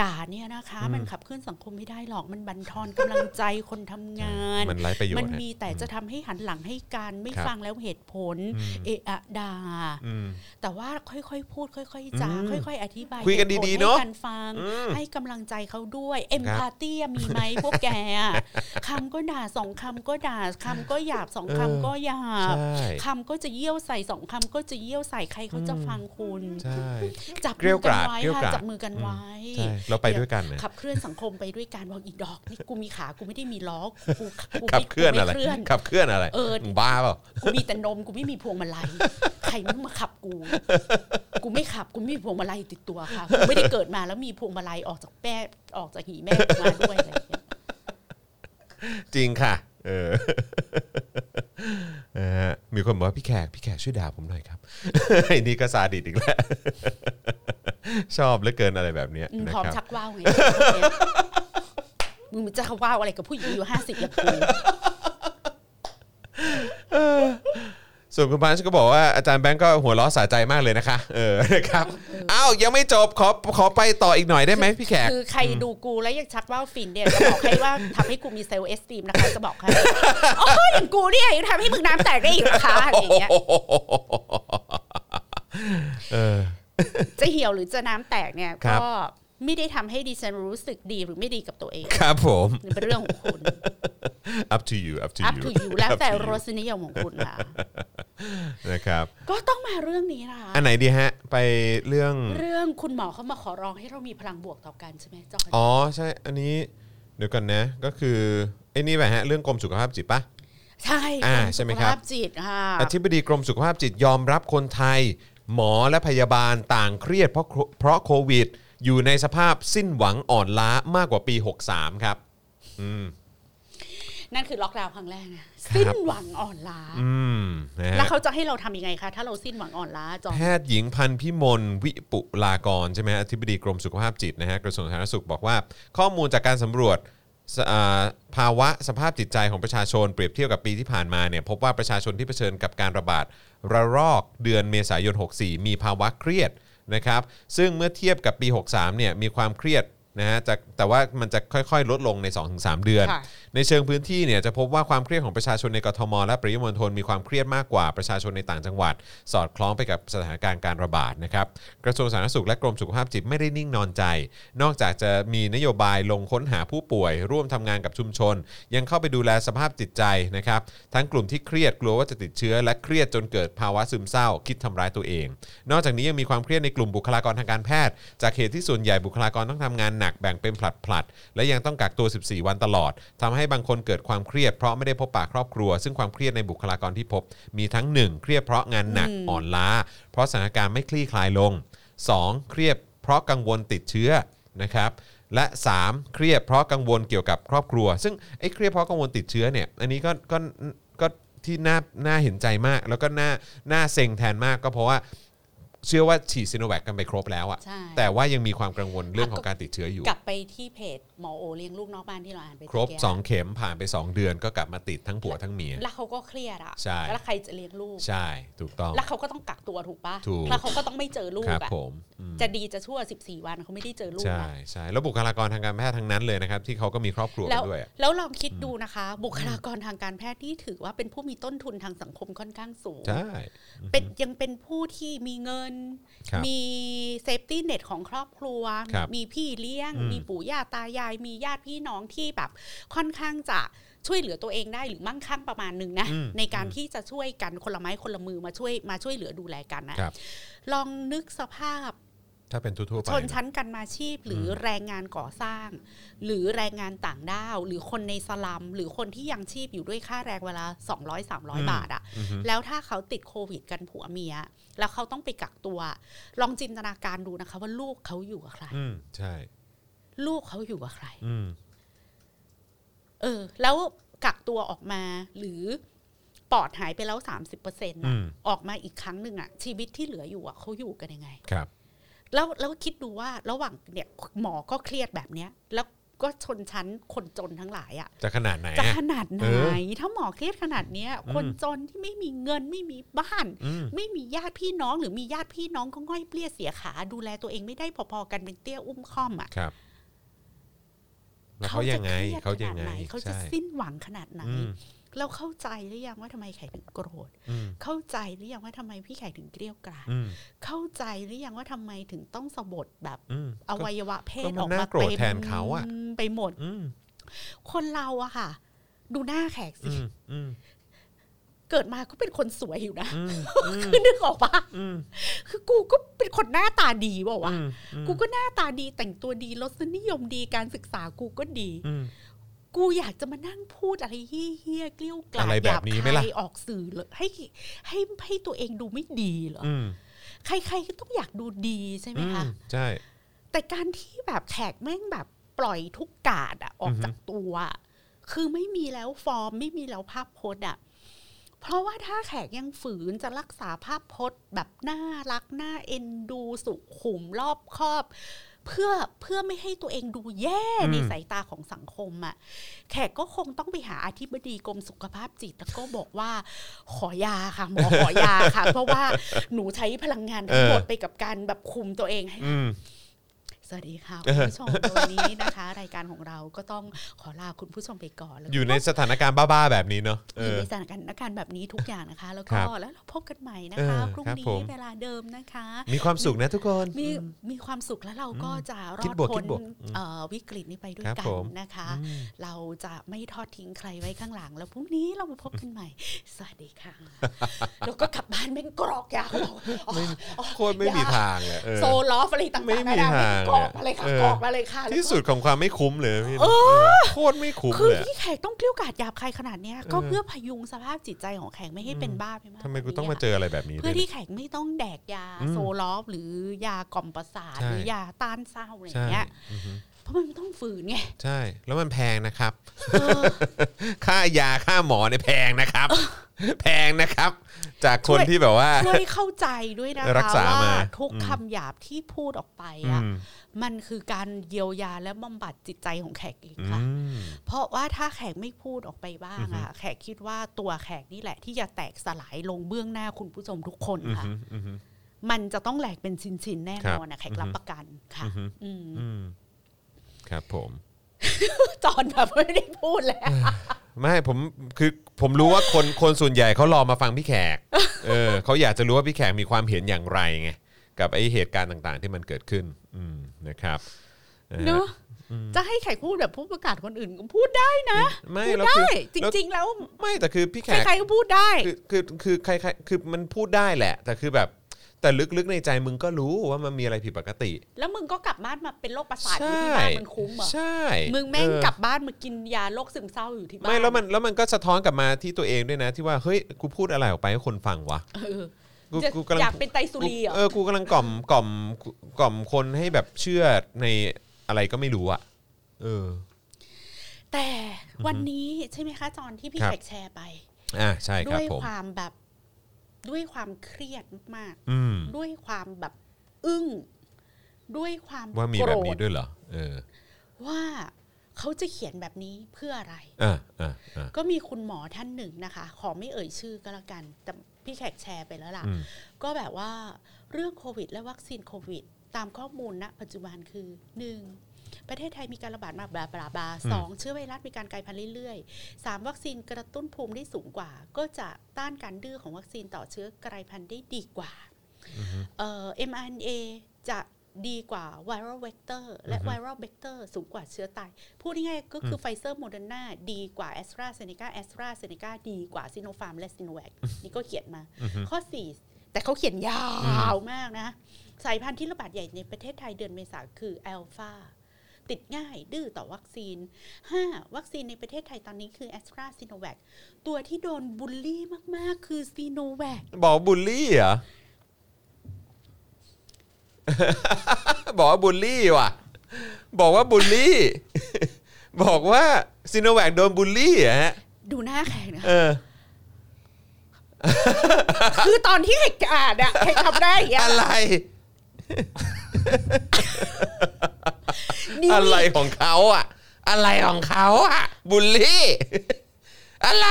ด่าเนี่ยนะคะอืมมันขับเคลื่อนสังคมไม่ได้หรอกมันบั่นทอนกำลังใจคนทำงาน มันไร้ประโยชน์มันฮะมีแต่จะทำให้หันหลังให้กันไม่ครับฟังแล้วเหตุผลอืมเอะอะด่าอืมแต่ว่าค่อยๆพูด ค่อยๆจาอืมค่อย ๆ อธิบายคุยกันหตุผลดีๆเนอะให้กันฟังอืมให้กำลังใจเขาด้วยเอมพาตีมีไหมพวกแกอะคำก็ด่าสองคำก็ด่าคำก็หยาบสองคำก็หยาบใช่คำก็จะเยี่ยวใส่สองคำก็จะเยี่ยวใส่ใครเขาจะฟังคุณใช่จับเกรี้มืยวอกกันราดไว้เกรี้ยวกราค่ะดจับมือกันไว้ใช่เราไปด้วยกันนะขับเคลื่อนสังคมไปด้วยกันบอกอีดอกนี่กูมีขากูไม่ได้มีล้อกูกูขับไม่เคลื่อนกูม่อะไรเคลื่อนขับเคลื่อนอะไรเออมึงบ้าเปล่ากูมีแต่นมกูไม่มีพวงมาลัยใครมึงมาขับกู กูไม่ขับกูไม่มีพวงมาลัยติดตัวค่ะกูไม่ได้เกิดมาแล้วมีพวงมาลัยออกจากแม่ออกจากหีแม่ออกมาด้วยอะไรอย่างเงี้ยจริงค่ะ เออ นะฮะมีคนบอกว่าพี่แขกพี่แขกช่วยด่าผมหน่อยครับ ไอ้นี่ก็ซาดิสอีกแล้ว ชอบเหลือเกินอะไรแบบเนี้ยอืมนะพร้อมครับ ชักว่าวไงมึงจะว่าวอะไรกับผู้หญิงอยู่ห้าสิบอย่างกู ส่วนคุณพันช์ก็บอกว่าอาจารย์แบงก์ก็หัวเราะสะใจมากเลยนะคะ เออนะครับอ้าวยังไม่จบขอขอไปต่ออีกหน่อยได้ไหมพี่แขกคือใครดูกูแล้วยังชักว่าวฟินเนี่ยจะบอกให้ว่าทำให้กูมีเซลล์เอสตีมนะคะจะบอกให้อ๋ออย่างกูเนี่ยยังทำให้มึงน้ำแตกได้อีกเหรอคะอะไรอย่างเงี้ยเออจะเหี่ยวหรือจะน้ำแตกเนี่ยครับก็ ไม่ได้ทำให้ดิฉันรู้สึกดีหรือไม่ดีกับตัวเองครับผมเป็นเรื่องของคุณ up to you up to up you to you แล้วแต่ Up to you รสนิยมของคุณค่ะนะครับก็ต้องมาเรื่องนี้นะคะอันไหนดีฮะ ไปเรื่องเรื่องคุณหมอเขามาขอร้องให้เรามีพลังบวกต่อกันใช่ไหมจอห์นอ๋อใช่อันนี้เดี๋ยวก่อนนะก็คือไอ้นี่ไปฮะเรื่องกรมสุขภาพจิตปะใช่อ่าคุณใช่ไหมครับสุขภาพจิตค่ะอธิบดีกรมสุขภาพจิตยอมรับคนไทย หมอและพยาบาลต่างเครียดเพราะเพราะโควิด อยู่ในสภาพสิ้นหวังอ่อนล้ามากกว่าปี 63 ครับ อืม นั่นคือล็อกดาวน์ครั้งแรกนะสิ้นหวังอ่อนล้า อืมนะฮะ แล้วเขาจะให้เราทำยังไงคะ ถ้าเราสิ้นหวังอ่อนล้าจอห์นแพทย์หญิงพันธ์พิมลวิปุลากรใช่ไหมฮะอธิบดีกรมสุขภาพจิตนะฮะกระทรวงสาธารณสุขบอกว่า ข้อมูลจากการสำรวจสอ่าภาวะสภาพจิตใจของประชาชนเปรียบเทียบกับปีที่ผ่านมาเนี่ยพบว่าประชาชนที่เผชิญกับการระบาดระลอกเดือนเมษายน 64 มีภาวะเครียด นะครับซึ่งเมื่อเทียบกับปี 63เนี่ยมีความเครียด นะฮะจากแต่ว่ามันจะค่อยๆ ลดลงใน 2-3 เดือน ค่ะ ในเชิงพื้นที่เนี่ยจะพบว่าความเครียดของประชาชนในกทม และปริมณฑลมีความเครียดมากกว่าประชาชนในต่างจังหวัด สอดคล้องไปกับสถานการณ์การระบาดนะครับกระทรวงสาธารณสุขและกรมสุขภาพจิตไม่ได้นิ่งนอนใจ นอกจากจะมีนโยบายลงค้นหาผู้ป่วย ร่วมทำงานกับชุมชน ยังเข้าไปดูแลสภาพจิตใจนะครับทั้งกลุ่มที่เครียดกลัวว่าจะติดเชื้อ และเครียดจนเกิดภาวะซึมเศร้า คิดทำร้ายตัวเอง นอกจากนี้ยังมีความเครียดในกลุ่มบุคลากรทางการแพทย์ จากเหตุที่ส่วนใหญ่บุคลากรต้องทำงานหนักแบ่งเป็นผลัดผลัดๆและยังต้องกักตัว 14 วันตลอดทำให้บางคนเกิดความเครียดเพราะไม่ได้พบปะครอบครัว ซึ่งความเครียดในบุคลากรที่พบ มีทั้ง 1 เครียดเพราะงานหนักอ่อนล้า เพราะสถานการณ์ไม่คลี่คลายลง 2. เครียดเพราะกังวลติดเชื้อนะครับและ 3 เครียดเพราะกังวลเกี่ยวกับครอบครัว ซึ่งไอ้เครียดเพราะกังวลติดเชื้อเนี่ยอันนี้ก็ก็ก็ที่น่าน่าเห็นใจมาก แล้วก็น่าน่าเซ็งแทนมากก็เพราะว่า เชื่อว่าฉีดซีโนแวคกันไปครบแล้วอะใช่ แต่ว่ายังมีความกังวลเรื่องของการติดเชื้ออยู่ กลับไปที่เพจหมอโอเลี้ยงลูกนอกบ้านที่เราอ่านไปครบเมื่กี้2 เข็มผ่านไป 2 เดือนก็กลับมาติดทั้งผัวทั้งเมีย แล้วเขาก็เครียดอะใช่ แล้วใครจะเลี้ยงลูก ใช่ ถูกต้อง แล้วเขาก็ต้องกักตัวถูกปะถูก แล้วเขาก็ต้องไม่เจอลูกครับอะผมอืม จะดีจะชั่ว 14 วันเขาไม่ได้เจอลูกใช่อะใช่แล้วบุคลากรทางการแพทย์ทั้งนั้นเลยนะครับ ที่เขาก็มีครอบครัวแล้กัวนด้วยอะแล้วลองคิดดูนะคะ บุคลากรทางการแพทย์ที่ถือว่าเป็นผู้มีต้นทุนทางสังคมค่อนข้างสูงใช่เป็นยังเป็นผู้ที่มีเงินครับมี safety net ของครอบครัวครับมีพี่เลี้ยงอืมมีปู่ย่าตายาย มีญาติพี่น้องที่แบบค่อนข้างจะช่วยเหลือตัวเองได้หรือมั่งคั่งประมาณหนึ่งนะอืมในการที่จะช่วยกันคนละไม้คนละมือมาช่วยมาช่วยเหลือดูแลกันนะครับลองนึกสภาพ ถ้าเป็นทั่วๆไปชนชั้นกันมาชีพ หรืออแรงงานก่อสร้าง หรือแรงงานต่างด้าว หรือคนในสลัม หรือคนที่ยังชีพอยู่ด้วยค่าแรงเวลา 200 300 บาทอะอือฮึแล้วถ้าเขาติดโควิดกันผัวเมีย แล้วเขาต้องไปกักตัว ลองจินตนาการดูนะคะ ว่าลูกเขาอยู่กับใครอืมใช่ ลูกเขาอยู่กับใครอืมเออ แล้วกักตัวออกมาหรือปอดหายไปแล้ว30%ออืมออกมาอีกครั้งหนึ่งอะชีวิตที่เหลืออยู่อะเขาอยู่กันยังไง ครับ แล้วแล้วคิดดูว่าระหว่างเนี่ยหมอก็เครียดแบบเนี้ย แล้วก็ชนชั้นคนจนทั้งหลายอะ่ะจะขนาดไหนจะอะขนาดไหนเออถ้าหมอเครียดขนาดเนี้ยอืมคนจนที่ไม่มีเงินไม่มีบ้านอืมไม่มีญาติพี่น้องหรือมีญาติพี่น้องก็ง่อยเปลี้ยเสียขา ดูแลตัวเองไม่ได้พอๆกันเป็นเตี้ยอุ้มค่อมอะครับแล้วเขายังไงจะเขาเครียัดงขไงนาดหนเขาจะใช่สิ้นหวังขนาดไหน อืมแล้วเข้าใจหรือยังว่าทำไมแขกถึงโกรธอืมเข้าใจหรือยังว่าทำไมพี่แขกถึงเกลี้ยวกราดอืมเข้าใจหรือยังว่าทำไมถึงต้องสะบดแบบอืมอวัยวะเพศก็มันออกน่ามาโกรธต็มแทนเขาอะไปหมดอืมคนเราอะค่ะ ดูหน้าแขกสิอืมอืมเกิดมาก็เป็นคนสวยอยู่นะอืมคือนึกออกปะอืมคือกูก็เป็นคนหน้าตาดีเปล่าวะอืมอืมกูก็หน้าตาดีแต่งตัวดีรสนิยมดีการศึกษากูก็ดีอืม กูอยากจะมานั่งพูดอะไรเฮี้ยๆเกลี้ยวกล่อมอะไรแบบนี้ไหมล่ะหยาบคายออกสื่อเลยให้ให้ให้ตัวเองดูไม่ดีเหรออืมใครๆก็ต้องอยากดูดีใช่ไหมอืมคะใช่ แต่การที่แบบแขกแม่งแบบปล่อยทุกกาดอะออกอือฮึจากตัวอะคือไม่มีแล้วฟอร์มไม่มีแล้วภาพพจน์อะเพราะว่าถ้าแขกยังฝืนจะรักษาภาพพจน์แบบน่ารักน่าเอ็นดูสุขุมรอบคอบ เพื่อเพื่อไม่ให้ตัวเองดูแย่ในสายตาของสังคมอะแขกก็คงต้องไปหาอธิบดีกรมสุขภาพจิตแล้วก็บอกว่า ขอยาค่ะหมอขอยาค่ะ เพราะว่าหนูใช้พลังงานทั้งหมดไปกับการแบบคุมตัวเองให้อืม สวัสดีค่ะคุณผู้ชมวันนี้นะคะ รายการของเราก็ต้องขอลาคุณผู้ชมไปก่อนแล้วก็อยู่ในสถานการณ์บ้าๆแบบนี้เนาะเออยู่อในสถานการณ์แบบนี้ทุกอย่างนะคะ แล้วครัก็บแล้วเราพบกันใหม่นะคะเออพรุ่งครับนี้ผมเวลาเดิมนะคะ มีความสุขนะทุกคนมีมีความสุขแล้วเราก็จะรคิอดดบวกพ้คินดบวกอืมเอ่อวิกฤตนี้ไปด้วยครับกันผมนะคะอืมเราจะไม่ทอดทิ้งใครไว้ข้างหลัง แล้วพรุ่งนี้เรามาพบกันใหม่ สวัสดีค่ะแล้วก็กลับบ้านแม่งกรอกยาเขาบอกอ๋ออ๋อโคตรไม่มีทางเลยเออโซลอฟอะไรต่างๆไม่มีนานาทางกรอกมาเลยค่ะเออกรอกมาเลยค่ะแล้วก็ที่สุดของความไม่คุ้มเลยพี่โคตรไม่คุ้มคือเลยอะที่แขกต้องเกลี้ยวกล่อดหยาบคายขนาดเนี้ยก็เออเพื่อพยุงสภาพจิตใจของแขกไม่ให้เป็นบ้าไปมากทำไมกูว่านี้ต้องมาะเจออะไรแบบนี้ เพื่อด้วยที่แขกไม่ต้องแดกยาอืมโซลอฟหรือยากล่อมประสาทใช่หรือยาต้านเศร้าอะไรอใช่ย่างเงี้ยอือฮึเพราะมันต้องฝืนไง ใช่ แล้วมันแพงนะครับเออค่ายาค่าหมอเนี่ยแพงนะครับ แพงนะครับ จากคนช่วยที่แบบว่า ช่วยเข้าใจด้วยนะรักคะษาว่ามาทุกอืมคำหยาบที่พูดออกไปอือะมมันคือการเยียวยาและบำบัดจิตใจของแขกเองอืค่ะมเพราะว่าถ้าแขกไม่พูดออกไปบ้างอือฮึอะแขกคิดว่าตัวแขกนี่แหละ ที่จะแตกสลายลงเบื้องหน้าคุณผู้ชมทุกคนอือค่ะฮึอือฮึมันจะต้องแหลกเป็นชิ้นๆแน่นอนนะแขกรับอือฮึประกันค่ะอือฮึอืมอืมครับผม จอนแบบไม่ได้พูดแล้ว ไม่ผมคือ ผมรู้ว่าคนคนส่วนใหญ่เขารอมาฟังพี่แขก เออเขาอยากจะรู้ว่าพี่แขกมีความเห็นอย่างไรไงกับไอเหตุการณ์ต่างๆ ที่มันเกิดขึ้น อืมนะครับนะฮะเนอะจะให้แขกพูดแบบผู้ประกาศคนอื่นก็พูดได้นะไม่พูดแล้วได้คือจริง ๆ แล้วไม่แต่คือพี่แขกใครๆก็พูดได้ คือคือคือใครใครคือมันพูดได้แหละ แต่คือแบบ แต่ลึกๆในใจมึงก็รู้ว่ามันมีอะไรผิดปกติ แล้วมึงก็กลับบ้านมาเป็นโรคประสาทอยู่ที่บ้านมันคุ้มเหรอใช่มึงแม่งเออกลับบ้านมากินยาโรคซึมเศร้าอยู่ที่บ้านไม่แล้วมันแล้วมันก็สะท้อนกลับมาที่ตัวเองด้วยนะ ที่ว่าเฮ้ยกูพูดอะไรออกไปให้คนฟังวะเออกูจะกูกำลังอยากเป็นไตรสุรีเหรอเออกูกำลังกล่อมกล่อมกล่อมคนให้แบบเชื่อในอะไรก็ไม่รู้อะเออ แต่วันนี้ใช่ไหมคะจอนที่พี่ครับแขกแชร์ไป อ่าใช่คด้รับวยผมความแบบ ด้วยความเครียดมากอืมๆด้วยความแบบอึ้ง ด้วยความว่ามีโกรแบบธนี้ด้วยเหรอเออ ว่าเขาจะเขียนแบบนี้เพื่ออะไรอ่าอ่าอ่าก็มีคุณหมอท่านหนึ่งนะคะ ขอไม่เอ่ยชื่อก็แล้วกันแต่พี่แขกแชร์ไปแล้วล่ะอืมก็แบบว่าเรื่องโควิด และวัคซีนโควิด ตามข้อมูลณ ปัจจุบันคือ 1. ประเทศไทยมีการระบาดมา blah blah blah สองเชื้อไวรัสมีการกลายพันธุ์เรื่อยๆ 3. วัคซีนกระตุ้นภูมิได้สูงกว่า ก็จะต้านการดื้อของวัคซีนต่อเชื้อกลายพันธุ์ได้ดีกว่าเอ่อ mRNA จะดีกว่า viral vector และ viral vector สูงกว่าเชื้อตาย พูดง่ายๆก็คือไฟเซอร์โมเดอร์นาดีกว่า AstraZeneca AstraZeneca ดีกว่าซิโนฟาร์มและซิโนแวคนี่ก็เขียนมา ข้อ 4 แต่เขาเขียนยาวมากนะ สายพันธุ์ที่ระบาดใหญ่ในประเทศไทยเดือนเมษาคืออัลฟา ติดง่ายดื้อต่อวัคซีน 5. วัคซีนในประเทศไทยตอนนี้คือ a s t r a z ซิโนแวคตัวที่โดนบูลลี่มากๆ คือซีโนแวคบอกบูลลี่เหรอ บอกว่าบูลลี่ว่ะ บอกว่าบูลลี่ บอกว่าซีโนแวคโดนบูลลี่เหรอะฮะดูหน้าแขกนะเออคือตอนที่แขกอ่านอะแขกทำได้อย่างเงี้ยอะไรนิ้ว อะไรของเขาอะ อะไรของเขาอะ บุลลี่ อะไร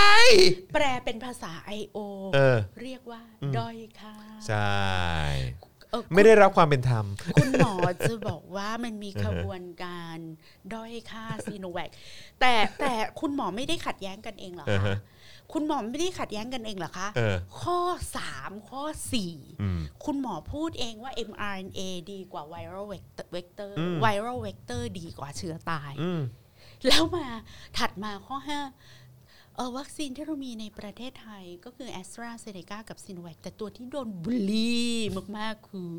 แปลเป็นภาษา I.O. เออ เรียกว่าด้อยค่าใช่ เออไม่ได้รับความเป็นธรรม คุณหมอจะบอกว่ามันมีขบวนการด้อยค่าซีโนแวคแต่แต่คุณหมอไม่ได้ขัดแย้งกันเองเหรออือคะฮะ คุณหมอไม่ได้ขัดแย้งกันเองเหรอคะเออข้อ 3 ข้ออืม4คุณหมอพูดเองว่า mRNA ดีกว่า viral vector vector อืม viral vector ดีกว่าเชื้อตายอืมแล้วมาถัดมาข้อ 5 เออวัคซีนที่เรามีในประเทศไทยก็คือ AstraZeneca กับ s i n o v a c แต่ตัวที่โดนบูลลี่มาก ๆ คือ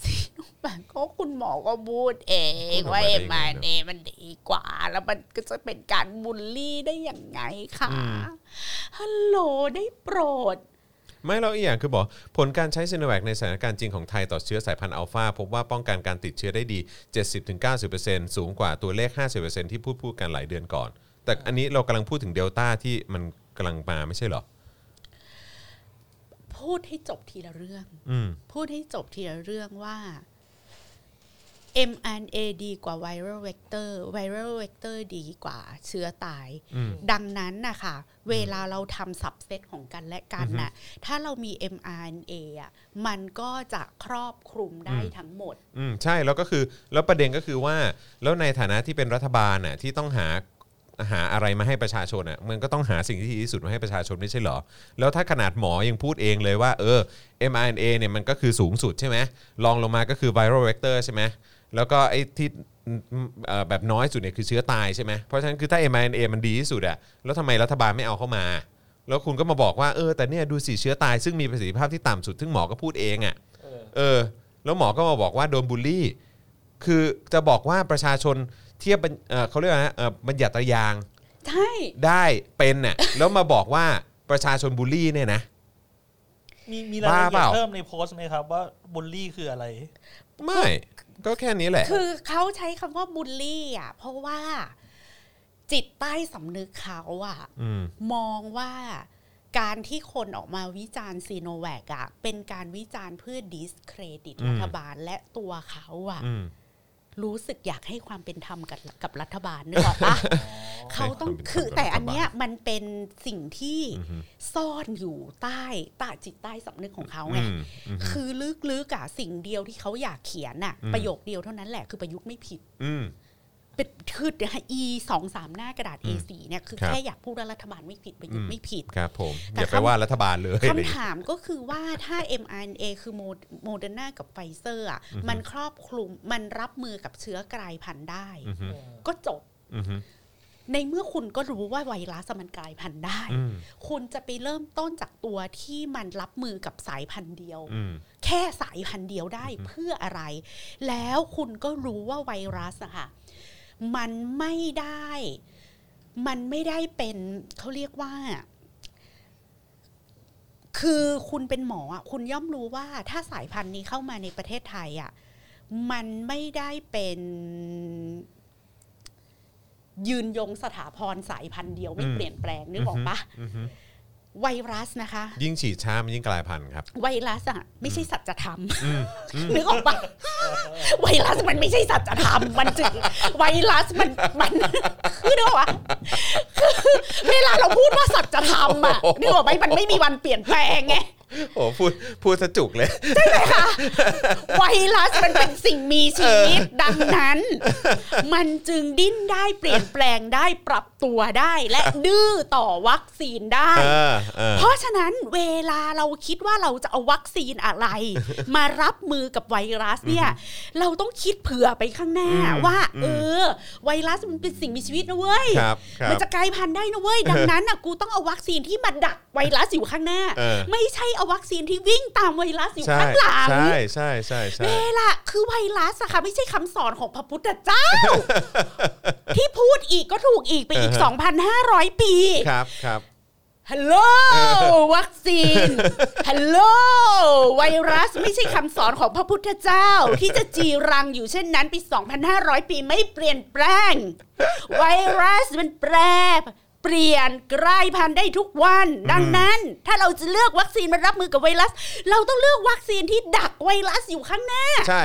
ซีโนแวคก็คุณหมอก็พูดเองพูดออกมาว่าได้เอ็ไงมเนอะเอมันดีกว่า แล้วมันก็จะเป็นการบูลลี่ได้อย่างไงคะอืมฮัลโหลได้โปรดไม่แล้วอีกอย่างคือบอกผลการใช้ซีโนแวคในสถานการณ์จริงของไทยต่อเชื้อสายพันธุ์อัลฟาพบว่าป้องกันการติดเชื้อได้ดี 70-90%สูงกว่าตัวเลข 50%ที่พูดพูดกันหลายเดือนก่อน แต่อันนี้เรากำลังพูดถึงเดลต้าที่มันกำลังมาไม่ใช่เหรอ พูดให้จบทีละเรื่อง อืม พูดให้จบทีละเรื่องว่า mRNA ดีกว่า viral vector viral vector ดีกว่าเชื้อตาย อืม ดังนั้นนะคะเวลาเราทำสับเซตของกันและกันน่ะถ้าเรามี mRNA อะมันก็จะครอบคลุมได้อืม ทั้งหมด อืมใช่แล้วก็คือแล้วประเด็นก็คือว่า แล้วในฐานะที่เป็นรัฐบาลน่ะที่ต้องหา หาอะไรมาให้ประชาชนอะมันก็ต้องหาสิ่งที่ดีที่สุดมาให้ประชาชนไม่ใช่เหรอ แล้วถ้าขนาดหมอยังพูดเองเลยว่าเออ mRNA เนี่ยมันก็คือสูงสุดใช่ไหมลองลงมาก็คือ viral vector ใช่ไหมแล้วก็ไอ้ที่เอ่อแบบน้อยสุดเนี่ยคือเชื้อตายใช่ไหมเพราะฉะนั้นคือถ้า mRNA มันดีที่สุดอะแล้วทำไมรัฐบาลไม่เอาเข้ามา แล้วคุณก็มาบอกว่าเออแต่เนี่ยดูสิเชื้อตายซึ่งมีประสิทธิภาพที่ต่ำสุดซึ่งหมอก็พูดเองอะเออเออ แล้วหมอก็มาบอกว่าโดนบูลลี่ คือจะบอกว่าประชาชน เทียบบัญเอ่อเขาเรียกว่านะเอ่อบัญญัติยางใช่ ได้เป็นน่ะแล้วมาบอกว่าประชาชนบูลลี่เนี่ยนะ มีมีรายละบ้าเปล่า เพิ่มในโพสต์ไหมครับว่าบูลลี่คืออะไร ไม่ก็แค่นี้แหละ คือเขาใช้คำว่าบูลลี่อะ เพราะว่าจิตใต้สำนึกเขาอะ อืม มองว่าการที่คนออกมาวิจารณ์ซีโนแวคอะเป็นการวิจารณ์เพื่อดิสเครดิตอืม รัฐบาลและตัวเขาอะอืม รู้สึกอยากให้ความเป็นธรรมกับกับรัฐบาลนึกออกปะเขาต้องให้ความเป็นธรรมคือกับแต่อันรัฐบาลเนี้ยมันเป็นสิ่งที่อือฮึซ่อนอยู่ใต้ใต้จิตใต้สำนึกของเขาไงอืมอืมคือลึกๆอะสิ่งเดียวที่เขาอยากเขียนอะอืมประโยคเดียวเท่านั้นแหละคือประยุทธ์ไม่ผิดอืม เป็นคืออีสองสามหน้ากระดาษ A4 เนี่ยคือครับแค่อยากพูดว่ารัฐบาลไม่ผิดประยุทธ์อืมไม่ผิดครับผมแต่อย่าไปคำว่ารัฐบาลเลยอะไรอย่างเงี้ยคำถามก็คือว่าถ้า mRNA คือโมเดอร์นากับไฟเซอร์อะอือฮึมันครอบคลุมมันรับมือกับเชื้อกลายพันธุ์ได้อือฮึก็จบอือฮึในเมื่อคุณก็รู้ว่าไวรัสมันกลายพันธุ์ได้อืมคุณจะไปเริ่มต้นจากตัวที่มันรับมือกับสายพันธุ์เดียวอืมแค่สายพันธุ์เดียวได้เพื่ออะไร แล้วคุณก็รู้ว่าไวรัสอะค่ะ มันไม่ได้ มันไม่ได้เป็นเขาเรียกว่า คือคุณเป็นหมออะคุณย่อมรู้ว่าถ้าสายพันธุ์นี้เข้ามาในประเทศไทยอะมันไม่ได้เป็นยืนยงสถาพรสายพันธุ์เดียวไม่อืมเปลี่ยนแปลงนึกออกปะอือฮึ ไวรัสนะคะ ยิ่งฉีดช้ามันยิ่งกลายพันธุ์ครับ ไวรัสอะไม่ใช่สัจธรรมอืมอืมนึกออกปะไวรัสมันไม่ใช่สัจธรรมมันจึงไวรัสมันมันคือนึกออกปะคือเวลาเราพูดว่าสัจธรรมอะนึกออกไหมมันไม่มีวันเปลี่ยนแปลงไง โอ้พูดพูดสะจุกเลยไวรัสมันเป็นสิ่งมีชีวิตดังนั้น มันจึงดิ้นได้เปลี่ยนแปลงได้ปรับตัวได้ และดื้อต่อวัคซีนได้เออเออเพราะฉะนั้นเวลาเราคิดว่าเราจะเอาวัคซีนอะไร มารับมือกับไวรัสเนี่ย เราต้องคิดเผื่อไปข้างหน้าอืมว่าอืมเออ ไวรัสมันเป็นสิ่งมีชีวิตนะเว้ยครับครัมันบจะกลายพันธุ์ได้นะเว้ยดังนั้นน่ะกูต้องเอาวัคซีนที่มาดักไวรัสอยู่ข้างหน้าเออไม่ใช่เอาวัคซีนที่วิ่งตามไวรัสอยู่ใช่ข้างหลังใช่ใช่ใช่ใช่เวลาคือไวรัสอะค่ะไม่ใช่คำสอนของพระพุทธเจ้า ที่พูดอีกก็ถูกอีกไปอีก 2,500 ปีครับครับฮัลโหลวัคซีนฮัลโหลไวรัสไม่ใช่คำสอนของพระพุทธเจ้า ที่จะจีรังอยู่เช่นนั้นปี 2,500 ปีไม่เปลี่ยนแปลง ไวรัสมันแปร เปลี่ยนกลายพันธุ์ได้ทุกวัน ดังนั้น ถ้าเราจะเลือกวัคซีนมารับมือกับไวรัส เราต้องเลือกวัคซีนที่ดักไวรัสอยู่ข้างหน้า ใช่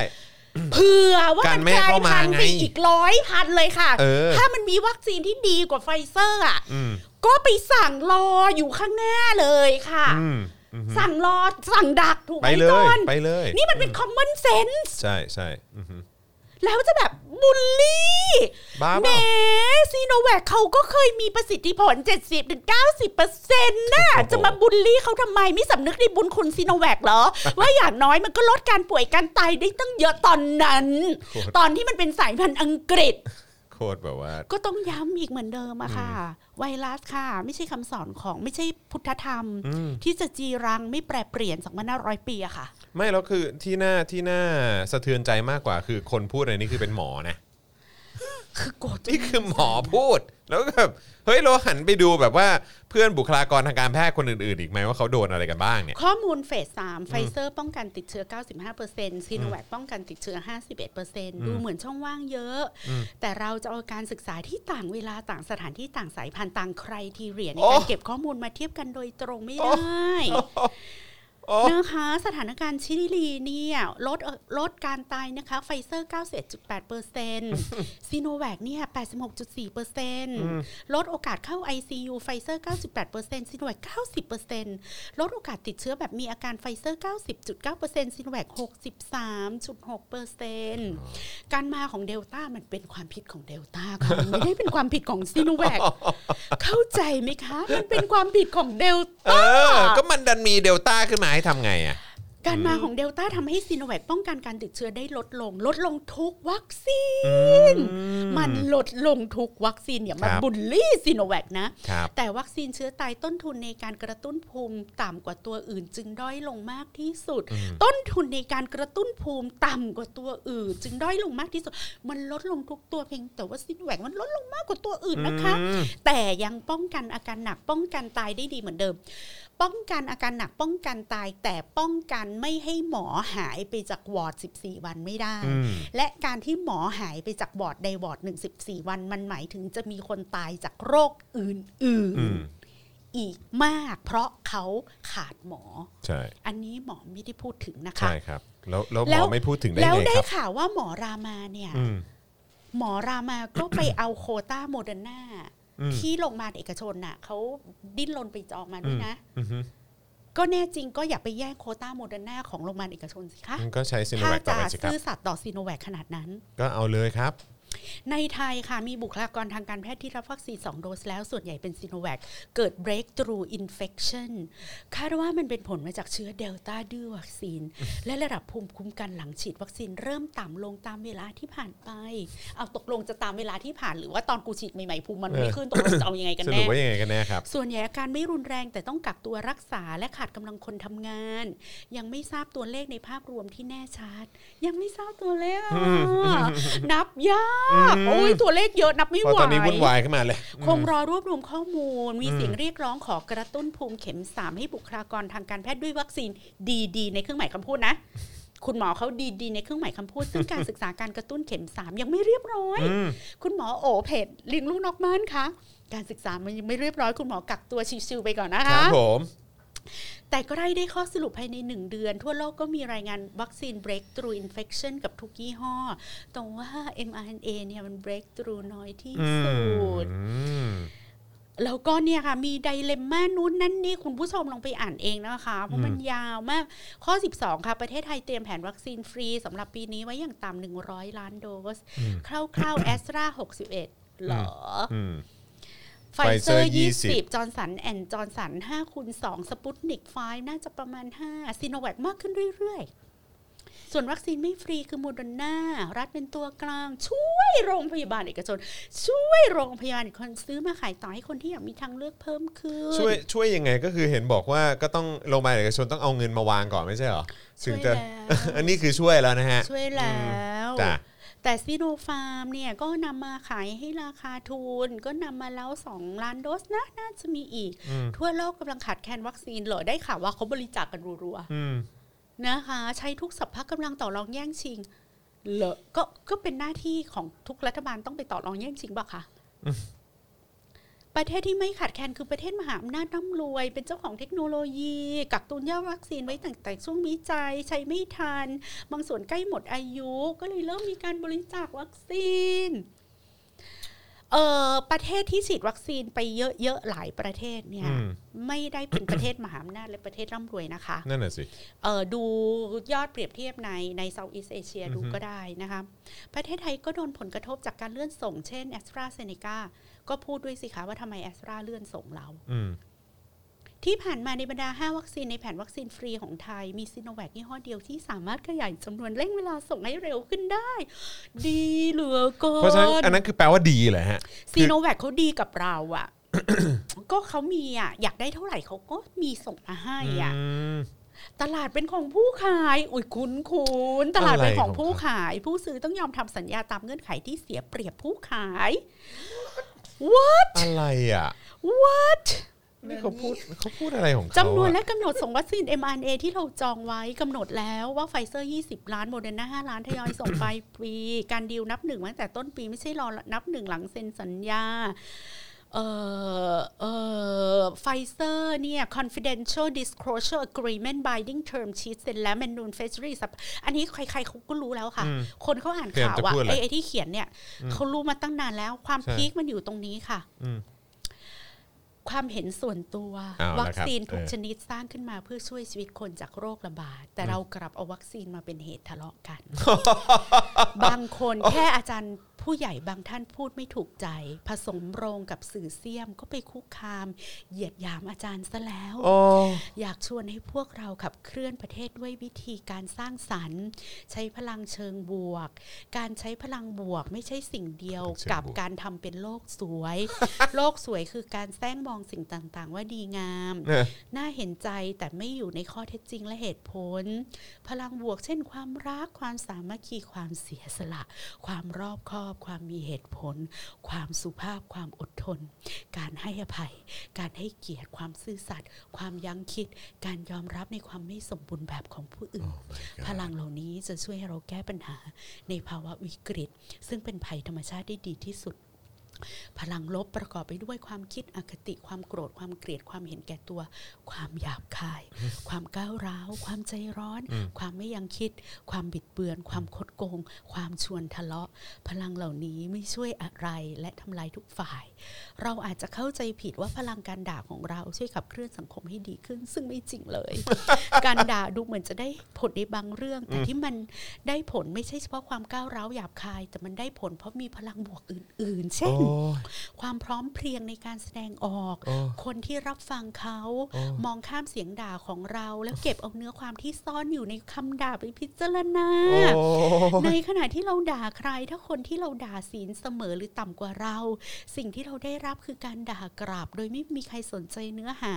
กันไม่ให้เข้ามาไงเผื่อว่ามันกลายพันธุ์ไปไงอีกร้อยพันเลยค่ะเออถ้ามันมีวัคซีนที่ดีกว่าไฟเซอร์อะอืมก็ไปสั่งรออยู่ข้างหน้าเลยค่ะอืมอืมสั่งรอสั่งดักถูกไหไปมจองไปเลยไปเลย นี่มันเป็น common sense ใช่ใช่อือฮึ แล้วจะแบบบูลลี่บ้าแหมเปล่าซีโนแวคเขาก็เคยมีประสิทธิผล 70-90%น่ะโอ้โหจะมาบูลลี่เขาทำไมไม่สำนึกในบุญคุณซีโนแวคเหรอ ว่าอย่างน้อยมันก็ลดการป่วยการตายได้ตั้งเยอะตอนนั้น ตอนที่มันเป็นสายพันธุ์อังกฤษ โคตรแบบว่า ก็ต้องย้ำอีกเหมือนเดิมอะค่ะ ไวรัสค่ะ ไม่ใช่คำสอนของไม่ใช่พุทธธรรมอืมที่จะจีรังไม่แปรเปลี่ยน2,500ปีอะค่ะ ไม่แล้วคือที่น่าที่น่าสะเทือนใจมากกว่าคือคนพูดอะไรนี่คือเป็นหมอนะ คือโกรธจนนี่คือหมอพูด แล้วก็แบบเฮ้ยเราหันไปดูแบบว่าเพื่อนบุคลากรทางการแพทย์คนอื่นๆ อีกไหมว่าเขาโดนอะไรกันบ้างเนี่ย ข้อมูลเฟส3ไฟเซอร์ป้องกันติดเชื้อ 95%ซีโนแวคป้องกันติดเชื้อ 51%ดูเหมือนช่องว่างเยอะ แต่เราจะเอาการศึกษาที่ต่างเวลาต่างสถานที่ต่างสายพันธุ์ต่าง criteria ในโอ้การเก็บข้อมูลมาเทียบกันโดยตรงไม่ได้โอ้ นะคะสถานการณ์ชิลีเนี่ยลดเอ่อลดการตายนะคะไฟเซอร์91.8%ซีโนแวคเนี่ย86.4%ลดโอกาสเข้า ICU ไฟเซอร์98%ซีโนแวค90%ลดโอกาสติดเชื้อแบบมีอาการไฟเซอร์ 90.9%ซีโนแวค63.6%การมาของเดลต้ามันเป็นความผิดของเดลต้าค่ะมันไม่ได้เป็นความผิดของซีโนแวคเข้าใจไหมคะ มันเป็นความผิดของเดลเออก็มันดันมีเดลต้าขึ้นมาให้ทำไงอะ การมาของเดลต้าทำให้ซีโนแวคป้องกันการติดเชื้อได้ลดลง ลดลงทุกวัคซีน มันลดลงทุกวัคซีนอย่ามาครับบุลลี่ซีโนแวคนะครับแต่วัคซีนเชื้อตายต้นทุนในการกระตุ้นภูมิต่ำกว่าตัวอื่น จึงด้อยลงมากที่สุด ต้นทุนในการกระตุ้นภูมิต่ำกว่าตัวอื่น จึงด้อยลงมากที่สุด มันลดลงทุกตัวเพียงแต่ว่าซีโนแวคมันลดลงมากกว่าตัวอื่นนะคะอืมแต่ยังป้องกันอาการหนักป้องกันตายได้ดีเหมือนเดิม ป้องกันอาการหนักป้องกันตาย แต่ป้องกันไม่ให้หมอหายไปจากวอร์ด 14 วันไม่ได้อืมและการที่หมอหายไปจากวอร์ดใดวอร์ดหนึ่ง14วัน มันหมายถึงจะมีคนตายจากโรคอื่นอืมๆอีกมากเพราะเขาขาดหมอ ใช่ อันนี้หมอไม่ได้พูดถึงนะคะ ใช่ครับ แล้วแล้วหมอแล้วไม่พูดถึงได้แล้วไงได้ครับข่าวว่าหมอรามาเนี่ยอืมหมอรามาก็ไปเอาโควต้าโมเดอร์นาอืม ที่โรงพยาบาลเอกชนน่ะเขาดิ้นรนไปจองมาด้วยนะอือฮึก็แน่จริงก็อย่าไปแย่งโควต้าโมเดอร์นาของโรงพยาบาลเอกชนสิคะมันก็ใช้ซีโนแวคต่อไปสิครับถ้าจะซื่อสัตย์ต่อซีโนแวคขนาดนั้น ก็เอาเลยครับ ในไทยค่ะมีบุคลากรทางการแพทย์ที่รับวัคซีน2โดสแล้วส่วนใหญ่เป็นซีโนแวคเกิด breakthrough infection คาดว่ามันเป็นผลมาจากเชื้อเดลต้าดื้อวัคซีน และระดับภูมิคุ้มกันหลังฉีดวัคซีนเริ่มต่ำลงตามเวลาที่ผ่านไป เอาตกลงจะตามเวลาที่ผ่านหรือว่าตอนกูฉีดใหม่ๆภูมิมันไม่ขึ้นตกลงจะเอายังไงกันสรุแน่ปว่ายังไงกันแน่ครับส่วนใหญ่อาการไม่รุนแรงแต่ต้องกักตัวรักษาและขาดกำลังคนทำงาน ยังไม่ทราบตัวเลขในภาพรวมที่แน่ชัด ยังไม่ทราบตัวเลขนับยากอืมโอ้ยตัวเลขเยอะนับไม่พอไหวตอนนี้วุ่นวายขึ้นมาเลยคงรอรวบรวมข้อมูล มีเสียงเรียกร้องขอกระตุ้นภูมิเข็มสามให้บุคลากรทางการแพทย์ด้วยวัคซีนดีๆ ในเครื่องหมายคำพูดนะคุณหมอเขาดีๆ ในเครื่องหมายคำพูด ซึ่งการศึกษาการกระตุ้นเข็มสามยังไม่เรียบร้อยอืมคุณหมอโอเพจเลี้ยงลูกนอกบ้านคะการศึกษามันยังไม่เรียบร้อย คุณหมอกักตัวชิวๆไปก่อนนะครัคะบผม แต่ก็ได้ได้ข้อสรุปภายใน 1 เดือน ทั่วโลกก็มีรายงานวัคซีน breakthrough infection กับทุกยี่ห้อแต่ว่า mRNA เนี่ยมัน breakthrough น้อยที่อืสุดมแล้วก็เนี่ยค่ะ มีไดเลมม่านู้นนั่นนี่คุณผู้ชมลองไปอ่านเองนะคะ เพราะมันยาวมาก ข้อ 12 ค่ะ ประเทศไทยเตรียมแผนวัคซีนฟรีสำหรับปีนี้ไว้อย่างต่ำ100 ล้านโดส คร่าวๆแอสตรา61เหรออืม ไฟเซอ ร์ ไฟเซอร์20 20 จอร์นสันแอนจอร์นสัน5คูณ2สปุตนิก5น่าจะประมาณ 5 ซีโนแวคมากขึ้นเรื่อยๆ ส่วนวัคซีนไม่ฟรีคือโมเดอร์นารัฐเป็นตัวกลาง ช่วยโรงพยาบาลเอกชน ช่วยโรงพยาบาลเอกชนซื้อมาขายต่อให้คนที่อยากมีทางเลือกเพิ่มขึ้น ช่วยช่วยยังไงก็คือเห็นบอกว่าก็ต้องโรงพยาบาลเอกชนต้องเอาเงินมาวางก่อนไม่ใช่เหรอช่ถึวยงจะแล้วอันนี้คือช่วยแล้วนะฮะ ช่วยแล้วจ้ะ แต่ซีโนฟาร์มเนี่ยก็นำมาขายให้ราคาทุน ก็นำมาแล้ว 2 ล้านโดสนะน่าจะมีอีกอืมทั่วโลกกำลังขาดแคลนวัคซีนเหรอได้ข่าวว่าเขาบริจาคกันรัวอืมๆนะคะ ใช้ทุกสัพพะกำลังต่อรองแย่งชิงเหรอก็ก็เป็นหน้าที่ของทุกรัฐบาลต้องไปต่อรองแย่งชิงป่ะคะ ประเทศที่ไม่ขาดแคลนคือประเทศมหาอำนาจร่ำรวย เป็นเจ้าของเทคโนโลยี กักตุนยาวัคซีนไว้ตั้งแต่ช่วงวิจัยใช้ไม่ทัน บางส่วนใกล้หมดอายุ ก็เลยเริ่มมีการบริจาควัคซีนเอ่อประเทศที่ฉีดวัคซีนไปเยอะๆหลายประเทศเนี่ยอืมไม่ได้เป็นประเทศมหาอำนาจและประเทศร่ำรวยนะคะ นั่นน่ะสิเอ่อดูยอดเปรียบเทียบในในเซาท์อีสเอเชียอือฮึดูก็ได้นะคะ ประเทศไทยก็โดนผลกระทบจากการเลื่อนส่งเช่นแอสตราเซเนกา ก็พูดด้วยสิคะว่าทำไมแอสตราเลื่อนส่งเราอืมที่ผ่านมาในบรรดา 5 วัคซีนในแผนวัคซีนฟรีของไทย มีซีโนแวคยี่ห้อเดียวที่สามารถขยายจำนวนเร่งเวลาส่งให้เร็วขึ้นได้ ดีเหลือเกินเพราะฉะนั้นอันนั้นคือแปลว่าดีเหรอฮะซีโนแวคเขาดีกับเราอะก็เขามีอะอยากได้เท่าไหร่เขาก็มีส่งมาให้อะอืมตลาดเป็นของผู้ขาย อุ้ยคุ้นคุ้นๆตลาดเป็นของผู้ขายอะไรของเขา ผู้ซื้อต้องยอมทำสัญญาตามเงื่อนไขที่เสียเปรียบผู้ขาย what อะไรอะ what นี่เขาพูดเขาพูดอะไรของเขาจำนวนอะและกำหนดส่งวัคซีน mRNA ที่เราจองไว้กำหนดแล้วว่าไฟเซอร์ 20 ล้านโมเดอร์นา5ล้านทยอยส่งไปปี การดีลนับหนึ่งมาตั้งแต่ต้นปีไม่ใช่รอนับหนึ่งหลังเซ็นสัญญา เอ่อเอ่อไฟเซอร์เนี่ย confidential disclosure agreement binding term sheet เซ็นแล้ว manual fishery อันนี้ใครๆเขาก็รู้แล้วค่ะอืมคนเขาอ่านพยายามข่าวจะอะพูดอะไรไอ้ไอ้ที่เขียนเนี่ยเขารู้มาตั้งนานแล้วความใช่พีคมันอยู่ตรงนี้ค่ะอืม ความเห็นส่วนตัวเอาละครับวัคซีนทุกเออชนิดสร้างขึ้นมาเพื่อช่วยชีวิตคนจากโรคระบาด แต่เรากลับเอาวัคซีนมาเป็นเหตุทะเลาะกัน บางคนแค่อาจารย์ผู้ใหญ่บางท่านพูดไม่ถูกใจ ผสมโรงกับสื่อเสียมก็ไปคุกคาม เหยียดหยามอาจารย์ซะแล้วโอ้อยากชวนให้พวกเราขับเคลื่อนประเทศด้วยวิธีการสร้างสรรค์ ใช้พลังเชิงบวก การใช้พลังบวกไม่ใช่สิ่งเดียวกับการทำเป็นโลกสวย โลกสวยคือการแซงมองสิ่งต่างๆ ว่าดีงามเนี่ยน่าเห็นใจแต่ไม่อยู่ในข้อเท็จจริงและเหตุผล พลังบวกเช่น ความรักความสามัคคีความเสียสละ ความรอบคอบ ความมีเหตุผล ความสุภาพความอดทน การให้อภัย การให้เกียรติความซื่อสัตย์ความยั้งคิด การยอมรับในความไม่สมบูรณ์แบบของผู้อื่น พลังเหล่านี้จะช่วยให้เราแก้ปัญหาในภาวะวิกฤต ซึ่งเป็นภัยธรรมชาติได้ดีที่สุด พลังลบประกอบไปด้วยความคิดอคติความโกรธความเกลียดความเห็นแก่ตัว ความหยาบคาย ความก้าวร้าว ความใจร้อน ความไม่ยังคิด ความบิดเบือน ความคดโกง ความชวนทะเลาะ พลังเหล่านี้ไม่ช่วยอะไรและทำลายทุกฝ่าย เราอาจจะเข้าใจผิดว่าพลังการด่าของเราช่วยขับเคลื่อนสังคมให้ดีขึ้น ซึ่งไม่จริงเลย การด่าดูเหมือนจะได้ผลในบางเรื่อง แต่ที่มันได้ผลไม่ใช่เฉพาะความก้าวร้าวหยาบคาย แต่มันได้ผลเพราะมีพลังบวกอื่น ๆ เช่นโอ้ยความพร้อมเพรียงในการแสดงออกโอ้คนที่รับฟังเขาโอ้มองข้ามเสียงด่าของเรา แล้วเก็บเอาเนื้อความที่ซ่อนอยู่ในคำด่าไปพิจารณาโอ้ในขณะที่เราด่าใคร ถ้าคนที่เราด่าศีลเสมอหรือต่ำกว่าเรา สิ่งที่เราได้รับคือการด่ากราบโดยไม่มีใครสนใจเนื้อหา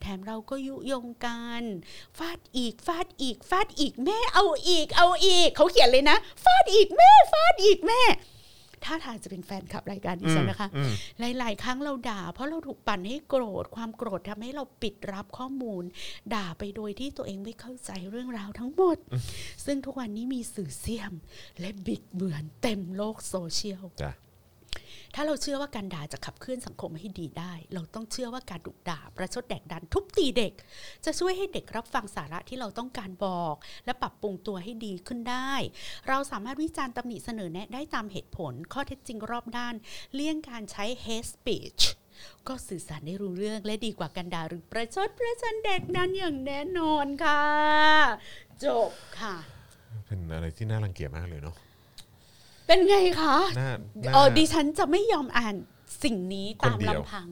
แถมเราก็ยุยงกันฟาดอีกฟาดอีกฟาดอีกแม่เอาอีกเอาอีก เขาเขียนเลยนะ ฟาดอีกแม่ฟาดอีกแม่ ถ้าทางจะเป็นแฟนคลับรายการดิฉันนะคะอืมหลาย ๆ ครั้งเราด่า เพราะเราถูกปั่นให้โกรธ ความโกรธทำให้เราปิดรับข้อมูล ด่าไปโดยที่ตัวเองไม่เข้าใจเรื่องราวทั้งหมด ซึ่งทุกวันนี้มีสื่อเสียม และบิดเบือนเต็มโลกโซเชียลจ้ะ ถ้าเราเชื่อว่าการด่าจะขับเคลื่อนสังคมให้ดีได้ เราต้องเชื่อว่าการดุด่า ประชดแดกดันทุบตีเด็ก จะช่วยให้เด็กรับฟังสาระที่เราต้องการบอก และปรับปรุงตัวให้ดีขึ้นได้ เราสามารถวิจารณ์ตำหนิเสนอแนะได้ตามเหตุผล ข้อเท็จจริงรอบด้าน เลี่ยงการใช้ hate speech ก็สื่อสารได้รู้เรื่องและดีกว่าการด่าหรือประชดประชันเด็กนั้นอย่างแน่นอนค่ะ จบค่ะ เป็นอะไรที่น่ารังเกียจมากเลยเนาะ เป็นไงคะน่าน่า เออดิฉันจะไม่ยอมอ่านสิ่งนี้ตามคนเดียว ลำพัง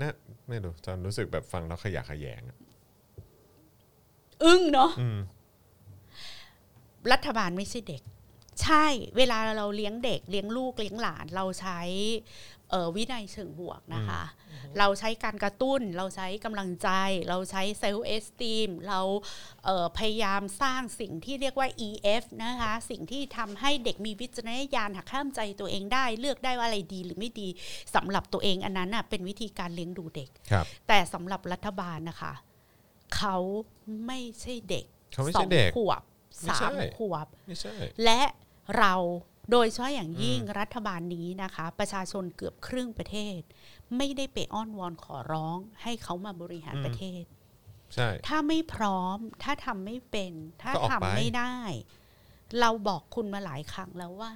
น่าไม่รู้จนรู้สึกแบบฟังแล้วขยะแขยงอะอึ้งเนาะอืม รัฐบาลไม่ใช่เด็ก ใช่เวลาเราเลี้ยงเด็กเลี้ยงลูกเลี้ยงหลานเราใช้เอ่อวินัยเชิงบวกนะคะ เราใช้การกระตุ้น เราใช้กำลังใจ เราใช้เซลล์เอสตีมเราเอ่อพยายามสร้างสิ่งที่เรียกว่า EF นะคะ สิ่งที่ทำให้เด็กมีวิจารณญาณหักห้ามใจตัวเองได้ เลือกได้ว่าอะไรดีหรือไม่ดีสำหรับตัวเองอันนั้นน่ะเป็นวิธีการเลี้ยงดูเด็กครับแต่สำหรับรัฐบาลนะคะ เขาไม่ใช่เด็กเขาไม่สอใช่งเด็กขวบไม่สาใช่มขวบไม่ใช่และ เราโดยเฉพาะอย่างยิ่งรัฐบาลนี้นะคะ ประชาชนเกือบครึ่งประเทศ ไม่ได้ไปอ้อนวอนขอร้อง ให้เขามาบริหารอืมประเทศใช่ถ้าไม่พร้อม ถ้าทำไม่เป็น ถ้าก็ออกทำไปไม่ได้ เราบอกคุณมาหลายครั้งแล้วว่า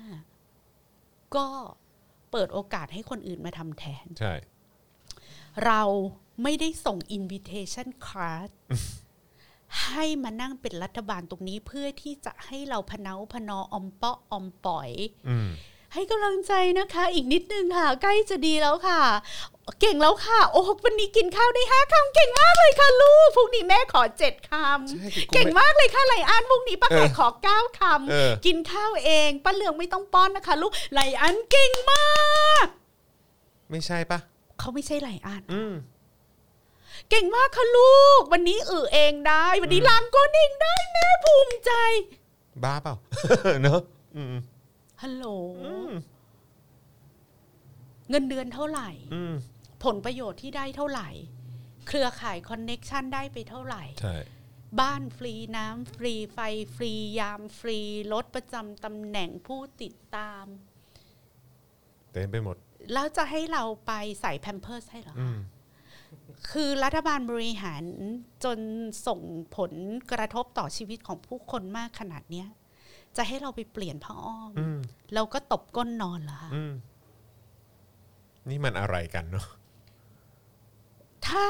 ก็เปิดโอกาสให้คนอื่นมาทำแทน ใช่ เราไม่ได้ส่ง invitation card ให้มานั่งเป็นรัฐบาลตรงนี้เพื่อที่จะให้เราพะเนาพะนออมเปาะอมปล่อยอืมให้กำลังใจนะคะ อีกนิดนึงค่ะ ใกล้จะดีแล้วค่ะ เก่งแล้วค่ะ โอ้วันนี้กินข้าวได้ห้าคำเก่งมากเลยค่ะลูกพรุ่งนี้แม่ขอเจ็ดคใช่ำเก่งมากเลยค่ะไลอ้านพรุ่งนี้ป้าแขกขอเก้าคเออำกินข้าวเองป้าเหลืองไม่ต้องป้อนนะคะ ลูกไลอ้านเก่งมาก ไม่ใช่ปะเขาไม่ใช่ไลอ้านอืม เก่งมากค่ะลูก วันนี้เออเองได้ วันนี้ล้างก้นเองได้แม่ภูมิใจ บ้าเปล่า เนอะอืมฮัลโหลเงินเดือนเท่าไหร่ อืมผลประโยชน์ที่ได้เท่าไหร่ เครือข่ายคอนเน็กชันได้ไปเท่าไหร่ ใช่ บ้านฟรีน้ำฟรีไฟฟรียามฟรีรถประจำตำแหน่งผู้ติดตาม เต็มไปหมด แล้วจะให้เราไปใส่แพมเพิร์สให้เหรออืคะม คือรัฐบาลบริหารจนส่งผลกระทบต่อชีวิตของผู้คนมากขนาดเนี้ย จะให้เราไปเปลี่ยนผ้าอ้อมอืมแล้วก็ตบก้นนอนเหรอคะอืมนี่มันอะไรกันเนาะถ้า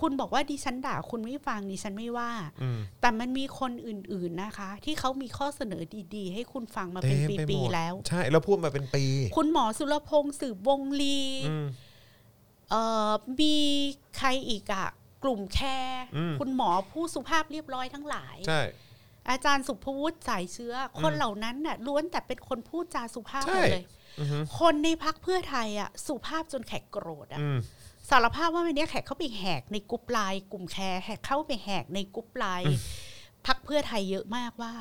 คุณบอกว่าดิฉันด่าคุณไม่ฟังดิฉันไม่ว่าอืมแต่มันมีคนอื่น ๆนะคะ ที่เขามีข้อเสนอดีๆ ให้คุณฟังมาเป็นเต็มไปหปีมดๆแล้ว ใช่ แล้วพูดมาเป็นปี คุณหมอสุรพงศ์สืบวงลีอื มเอ่อมีใครอีกอะกลุ่มแคร์อืมคุณหมอผู้สุภาพเรียบร้อยทั้งหลายใช่อาจารย์สุภวุฒิสายเชื้อ คนเหล่านั้นน่ะล้วนแต่เป็นคนพูดจาสุภาพหมดเลยอือฮึคนในพักเพื่อไทยอะสุภาพจนแขกโกรธอะอืมสารภาพว่าวันนี้แขกเข้าไปแหกในกลุ่มไลน์กลุ่มแคร์แขกเข้าไปแหกในกลุ่มไลน์พักเพื่อไทยเยอะมากว่า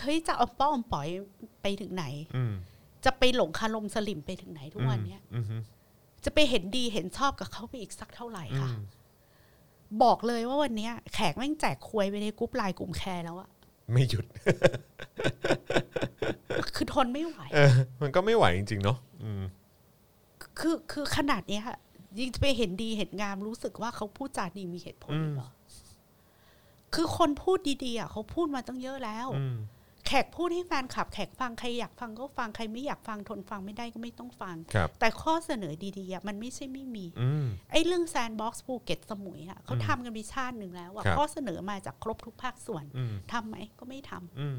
เฮ้ยจะเอาป้อมปล่อยไปถึงไหนอืมจะไปหลงคารมสลิมไปถึงไหนทุกวันเนี้ยอืมอืม จะไปเห็นดีเห็นชอบกับเขาไปอีกสักเท่าไหร่อืค่ะมบอกเลยว่าวันเนี้ยแขกแม่งแจกควยไปในกลุ่มไลน์กลุ่มแคร์แล้วอะไม่หยุด คือทนไม่ไหวเออมันก็ไม่ไหวจริง ๆ เนาะอืมคือคือขนาดเนี้ยค่ะยิ่งจะไปเห็นดีเห็นงามรู้สึกว่าเขาพูดจาดีมีเหตุผลอืมเหรอคือคนพูดดีๆอะเขาพูดมาตั้งเยอะแล้วอืม แขกพูดให้แฟนคลับ แขกฟังใครอยากฟังก็ฟังใครไม่อยากฟังทนฟังไม่ได้ก็ไม่ต้องฟังครับแต่ข้อเสนอดีๆอะมันไม่ใช่ไม่มีอืมไอ้เรื่องแซนด์บ็อกซ์ภูเก็ตสมุยอะเขาอืมทำกันไปชาติหนึ่งแล้วอะครับข้อเสนอมาจากครบทุกภาคส่วนอืมทำไหมก็ไม่ทำอืม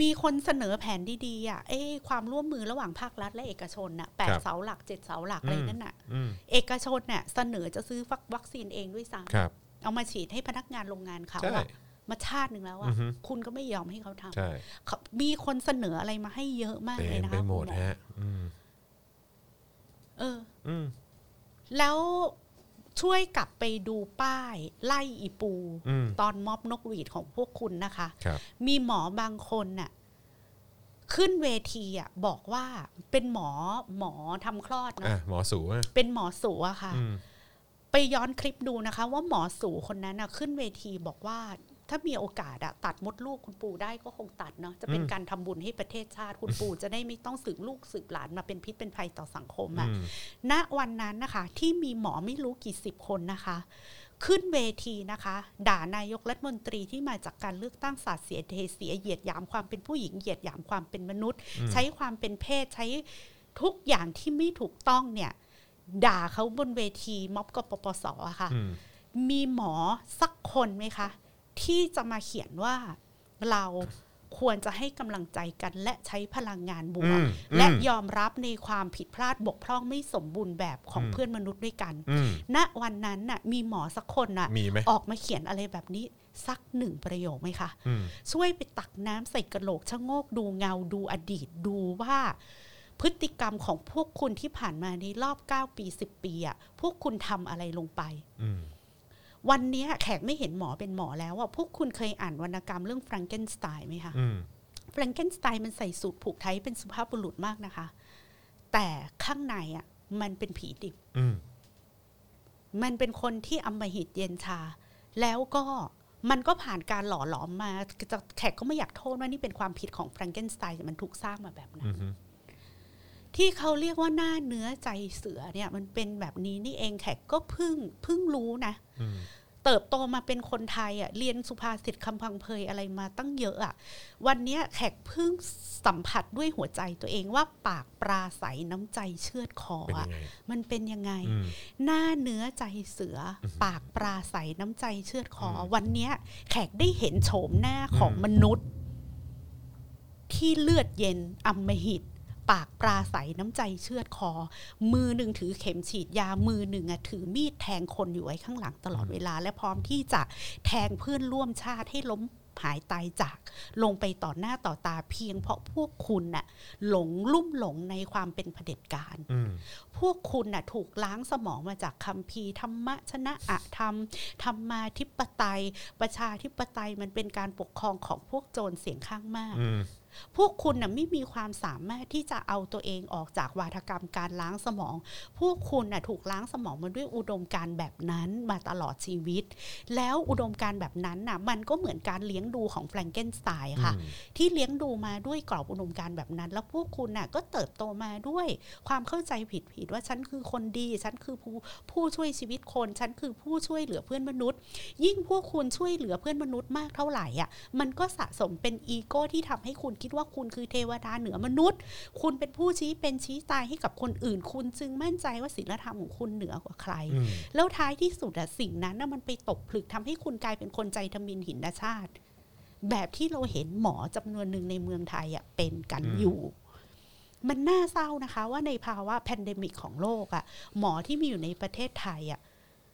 มีคนเสนอแผนดีๆอะ เอ้ความร่วมมือระหว่างภาครัฐและเอกชนน่ะแปดครับเสาหลักเจ็ดเสาหลักอะไรนั่นน่ะอืมเอกชนเนี่ยเสนอจะซื้อวัคซีนเองด้วยซ้ครับำเอามาฉีดให้พนักงานโรงงานเขาใช่อะ มาชาติหนึ่งแล้วอือะอฮึคุณก็ไม่ยอมให้เขาทำใช่เขามีคนเสนออะไรมาให้เยอะมากเต็เลยมนะไปคะหมดคุณอฮะอืมเอออืมแล้วช่วยกลับไปดูป้ายไล่อีปูอืมตอนม็อบนกหวีดของพวกคุณนะคะครับมีหมอบางคนน่ะ ขึ้นเวทีอะบอกว่าเป็นหมอหมอทำคลอดอะเนาะหมอสูอะเป็นหมอสูอะค่ะอืมไปย้อนคลิปดูนะคะ ว่าหมอสูคนนั้นน่ะ ขึ้นเวทีบอกว่า ถ้ามีโอกาสอะตัดมดลูกคุณปู่ได้ก็คงตัดเนาะจะเป็นอืมการทำบุญให้ประเทศชาติคุณปู่จะได้ไม่ต้องสืบลูกสืบหลานมาเป็นพิษเป็นภัยต่อสังคมอะอืมณวันนั้นนะคะ ที่มีหมอไม่รู้กี่สิบคนนะคะ ขึ้นเวทีนะคะ ด่านายกรัฐมนตรีที่มาจากการเลือกตั้งสาดเสียเทเสียเหยียดหยามความเป็นผู้หญิงเหยียดหยามความเป็นมนุษย์ ใช้ความเป็นเพศใช้ทุกอย่างที่ไม่ถูกต้องเนี่ย ด่าเขาบนเวทีม็อบกปปสอะค่ะอืมมีหมอสักคนไหมคะ ที่จะมาเขียนว่าเราควรจะให้กำลังใจกันและใช้พลังงานบวกอืมและอืมยอมรับในความผิดพลาดบกพร่องไม่สมบูรณ์แบบของอืมเพื่อนมนุษย์ด้วยกันอืมณวันนั้นน่ะมีหมอสักคนน่ะมีไหมออกมาเขียนอะไรแบบนี้สักหนึ่งประโยคไหมคะอืมช่วยไปตักน้ำใส่กระโหลกชะโงกดูเงาดูอดีตดูว่าพฤติกรรมของพวกคุณที่ผ่านมาในรอบ 9 ปี 10 ปีอะพวกคุณทำอะไรลงไปอืม วันเนี้ยแขกไม่เห็นหมอเป็นหมอแล้วอะพวกคุณเคยอ่านวรรณกรรมเรื่องแฟรงเกนสไตน์ไหมคะอืมแฟรงเกนสไตน์มันใส่สูตรผูกไทยเป็นสุภาพบุรุษมากนะคะ แต่ข้างในอะมันเป็นผีดิบอืมมันเป็นคนที่อำมหิตเย็นชา แล้วก็มันก็ผ่านการหล่อหลอมมาจะแขกก็ไม่อยากโทษว่านี่เป็นความผิดของแฟรงเกนสไตน์แต่มันถูกสร้างมาแบบนั้นอืม ที่เขาเรียกว่าหน้าเนื้อใจเสือเนี่ยมันเป็นแบบนี้นี่เองแขกก็เพิ่งเพิ่งรู้นะอืมเติบโตมาเป็นคนไทยอะเรียนสุภาษิตคำพังเพยอะไรมาตั้งเยอะอะวันเนี้ยแขกเพิ่งสัมผัสด้วยหัวใจตัวเองว่าปากปราศัยน้ำใจเชือดคอเป็นยัอะงไงมันเป็นยังไงอืมหน้าเนื้อใจเสืออปากปราศัยน้ำใจเชือดคออมวันเนี้ยแขกได้เห็นโฉมหน้าของอืมมนุษย์ ที่เลือดเย็นอำมหิต ปากปราศัยน้ำใจเชือดคอ มือหนึ่งถือเข็มฉีดยามือหนึ่งอะถือมีดแทงคนอยู่ไว้ข้างหลังตลอดเวลา และพร้อมที่จะแทงเพื่อนร่วมชาติให้ล้มหายตายจากลงไปต่อหน้าต่อตาเพียงเพราะพวกคุณน่ะหลงลุ่มหลงในความเป็นเผด็จการ พวกคุณน่ะถูกล้างสมองมาจากคัมภีธรรมะชนะอะธรรมธรรมาธิปไตย ประชาธิปไตยมันเป็นการปกครองของพวกโจรเสียงข้างมากม พวกคุณน่ะไม่มีความสามารถที่จะเอาตัวเองออกจากวาทกรรมการล้างสมอง พวกคุณน่ะถูกล้างสมองมาด้วยอุดมการณ์แบบนั้นมาตลอดชีวิต แล้วอุดมการณ์แบบนั้นน่ะมันก็เหมือนการเลี้ยงดูของแฟรงเกนสไตน์ค่ะอืมที่เลี้ยงดูมาด้วยกรอบอุดมการณ์แบบนั้น แล้วพวกคุณน่ะก็เติบโตมาด้วยความเข้าใจผิดผิดๆว่าฉันคือคนดีฉันคือผู้ผู้ช่วยชีวิตคนฉันคือผู้ช่วยเหลือเพื่อนมนุษย์ ยิ่งพวกคุณช่วยเหลือเพื่อนมนุษย์มากเท่าไหร่อะมันก็สะสมเป็นอีโก้ที่ทำให้คุณคิดว่าคุณคือเทวดาเหนือมนุษย์ คุณเป็นผู้ชี้เป็นชี้ตายให้กับคนอื่น คุณจึงมั่นใจว่าศีลธรรมของคุณเหนือกว่าใครอืมแล้วท้ายที่สุดอะสิ่งนั้นน่ะมันไปตกผลึกทำให้คุณกลายเป็นคนใจทมิฬหินชาติ แบบที่เราเห็นหมอจำนวนหนึ่งในเมืองไทยอะเป็นกันอืมอยู่มันน่าเศร้านะคะว่าในภาวะ pandemic ของโลกอะหมอที่มีอยู่ในประเทศไทยอะ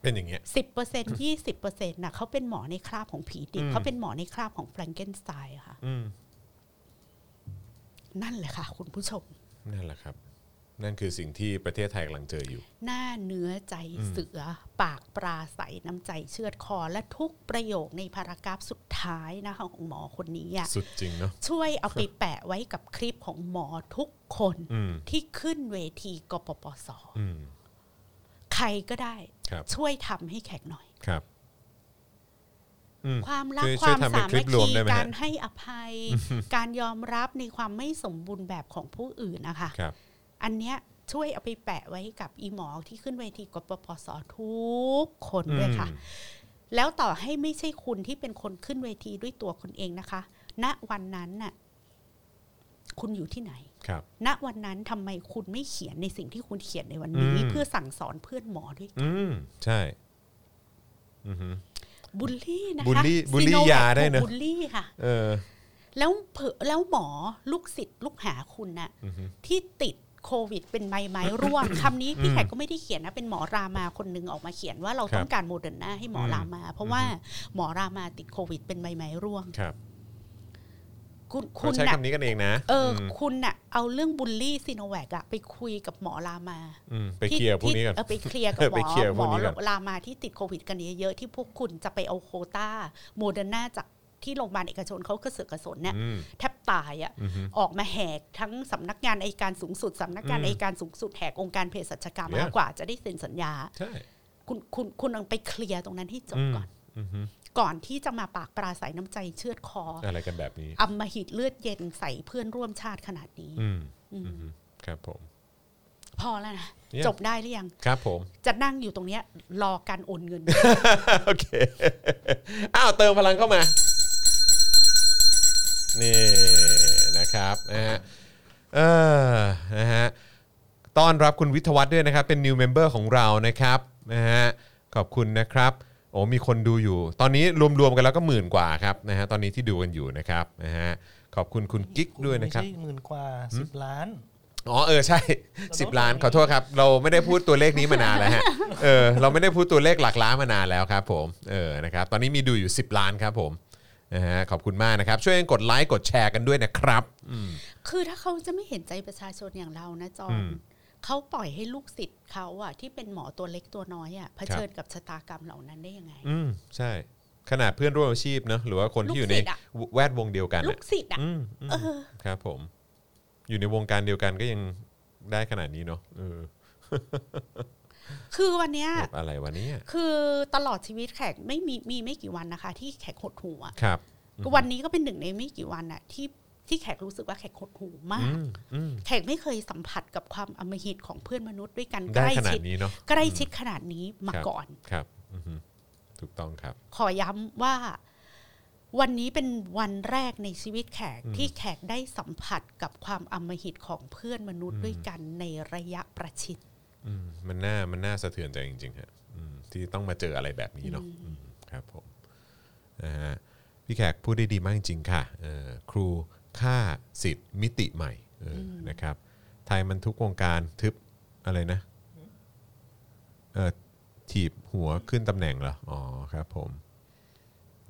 เป็นอย่างเงี้ยสิบเปอร์เซ็นต์ยี่สิบเปอร์เซ็นต์น่ะเขาเป็นหมอในคราบของผีดิบอืมเขาเป็นหมอในคราบของแฟรงเกนสไตน์อะค่ะอืม นั่นแหละค่ะ คุณผู้ชม นั่นแหละครับ นั่นคือสิ่งที่ประเทศไทยกำลังเจออยู่ หน้าเนื้อใจเสือ ปากปราศัยน้ำใจเชือดคอ และทุกประโยคในพารากราฟสุดท้ายนะคะของหมอคนนี้อะสุดจริงเนาะช่วยเอาไปแปะไว้กับคลิปของหมอทุกคนอืมที่ขึ้นเวทีกปปสอืมใครก็ได้ครับช่วยทำให้แขกหน่อยครับอืม ความรักช่วยความช่วยทำเป็นสาคลิมัคปรวมคีได้ไหมฮะการให้อภัย การยอมรับในความไม่สมบูรณ์แบบของผู้อื่นนะคะครับอันเนี้ยช่วยเอาไปแปะไว้กับอีหมอที่ขึ้นเวทีกปปสทุกคนด้วยค่ะอืมแล้วต่อให้ไม่ใช่คุณที่เป็นคนขึ้นเวทีด้วยตัวคุณเองนะคะ ณวันนั้นน่ะคุณอยู่ที่ไหนครับณวันนั้นทำไมคุณไม่เขียนในสิ่งที่คุณเขียนในวันนี้อืมเพื่อสั่งสอนเพื่อนหมอด้วยอืมใช่ อือฮึ บุลลี่นะคะบูลลี่บูลลี่ Sinovac ยาได้เนอะบุลลี่ค่ะ เออ แล้วเผลอแล้วหมอลูกศิษย์ลูกหาคุณน่ะอือฮึที่ติดโควิด เป็นไม้ไม้ร่วงคำนี้พี่แขกก็ไม่ได้เขียนนะ เป็นหมอรามาคนหนึงออกมาเขียนว่าเราครับต้องการโมเดอร์นาให้หมออมรามา เพราะว่าหมอรามาติดโควิด เป็นไม้ไม้ร่วงครับ คุณคุเขาณใช้น่ะคำนี้กันเองนะ เอออมคุณน่ะเอาเรื่องบูลลี่ซีโนแวคอะไปคุยกับหมอรามาอืมไปเคลียร์พวกนี้กันเออไปเคลียร์กับหมไปอเคลียร์หพมวอกนี้ก่อนรามาที่ติดโควิดกันเยอะๆที่พวกคุณจะไปเอาโควต้าโมเดอร์นาจากที่โรงพยาบาลเอกชนเขากระเสือกกระสนเนี่ยอืมแทบตายอะอือฮึออกมาแหกทั้งสำนักงานอัยการสูงสุดสำนักงานอืมอัยการสูงสุดแหกองค์การเภสัชกรรม Yeah มากกว่าจะได้เซ็นสัญญาใช่คุณคุณคุณลองไปเคลียร์ตรงนั้นให้จบอืมก่อนอือฮึ ก่อนที่จะมาปากปราศรัยน้ำใจเชือดคอ อะไรกันแบบนี้อำมหิตเลือดเย็นใส่เพื่อนร่วมชาติขนาดนี้ อืมอืมอือฮึครับผม พอแล้วนะ Yeah จบได้หรือยัง ครับผม จะนั่งอยู่ตรงเนี้ยรอการโอนเงิน โอเค อ้าว เติมพลังเข้ามา นี่นะครับนะฮะเออนะฮะต้อนรับคุณวิทยวัฒน์ด้วยนะครับ เป็น new member ของเรานะครับนะฮะขอบคุณนะครับ โอ้มีคนดูอยู่ ตอนนี้รวมๆกันแล้วก็หมื่นกว่าครับนะฮะตอนนี้ที่ดูกันอยู่นะครับนะฮะขอบคุณคุณกิ๊กด้วยนะครับไม่ใช่หมื่นกว่าสิบล้าน อ๋อเออใช่ 10 ล้านขอโทษครับ เราไม่ได้พูดตัวเลขนี้มานานแล้วฮะเออเราไม่ได้พูดตัวเลขหลักล้านมานานแล้วครับผมเออนะครับตอนนี้มีดูอยู่ 10 ล้านครับผมนะฮะขอบคุณมากนะครับ ช่วยกดไลค์กดแชร์กันด้วยนะครับอืมคือถ้าเขาจะไม่เห็นใจประชาชนอย่างเรานะจออืนม เขาปล่อยให้ลูกศิษย์เขาอะที่เป็นหมอตัวเล็กตัวน้อยอะเผชิญกับชะตากรรมเหล่านั้นได้ยังไง อืมใช่ ขนาดเพื่อนร่วมอาชีพเนอะหรือว่าคนที่อยู่ในลูกศิษย์อะแวดวงเดียวกันลูอะกศิษย์อะอืมอืมเออครับ ผม อยู่ในวงการเดียวกันก็ยังได้ขนาดนี้เนาะเออคือวันเนี้ยแบบอะไรวะเนี่ยคือตลอดชีวิตแขกไม่มีมีไม่กี่วันนะคะ ที่แขกหดหูอะครับวันนี้ก็เป็นหนึ่งในไม่กี่วันอะที่ ที่แขกรู้สึกว่าแขกหดหูมาอืกมอืมแขกไม่เคยสัมผัสกับความอำมหิตของเพื่อนมนุษย์ด้วยกันใกได้ล้ขนาชิดดนี้เนาะใกล้ชิดขนาดนี้มาครับก่อนครับอือฮึถูกต้องครับ ขอย้ำว่าวันนี้เป็นวันแรกในชีวิตแขกอืมที่แขกได้สัมผัสกับความอำมหิตของเพื่อนมนุษย์ด้วยกันในระยะประชิดอืมมันน่ามันน่าสะเทือนใจจริงๆฮะอืมที่ต้องมาเจออะไรแบบนี้เนาะอืมครับผมนะฮะพี่แขกพูดได้ดีมากจริงๆค่ะเออครู ค่าสิทธิ์มิติใหม่เอออนะครับ ไทยมันทุกวงการทึบอะไรนะเออถีบหัวขึ้นตำแหน่งเหรอ อ๋อครับผม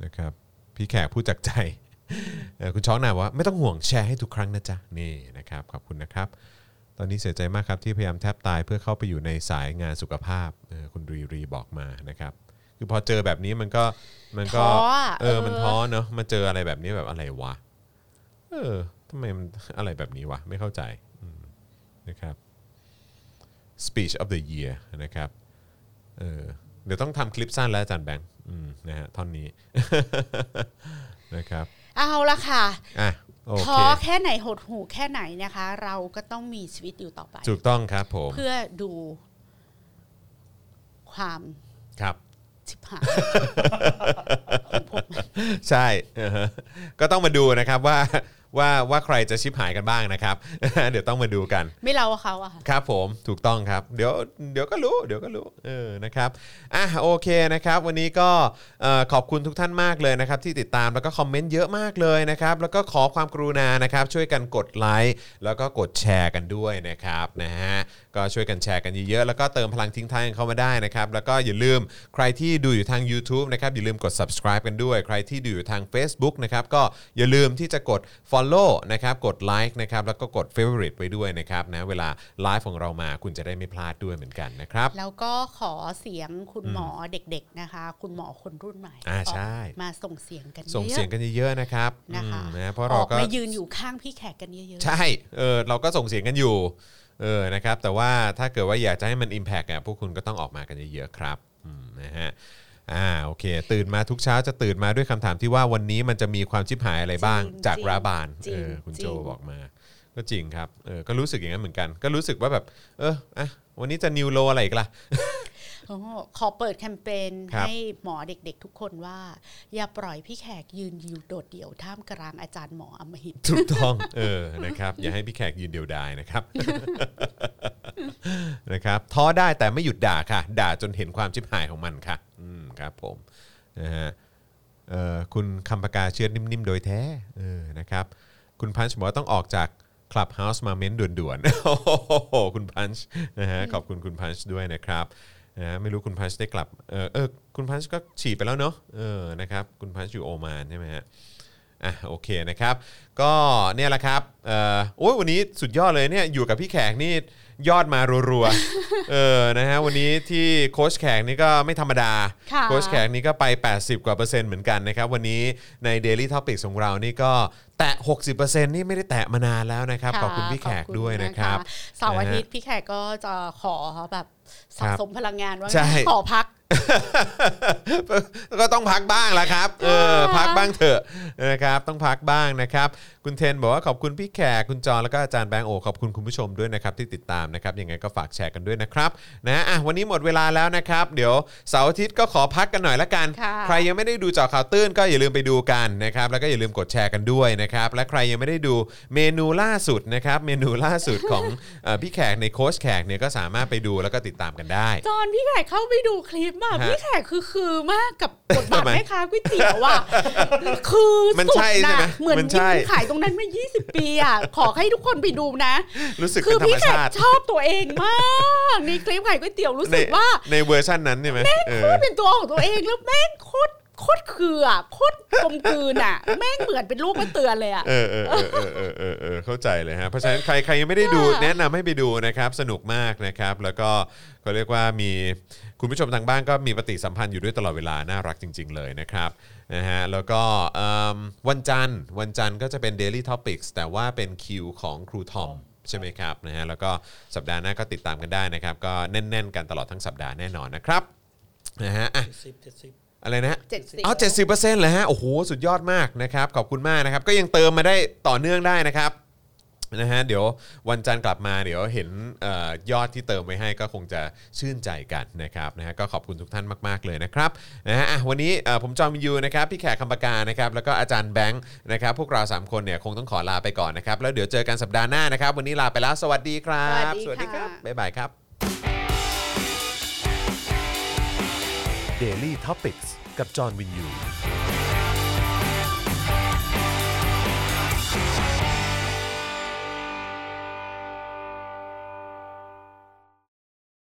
นะครับ พี่แขกพูดจากใจเอ่อคุณช้องนาบอกว่าไม่ต้องห่วงแชร์ให้ทุกครั้งนะจ๊ะ นี่นะครับขอบคุณนะครับ ตอนนี้เสียใจมากครับที่พยายามแทบตายเพื่อเข้าไปอยู่ในสายงานสุขภาพเออคุณรีรีบอกมานะครับคือพอเจอแบบนี้มันก็มันก็ท้ออะเออมันเออท้อเนอะมาเจออะไรแบบนี้แบบอะไรวะ เออทำไมมันอะไรแบบนี้วะ ไม่เข้าใจอืมนะครับ speech of the year นะครับเออเดี๋ยวต้องทำคลิปสั้นแล้วอาจารย์แบงค์อืมนะฮะท่อนนี้ นะครับ เอาละค่ะอะโอท้อเคแค่ไหนหดหูแค่ไหนนะคะ เราก็ต้องมีชีวิตอยู่ต่อไป ถูกต้องครับผม เพื่อดูความครับชิบหายใช่อือฮะก็ต้องมาดูนะครับว่า ว่าว่าใครจะชิบหายกันบ้างนะครับ เดี๋ยวต้องมาดูกัน ไม่เราเขาอะค่ะ ครับผมถูกต้องครับ เดี๋ยวเดี๋ยวก็รู้เดี๋ยวก็รู้เออนะครับอะโอเคนะครับ วันนี้ก็เอ่อขอบคุณทุกท่านมากเลยนะครับ ที่ติดตามแล้วก็คอมเมนต์เยอะมากเลยนะครับ แล้วก็ขอความกรุณานะครับ ช่วยกันกดไลค์แล้วก็กดแชร์กันด้วยนะครับนะฮะก็ช่วยกันแชร์กันเยอะๆแล้วก็เติมพลังทิ้งท้ายกันเข้ามาได้นะครับ แล้วก็อย่าลืมใครที่ดูอยู่ทาง YouTube นะครับอย่าลืมกด subscribe กันด้วย ใครที่ดูอยู่ทาง Facebook นะครับก็อย่าลืมที่จะกด Follow นะครับกดไลค์นะครับแล้วก็กด Favorite ไว้ด้วยนะครับนะเวลาไลฟ์ของเรามาคุณจะได้ไม่พลาดด้วยเหมือนกันนะครับ แล้วก็ขอเสียงคุณหมอเด็กๆนะคะ คุณหมอคนรุ่นใหม่อ่าใช่ออกมาส่งเสียงกันส่งเยอะเสียงกันเยอะๆนะครับนะคะอืมนะเพราะอเราอกก็มายืนอยู่ข้างพี่แขกกันเยอะๆใช่เออเราก็ส่งเสียงกันอยู่เออนะครับแต่ว่าถ้าเกิดว่าอยากจะให้มัน Impact อะพวกคุณก็ต้องออกมากันเยอะๆครับอืมนะฮะ อ่าโอเค ตื่นมาทุกเช้าจะตื่นมาด้วยคำถามที่ว่าวันนี้มันจะมีความชิบหายอะไรบ้าง จริงจากจริงราบานจริงเออคุณโจจริงบอกมา ก็จริงครับเออก็รู้สึกอย่างนั้นเหมือนกัน ก็รู้สึกว่าแบบ เอออะวันนี้จะนิวโลอะไรอีกล่ะโอ้ ขอเปิดแคมเปญครับให้หมอเด็กๆ ทุกคนว่า อย่าปล่อยพี่แขกยืนอยู่โดดเดี่ยวท่ามกลางอาจารย์หมออำมหิตถูกต้องเออนะครับอย่าให้พี่แขกยืนเดียวดายนะครับนะครับท้อได้แต่ไม่หยุดด่าค่ะ ด่าจนเห็นความชิบหายของมันค่ะ อืมครับผมนะฮะเอ่อคุณคำปากาเชือดนิ่มๆ โดยแท้เออนะครับ คุณพันช์บอกว่าต้องออกจากคลับเฮาส์มาเม้นด่วนๆโอ้โหคุณพันช์นะฮะขอบคุณคุณพันช์ด้วยนะครับ นะฮะไม่รู้คุณพันช์ได้กลับเออเออคุณพันช์ก็ฉีดไปแล้วเนาะเออนะครับคุณพันช์อยู่โอมานใช่ไหมฮะอะโอเคนะครับ ก็เนี่ยแหละครับเอ่อโอ้ยวันนี้สุดยอดเลยเนี่ยอยู่กับพี่แขกนี่ยอดมารัวๆเออนะฮะวันนี้ที่โค้ชแขกนี่ก็ไม่ธรรมดา ค่ะโค้ชแขกนี่ก็ไป 80 กว่าเปอร์เซ็นต์เหมือนกันนะครับ วันนี้ใน Daily Topics ของเรานี่ก็แตะ 60%นี่ไม่ได้แตะมานานแล้วนะครับะขอบคุณพี่แขกขอบณด้วยนะครับเสาร์อาทิตนะย์พี่แขกก็จะขอแบบ สะครับสมพลังงานว่าใช่ขอพัก ก็ต้องพักบ้างละครับ เออค่ะพักบ้างเถอะนะครับ ต้องพักบ้างนะครับ คุณเทนบอกว่าขอบคุณพี่แขก คุณจอแล้วก็อาจารย์แบงค์โอขอบคุณคุณผู้ชมด้วยนะครับที่ติดตามนะครับ ยังไงก็ฝากแชร์กันด้วยนะครับ นะอะวันนี้หมดเวลาแล้วนะครับ เดี๋ยวเสาร์อาทิตย์ก็ขอพักกันหน่อยละกันค่ะใครยังไม่ได้ดูเจอข่าวตื้นก็อย่าลืมไปดูกันนะครับ แล้วก็อย่าลืมกดแชร์กันด้วยนะครับ และใครยังไม่ได้ดูเมนูล่าสุดนะครับ เมนูล่าสุดของเอ่อพี่แขกในโค้ชแขกเนี่ยก็สามารถไปดูแล้วก็ติดตามกันได้ จอนพี่แขกเข้าไปดูคลิปอะฮะพี่แขกคือคือมากกับบทบาททำไมแม่ค้าก๋วยเตี๋ยวอะคือมันสุดใช่ใช่ไหมนะเหมือนมันใช่ยืนขายตรงนั้นมา 20 ปีอะขอให้ทุกคนไปดูนะ รู้สึกคืเป็นธรพี่รมแขกชาติชอบตัวเองมากในคลิปขายก๋วยเตี๋ยวรู้ในสึกว่าในเวอร์ชันนั้นใช่ไหมเออโคตรเป็นตัวของตัวเองแล้วแม่งโคตรโคตรคืออะโคตรกลมกลืนอะ แม่งเหมือนเป็นลูกมะเตือนเลยอะเออเออเออเออเออเออเออเข้าใจเลยฮะเพราะฉะนั้นใครใครยังไม่ได้ดูค่ะแนะนำให้ไปดูนะครับ สนุกมากนะครับ แล้วก็เขาเรียกว่ามี คุณผู้ชมทางบ้านก็มีปฏิสัมพันธ์อยู่ด้วยตลอดเวลาน่ารักจริง ๆ เลยนะครับนะฮะแล้วก็เอิ่มวันจันทร์วันจันทร์ก็จะเป็น Daily Topics แต่ว่าเป็นคิวของครูทอมใช่ไหมครับนะฮะแล้วก็สัปดาห์หน้าก็ติดตามกันได้นะครับ ก็แน่น ๆ กันตลอดทั้งสัปดาห์แน่นอนนะครับนะฮะอะ สิบเจ็ดสิบ อะไรนะฮะเจ็ดสิบอ๋อเจ็ดสิบเปอร์เซ็นต์เลยฮะ โอ้โห สุดยอดมากนะครับ ขอบคุณมากนะครับ ก็ยังเติมมาได้ต่อเนื่องได้นะครับ นะฮะเดี๋ยววันจันทร์กลับมาเดี๋ยวเห็นเออยอดที่เติมไว้ให้ก็คงจะชื่นใจกันนะครับนะฮะก็ขอบคุณทุกท่านมาก ๆ เลยนะครับนะฮะอะวันนี้เอ่อผมจอมยูนะครับพี่แขกคำปากานะครับแล้วก็อาจารย์แบงค์นะครับพวกเรา 3 คนเนี่ยคงต้องขอลาไปก่อนนะครับ แล้วเดี๋ยวเจอกันสัปดาห์หน้านะครับ วันนี้ลาไปแล้ว สวัสดีครับ สวัสดีครัค่ะบ๊ายบายครับ Daily t o p i c กกับจอห์นวินยู